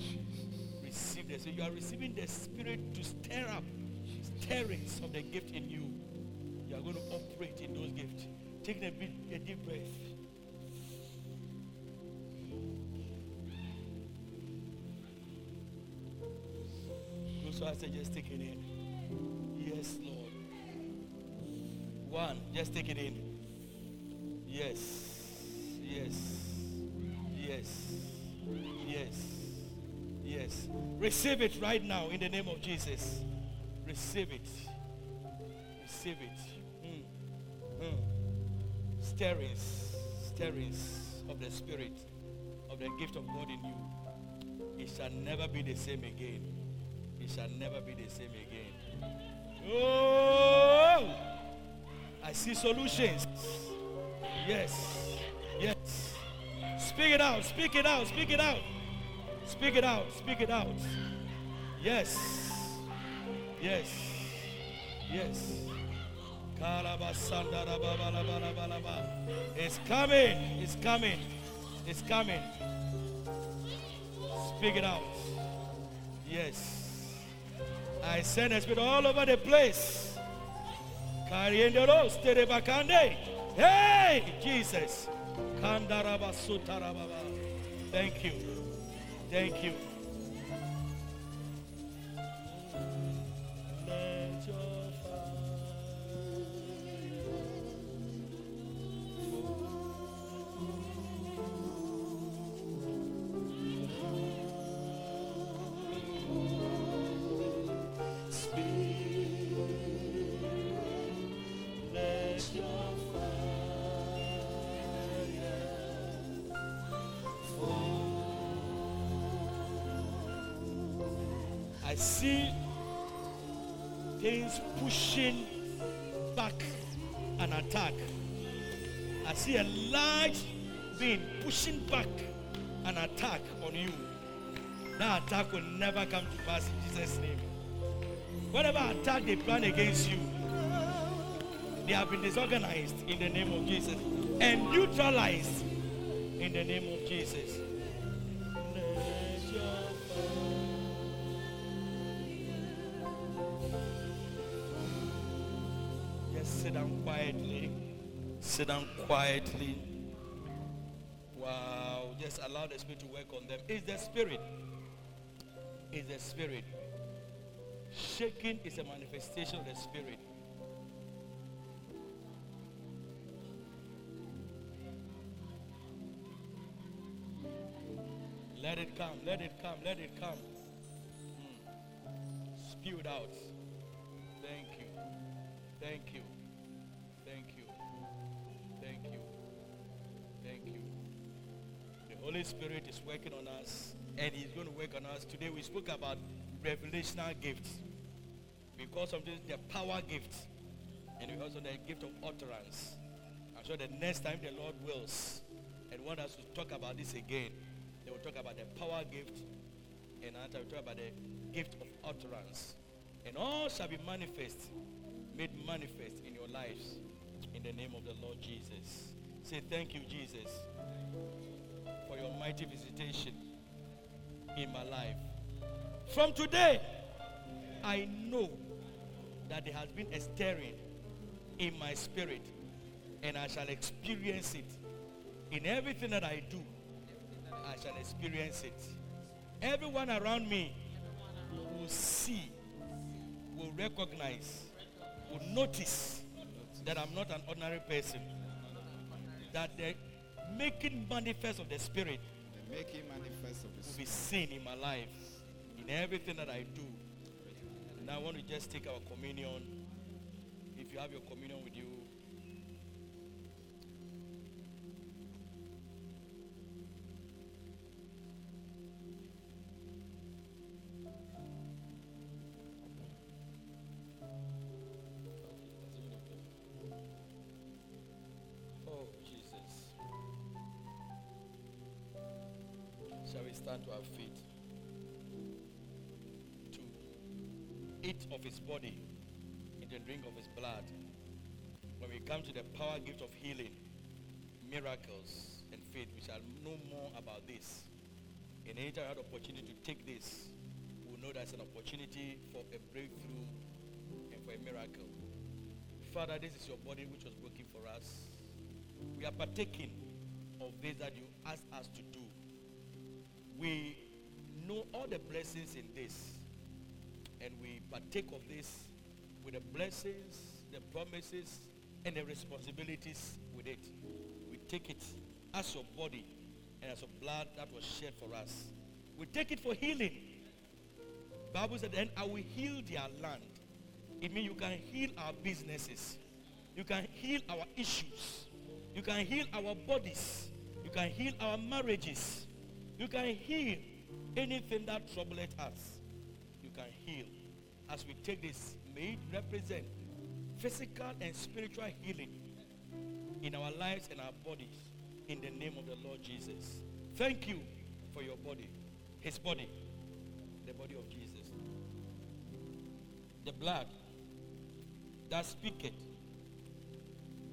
Receive the Spirit. You are receiving the Spirit to stir up stirrings of the gift in you. You are going to operate in those gifts. Taking a, bit, a deep breath. So I and just take it in. Yes, Lord. One, just take it in. Yes, yes, yes, yes, yes. Receive it right now in the name of Jesus. Receive it. Receive it. Mm. Mm. Stirrings, stirrings of the Spirit, of the gift of God in you. It shall never be the same again. It shall never be the same again. Oh! I see solutions. Yes. Yes. Speak it out. Speak it out. Speak it out. Speak it out. Speak it out. Yes. Yes. Yes. It's coming. It's coming. It's coming. Speak it out. Yes. I send a spirit all over the place. Hey, Jesus. Thank you. Thank you. Back an attack. I see a large being pushing back an attack on you. That attack will never come to pass in Jesus' name. Whatever attack they plan against you, they have been disorganized in the name of Jesus and neutralized in the name of Jesus. Sit down quietly. Sit down quietly. Wow. Just allow the Spirit to work on them. It's the Spirit. It's the Spirit. Shaking is a manifestation of the Spirit. Let it come, let it come, let it come. Mm. Spew out. Thank you. Thank you. Holy Spirit is working on us and He's going to work on us. Today we spoke about revelational gifts. Because of this, the power gift and we also the gift of utterance. I'm sure the next time the Lord wills and want us to talk about this again, they will talk about the power gift and after we talk about the gift of utterance. And all shall be manifest, made manifest in your lives in the name of the Lord Jesus. Say thank you, Jesus, for your mighty visitation in my life. From today, I know that there has been a stirring in my spirit, and I shall experience it. In everything that I do, I shall experience it. Everyone around me will see, will recognize, will notice that I'm not an ordinary person. That the making manifest of the Spirit The making manifest of the will be seen in my life, in everything that I do. Now I want to just take our communion. If you have your communion stand to our feet? To eat of his body and to drink of his blood, when we come to the power gift of healing, miracles, and faith, we shall know more about this. And anytime we the opportunity to take this, we'll know that's an opportunity for a breakthrough and for a miracle. Father, this is your body which was broken for us. We are partaking of this that you asked us to do. We know all the blessings in this, and we partake of this with the blessings, the promises, and the responsibilities with it. We take it as your body and as your blood that was shed for us. We take it for healing. Bible said, then I will heal their land. It means you can heal our businesses. You can heal our issues. You can heal our bodies. You can heal our marriages. You can heal anything that troubleth us. You can heal. As we take this, may it represent physical and spiritual healing in our lives and our bodies in the name of the Lord Jesus. Thank you for your body, his body, the body of Jesus. The blood that speaketh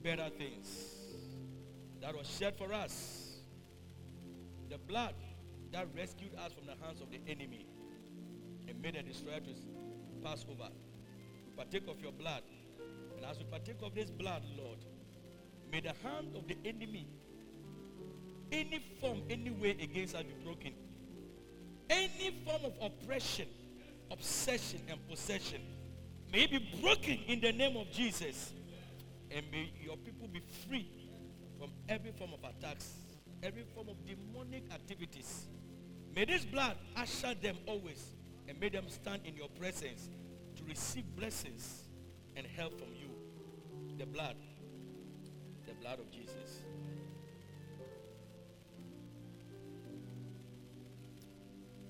better things that was shed for us. The blood that rescued us from the hands of the enemy and made the destroyer to pass over. We partake of your blood. And as we partake of this blood, Lord, may the hand of the enemy, any form, any way against us be broken. Any form of oppression, obsession, and possession may be broken in the name of Jesus. And may your people be free from every form of attacks, every form of demonic activities. May this blood usher them always and may them stand in your presence to receive blessings and help from you. The blood, the blood of Jesus.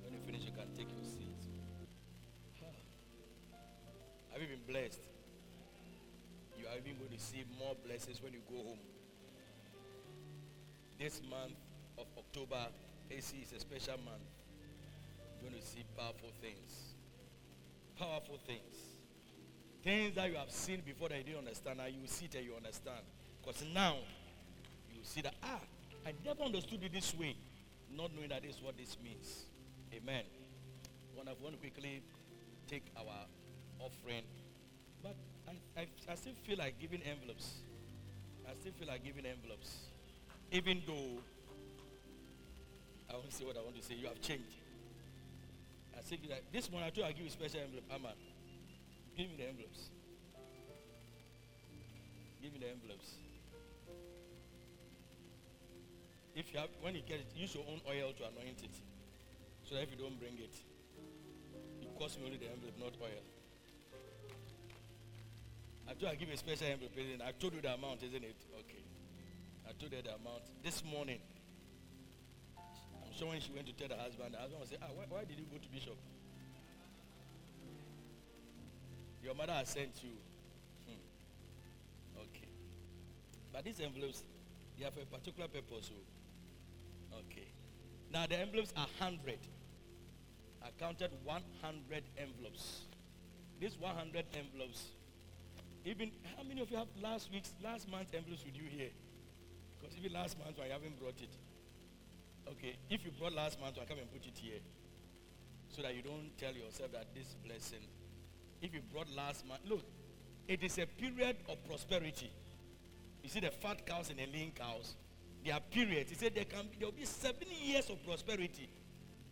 When you finish, you can take your seat. Have you been blessed? You are even going to see more blessings when you go home. This month of October, AC is a special man. You're going to see powerful things. Powerful things. Things that you have seen before that you didn't understand. Now you see it and you understand. Because now you see that, ah, I never understood it this way. Not knowing that is what this means. Amen. One of to quickly take our offering. But I, I, I still feel like giving envelopes. I still feel like giving envelopes. Even though I won't say what I want to say, you have changed. I say that this morning I told you I'll give you a special envelope. Amma, give me the envelopes. Give me the envelopes. If you have, when you get it, use your own oil to anoint it. So that if you don't bring it, it costs me only the envelope, not oil. I told you I give you a special envelope. I told you the amount, isn't it? Okay. I told you the amount. This morning, I'm when she went to tell her husband, the husband will say, ah, why, why did you go to Bishop? Your mother has sent you. Hmm. Okay. But these envelopes, they for a particular purpose. oh. Okay. Now the envelopes are 100. I counted 100 envelopes. These 100 envelopes, even how many of you have last week's, last month's envelopes with you here? Because even last month I haven't brought it. Okay, if you brought last month, I come and put it here. So that you don't tell yourself that this blessing. If you brought last month, look, it is a period of prosperity. You see the fat cows and the lean cows, there are periods. He said there can there will be seven years of prosperity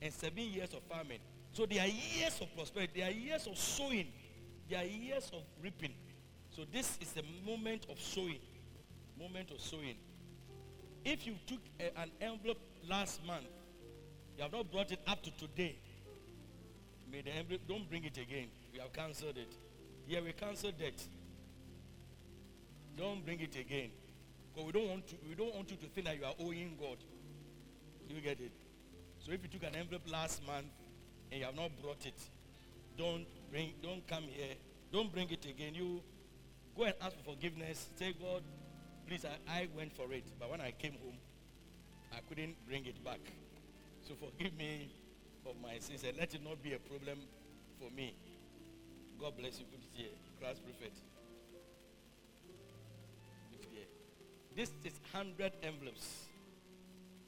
and seven years of famine. So there are years of prosperity, there are years of sowing, there are years of reaping. So this is the moment of sowing. Moment of sowing. If you took a- an envelope last month, you have not brought it up to today. May the envelope don't bring it again. We have cancelled it. Yeah, we cancelled it. Don't bring it again. Because we don't want to we don't want you to think that you are owing God. You get it? So if you took an envelope last month and you have not brought it, don't bring don't come here. Don't bring it again. You go and ask for forgiveness. Say, God, please, I, I went for it. But when I came home, I couldn't bring it back. So forgive me of my sins and let it not be a problem for me. God bless you. It here. class prefect. Look here. This is 100 envelopes.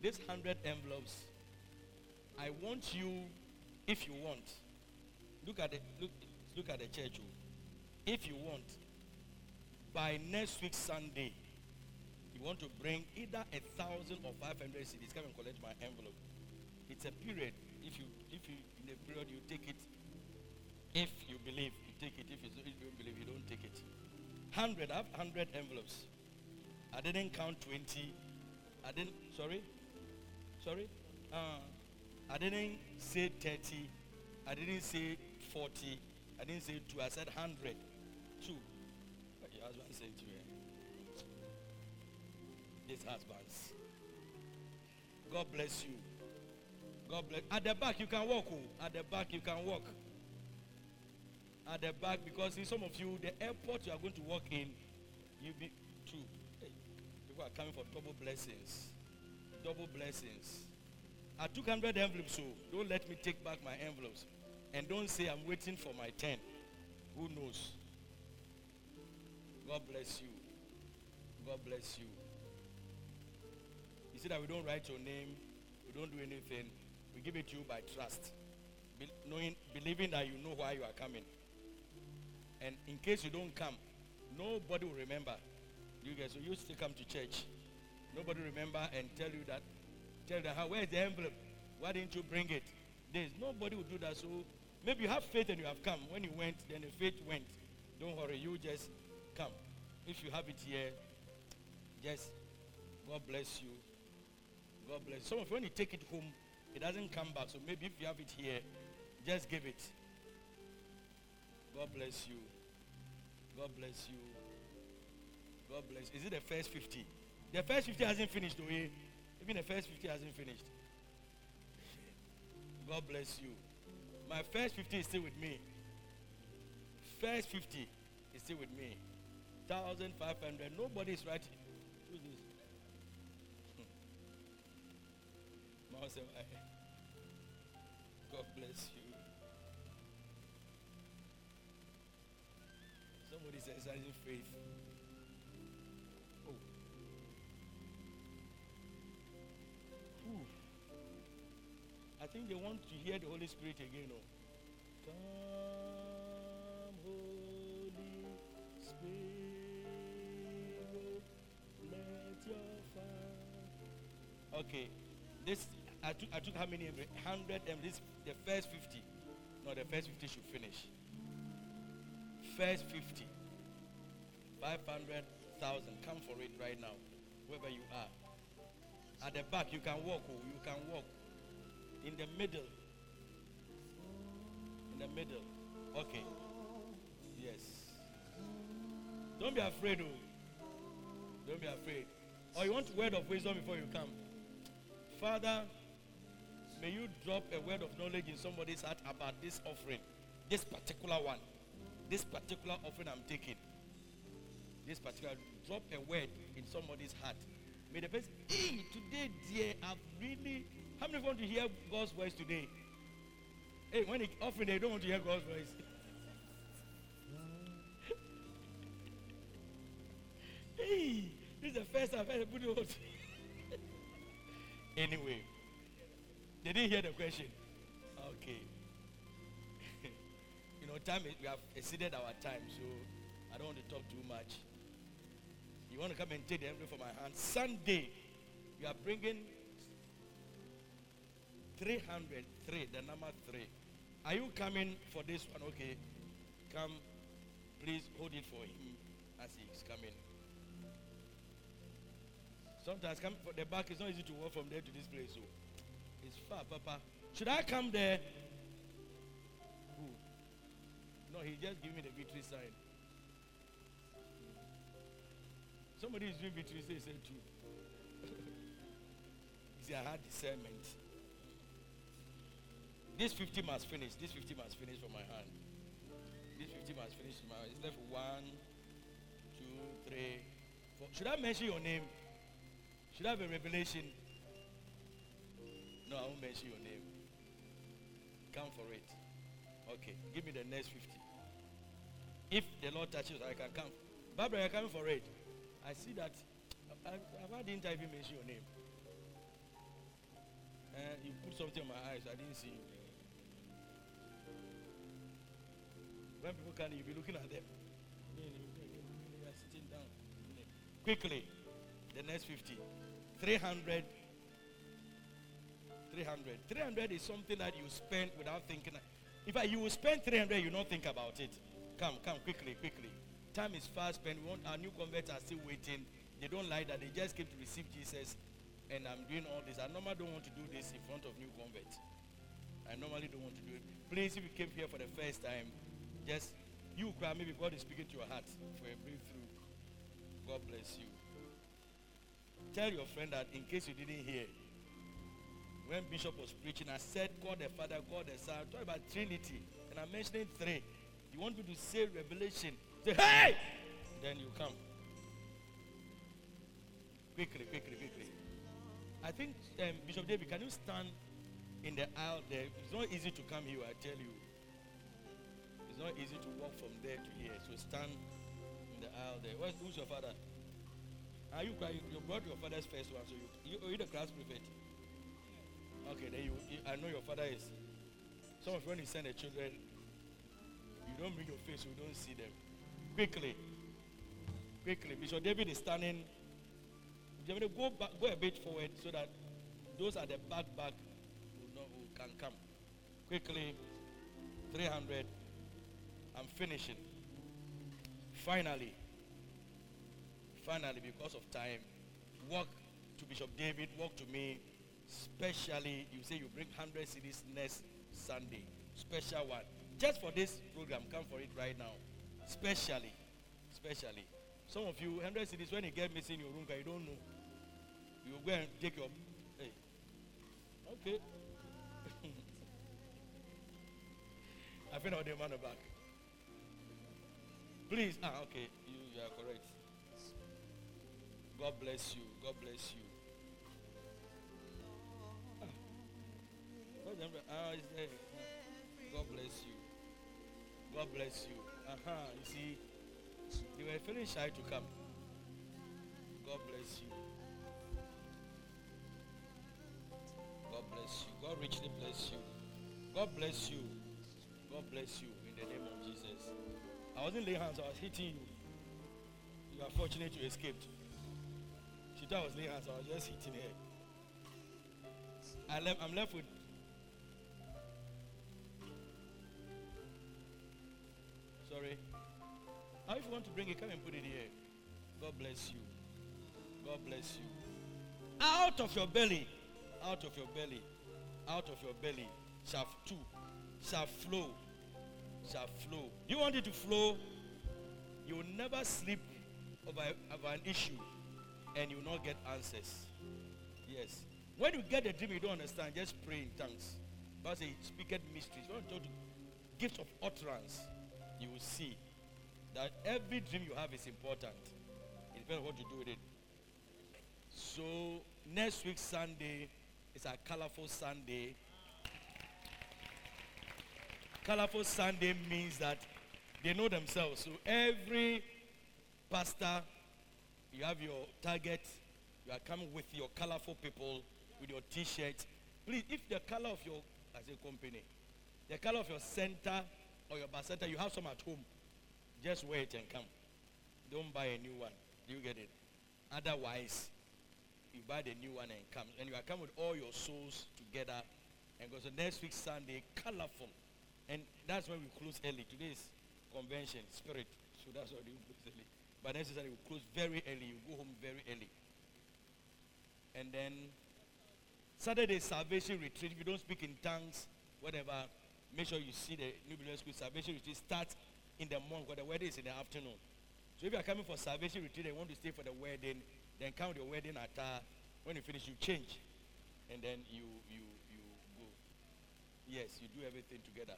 This 100 envelopes, I want you, if you want, look at the look, look at the church. oh. If you want, by next week Sunday, want to bring either a thousand or 500 CDs. Come and collect my envelope. It's a period. If you if you in a period you take it. If you believe, you take it. If you if you don't believe, you don't take it. Hundred. I have hundred envelopes. I didn't count twenty. I didn't. Sorry. Sorry. Uh, I didn't say thirty. I didn't say forty. I didn't say two. I said hundred. Two. Your husband said you. These husbands. God bless you. God bless. At the back you can walk. Oh. At the back you can walk. At the back because in some of you the airport you are going to walk in, you be two. Hey, people are coming for double blessings. Double blessings. I took hundred envelopes, so don't let me take back my envelopes, and don't say I'm waiting for my ten. Who knows? God bless you. God bless you. You see that we don't write your name, we don't do anything. We give it to you by trust, Be- knowing, believing that you know why you are coming. And in case you don't come, nobody will remember you guys. So you still come to church. Nobody remember and tell you that, tell them how where's the envelope? Why didn't you bring it? There's nobody will do that. So maybe you have faith and you have come. When you went, then the faith went. Don't worry, you just come. If you have it here, just God bless you. God bless. Some of you, when you take it home, it doesn't come back. So maybe if you have it here, just give it. God bless you. God bless you. God bless. Is it the first 50? The first 50 hasn't finished, though. eh? Even the first 50 hasn't finished. God bless you. My first 50 is still with me. First 50 is still with me. 1,500. Nobody is writing. Mama said, "Eh, God bless you. Somebody is exercising faith. Oh. Whew. I think they want to hear the Holy Spirit again. Oh. Come, Holy Spirit, let your fire. Okay, this I took. I took how many? Hundred and this the first fifty. No, the first fifty should finish. First fifty. Five hundred thousand. Come for it right now, wherever you are. At the back, you can walk. Oh, you can walk. In the middle. In the middle. Okay. Yes. Don't be afraid, oh. Don't be afraid. Or you want word of wisdom before you come. Father, may you drop a word of knowledge in somebody's heart about this offering. This particular one. This particular offering I'm taking. This particular drop a word in somebody's heart. May the person, hey, today, dear, I've really. How many want to hear God's voice today? Hey, when it offering, they don't want to hear God's voice. hey, this is the first I've anybody want to- Anyway, they didn't hear the question. Okay. you know, time is, we have exceeded our time, so I don't want to talk too much. You want to come and take the envelope from my hand. Sunday, you are bringing 303, the number three. Are you coming for this one? Okay. Come, please hold it for him as he's coming. Sometimes come for the back, is not easy to walk from there to this place. So it's far, Papa. Should I come there? No, he just gave me the victory sign. Somebody is doing victory, say, say too. you see, I had discernment. This 50 must finish. This 50 must finish from my hand. This 50 must finish from my hand. It's left one, two, three, four. Should I mention your name? Should I have a revelation? No, I won't mention your name. Come for it. Okay, give me the next 50. If the Lord touches, I can come. Barbara, you're coming for it. I see that. I, I, why didn't I even mention your name? Uh, you put something in my eyes. I didn't see you. When people come, you'll be looking at them. You are sitting down. Quickly, the next 50. 300. 300. 300 is something that you spend without thinking. In fact, you will spend 300, you don't think about it. Come, come, quickly, quickly. Time is fast spent. We want, our new converts are still waiting. They don't like that. They just came to receive Jesus. And I'm doing all this. I normally don't want to do this in front of new converts. I normally don't want to do it. Please, if you came here for the first time, just you cry. Maybe God is speaking to your heart for a breakthrough. God bless you. Tell your friend that in case you didn't hear, when Bishop was preaching, I said God the Father, God the Son. I talked about Trinity, and I'm mentioning three. You want me to say Revelation? Say, hey! Then you come. Quickly, quickly, quickly. I think, um, Bishop David, can you stand in the aisle there? It's not easy to come here, I tell you. It's not easy to walk from there to here. So stand in the aisle there. Where's, who's your father? Are you, you, you brought your father's first one, so you, you, are you the class prefect? Okay, then you, you, I know your father is. Some of you, when you send the children, you don't bring your face, you don't see them. Quickly. Quickly. Bishop David is standing. David, go back, go a bit forward so that those at the back back will who can come. Quickly. 300. I'm finishing. Finally. Finally, because of time, walk to Bishop David, walk to me. Specially, you say you bring 100 CDs next Sunday. Special one. Just for this program, come for it right now. Specially. Specially. Some of you, 100 CDs, when you get missing in your room, you don't know. You go and take your. Hey. Okay. I think all the demand back. Please. Ah, okay. You, you are correct. God bless you. God bless you. Ah? God bless you. God bless you. Uh-huh. You see, you were feeling shy to come. God bless you. God bless you. God richly bless you. God bless you. God bless you in the name of Jesus. I wasn't laying hands, I was hitting you. You are fortunate you escaped. She thought I was laying hands, I was just hitting her. I left, I'm left with Sorry. Now, if you want to bring it, come and put it here. God bless you. God bless you. Out of your belly, out of your belly, out of your belly shall two, shall flow, shall flow. You want it to flow? You will never sleep over, over an issue and you will not get answers. Yes. When you get a dream you don't understand, just pray in tongues. But say, speak mysteries. You gift of utterance, you will see that every dream you have is important. It depends on what you do with it. So next week Sunday is a colorful Sunday. Colorful Sunday means that they know themselves. So every pastor, you have your target. You are coming with your colorful people, with your T-shirt. Please, if the color of your, as a company, the color of your center or your center, you have some at home. Just wait and come. Don't buy a new one. Do you get it? Otherwise, you buy the new one and come. And you are coming with all your souls together. And go. So next week, Sunday, colorful. And that's when we close early. Today's convention, spirit. So that's why we close early. But Sunday, we close very early. You go home very early. And then Saturday, salvation retreat. If you don't speak in tongues, whatever, make sure you see the New Believers School salvation retreat start in the morning because the wedding is in the afternoon. So if you are coming for salvation retreat and want to stay for the wedding, then count your wedding at uh, when you finish, you change, and then you you you go. Yes, you do everything together.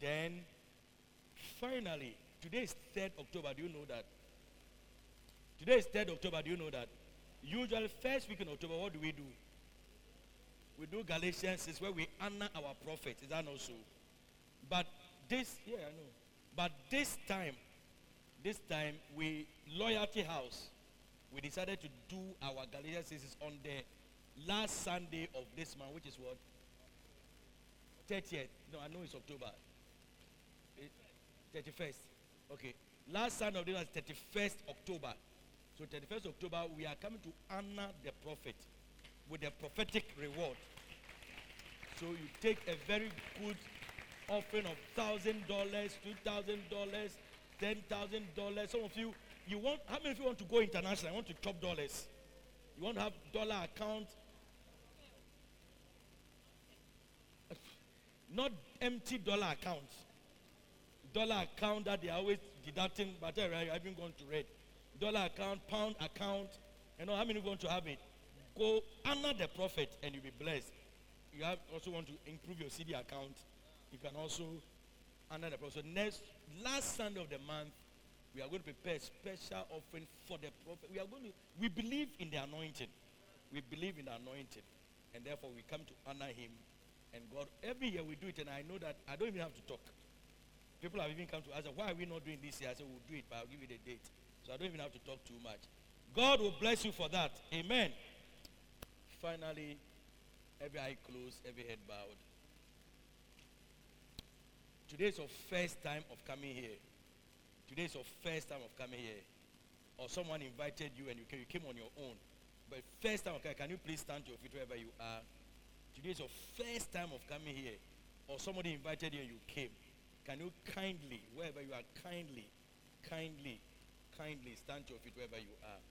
Then finally, today is third October. Do you know that? Today is third October. Do you know that? Usually, first week in October, what do we do? We do Galatians, is where we honor our prophets. Is that not so? But this, yeah, I know. But this time, this time we Loyalty House. We decided to do our Galatians thesis on the last Sunday of this month, which is what 30th. No, I know it's October. Eh, 31st. Okay. Last Sunday of the month is 31st October. So 31st October, we are coming to honor the prophet with a prophetic reward. So you take a very good offering of thousand dollars, two thousand dollars, ten thousand dollars. Some of you, you want how many of you want to go international? I want to chop dollars. You want to have dollar account. Not empty dollar accounts. Dollar account that they are always deducting, but I haven't gone to read. Dollar account, pound account. You know how many want to have it? Go honor the prophet and you'll be blessed. You have also want to improve your CD account. You can also honor the prophet. So next last Sunday of the month, we are going to prepare a special offering for the prophet. We are going to we believe in the anointing. We believe in the anointing. And therefore we come to honor him. And God, every year we do it, and I know that I don't even have to talk. People have even come to us, why are we not doing this year? I said, we'll do it, but I'll give you the date. So I don't even have to talk too much. God will bless you for that. Amen. Finally, every eye closed, every head bowed. Today is your first time of coming here. Today is your first time of coming here. Or someone invited you and you came, you came on your own. But first time, okay, can you please stand to your feet wherever you are? Today is your first time of coming here. Or somebody invited you and you came. Can you kindly, wherever you are, kindly, kindly, kindly stand to your feet wherever you are.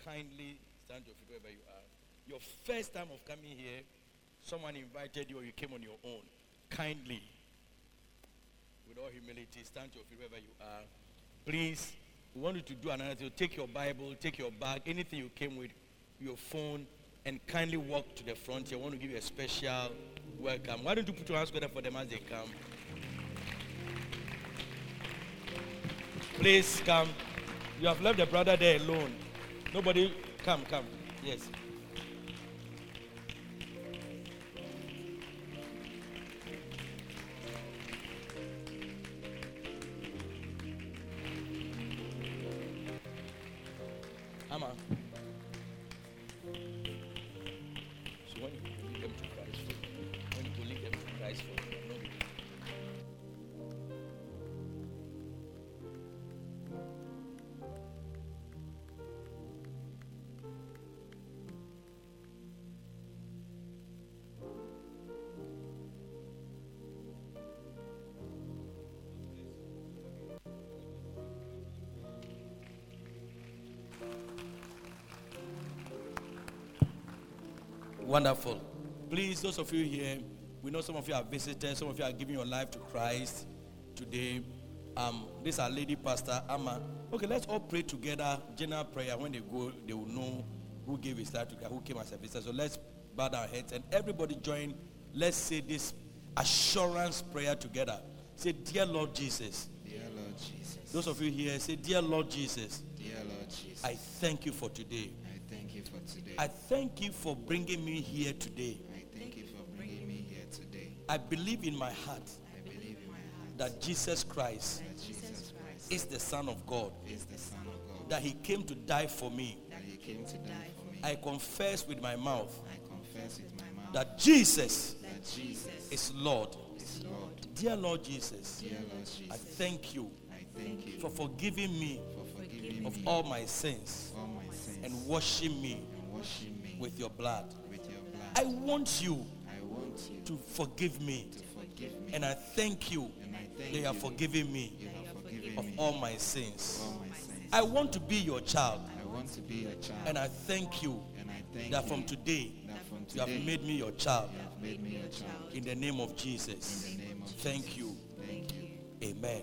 Kindly stand to your feet wherever you are. Your first time of coming here, someone invited you or you came on your own. Kindly, with all humility, stand to your feet wherever you are. Please, we want you to do another thing. Take your Bible, take your bag, anything you came with, your phone, and kindly walk to the front. I want to give you a special welcome. Why don't you put your hands together for them as they come? Please come. You have left the brother there alone. Nobody, come, come. Yes. Wonderful. Please, those of you here, we know some of you are visitors, some of you are giving your life to Christ today. Um, this our lady pastor Amma. Okay, let's all pray together. General prayer. When they go, they will know who gave his life to God, who came as a visitor. So let's bow our heads and everybody join. Let's say this assurance prayer together. Say, Dear Lord Jesus. Dear Lord Jesus. Those of you here, say, Dear Lord Jesus. Dear Lord Jesus. I thank you for today. I thank you for today. I thank you for bringing me here today. I thank you for bringing me here today. I believe in my heart I believe in my heart that Jesus Christ that Jesus Christ is the Son of God, is the Son of God. that he came to die for me. That he came to die for me. I confess with my mouth I confess with my mouth that Jesus that Jesus is Lord. is Lord. Dear Lord Jesus, Dear Lord I thank you I thank you for forgiving me for forgiving of me all my sins all my sins and washing me and washing me with your blood. with your blood. I want you I want you to forgive me to forgive me. and I thank you and I thank that you you. have forgiven me You have forgiven of all my sins. all my sins. I want to be your child I want to be your child. and I thank you and I thank that you from today that from you have today made me your child you have made me your child. in the name of Jesus. In the name of Thank you. Thank you. Amen.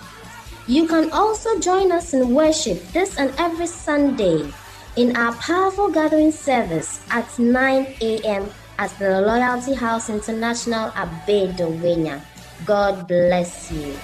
You can also join us in worship this and every Sunday in our powerful gathering service at 9 a.m. at the Loyalty House International at Bedouina. God bless you.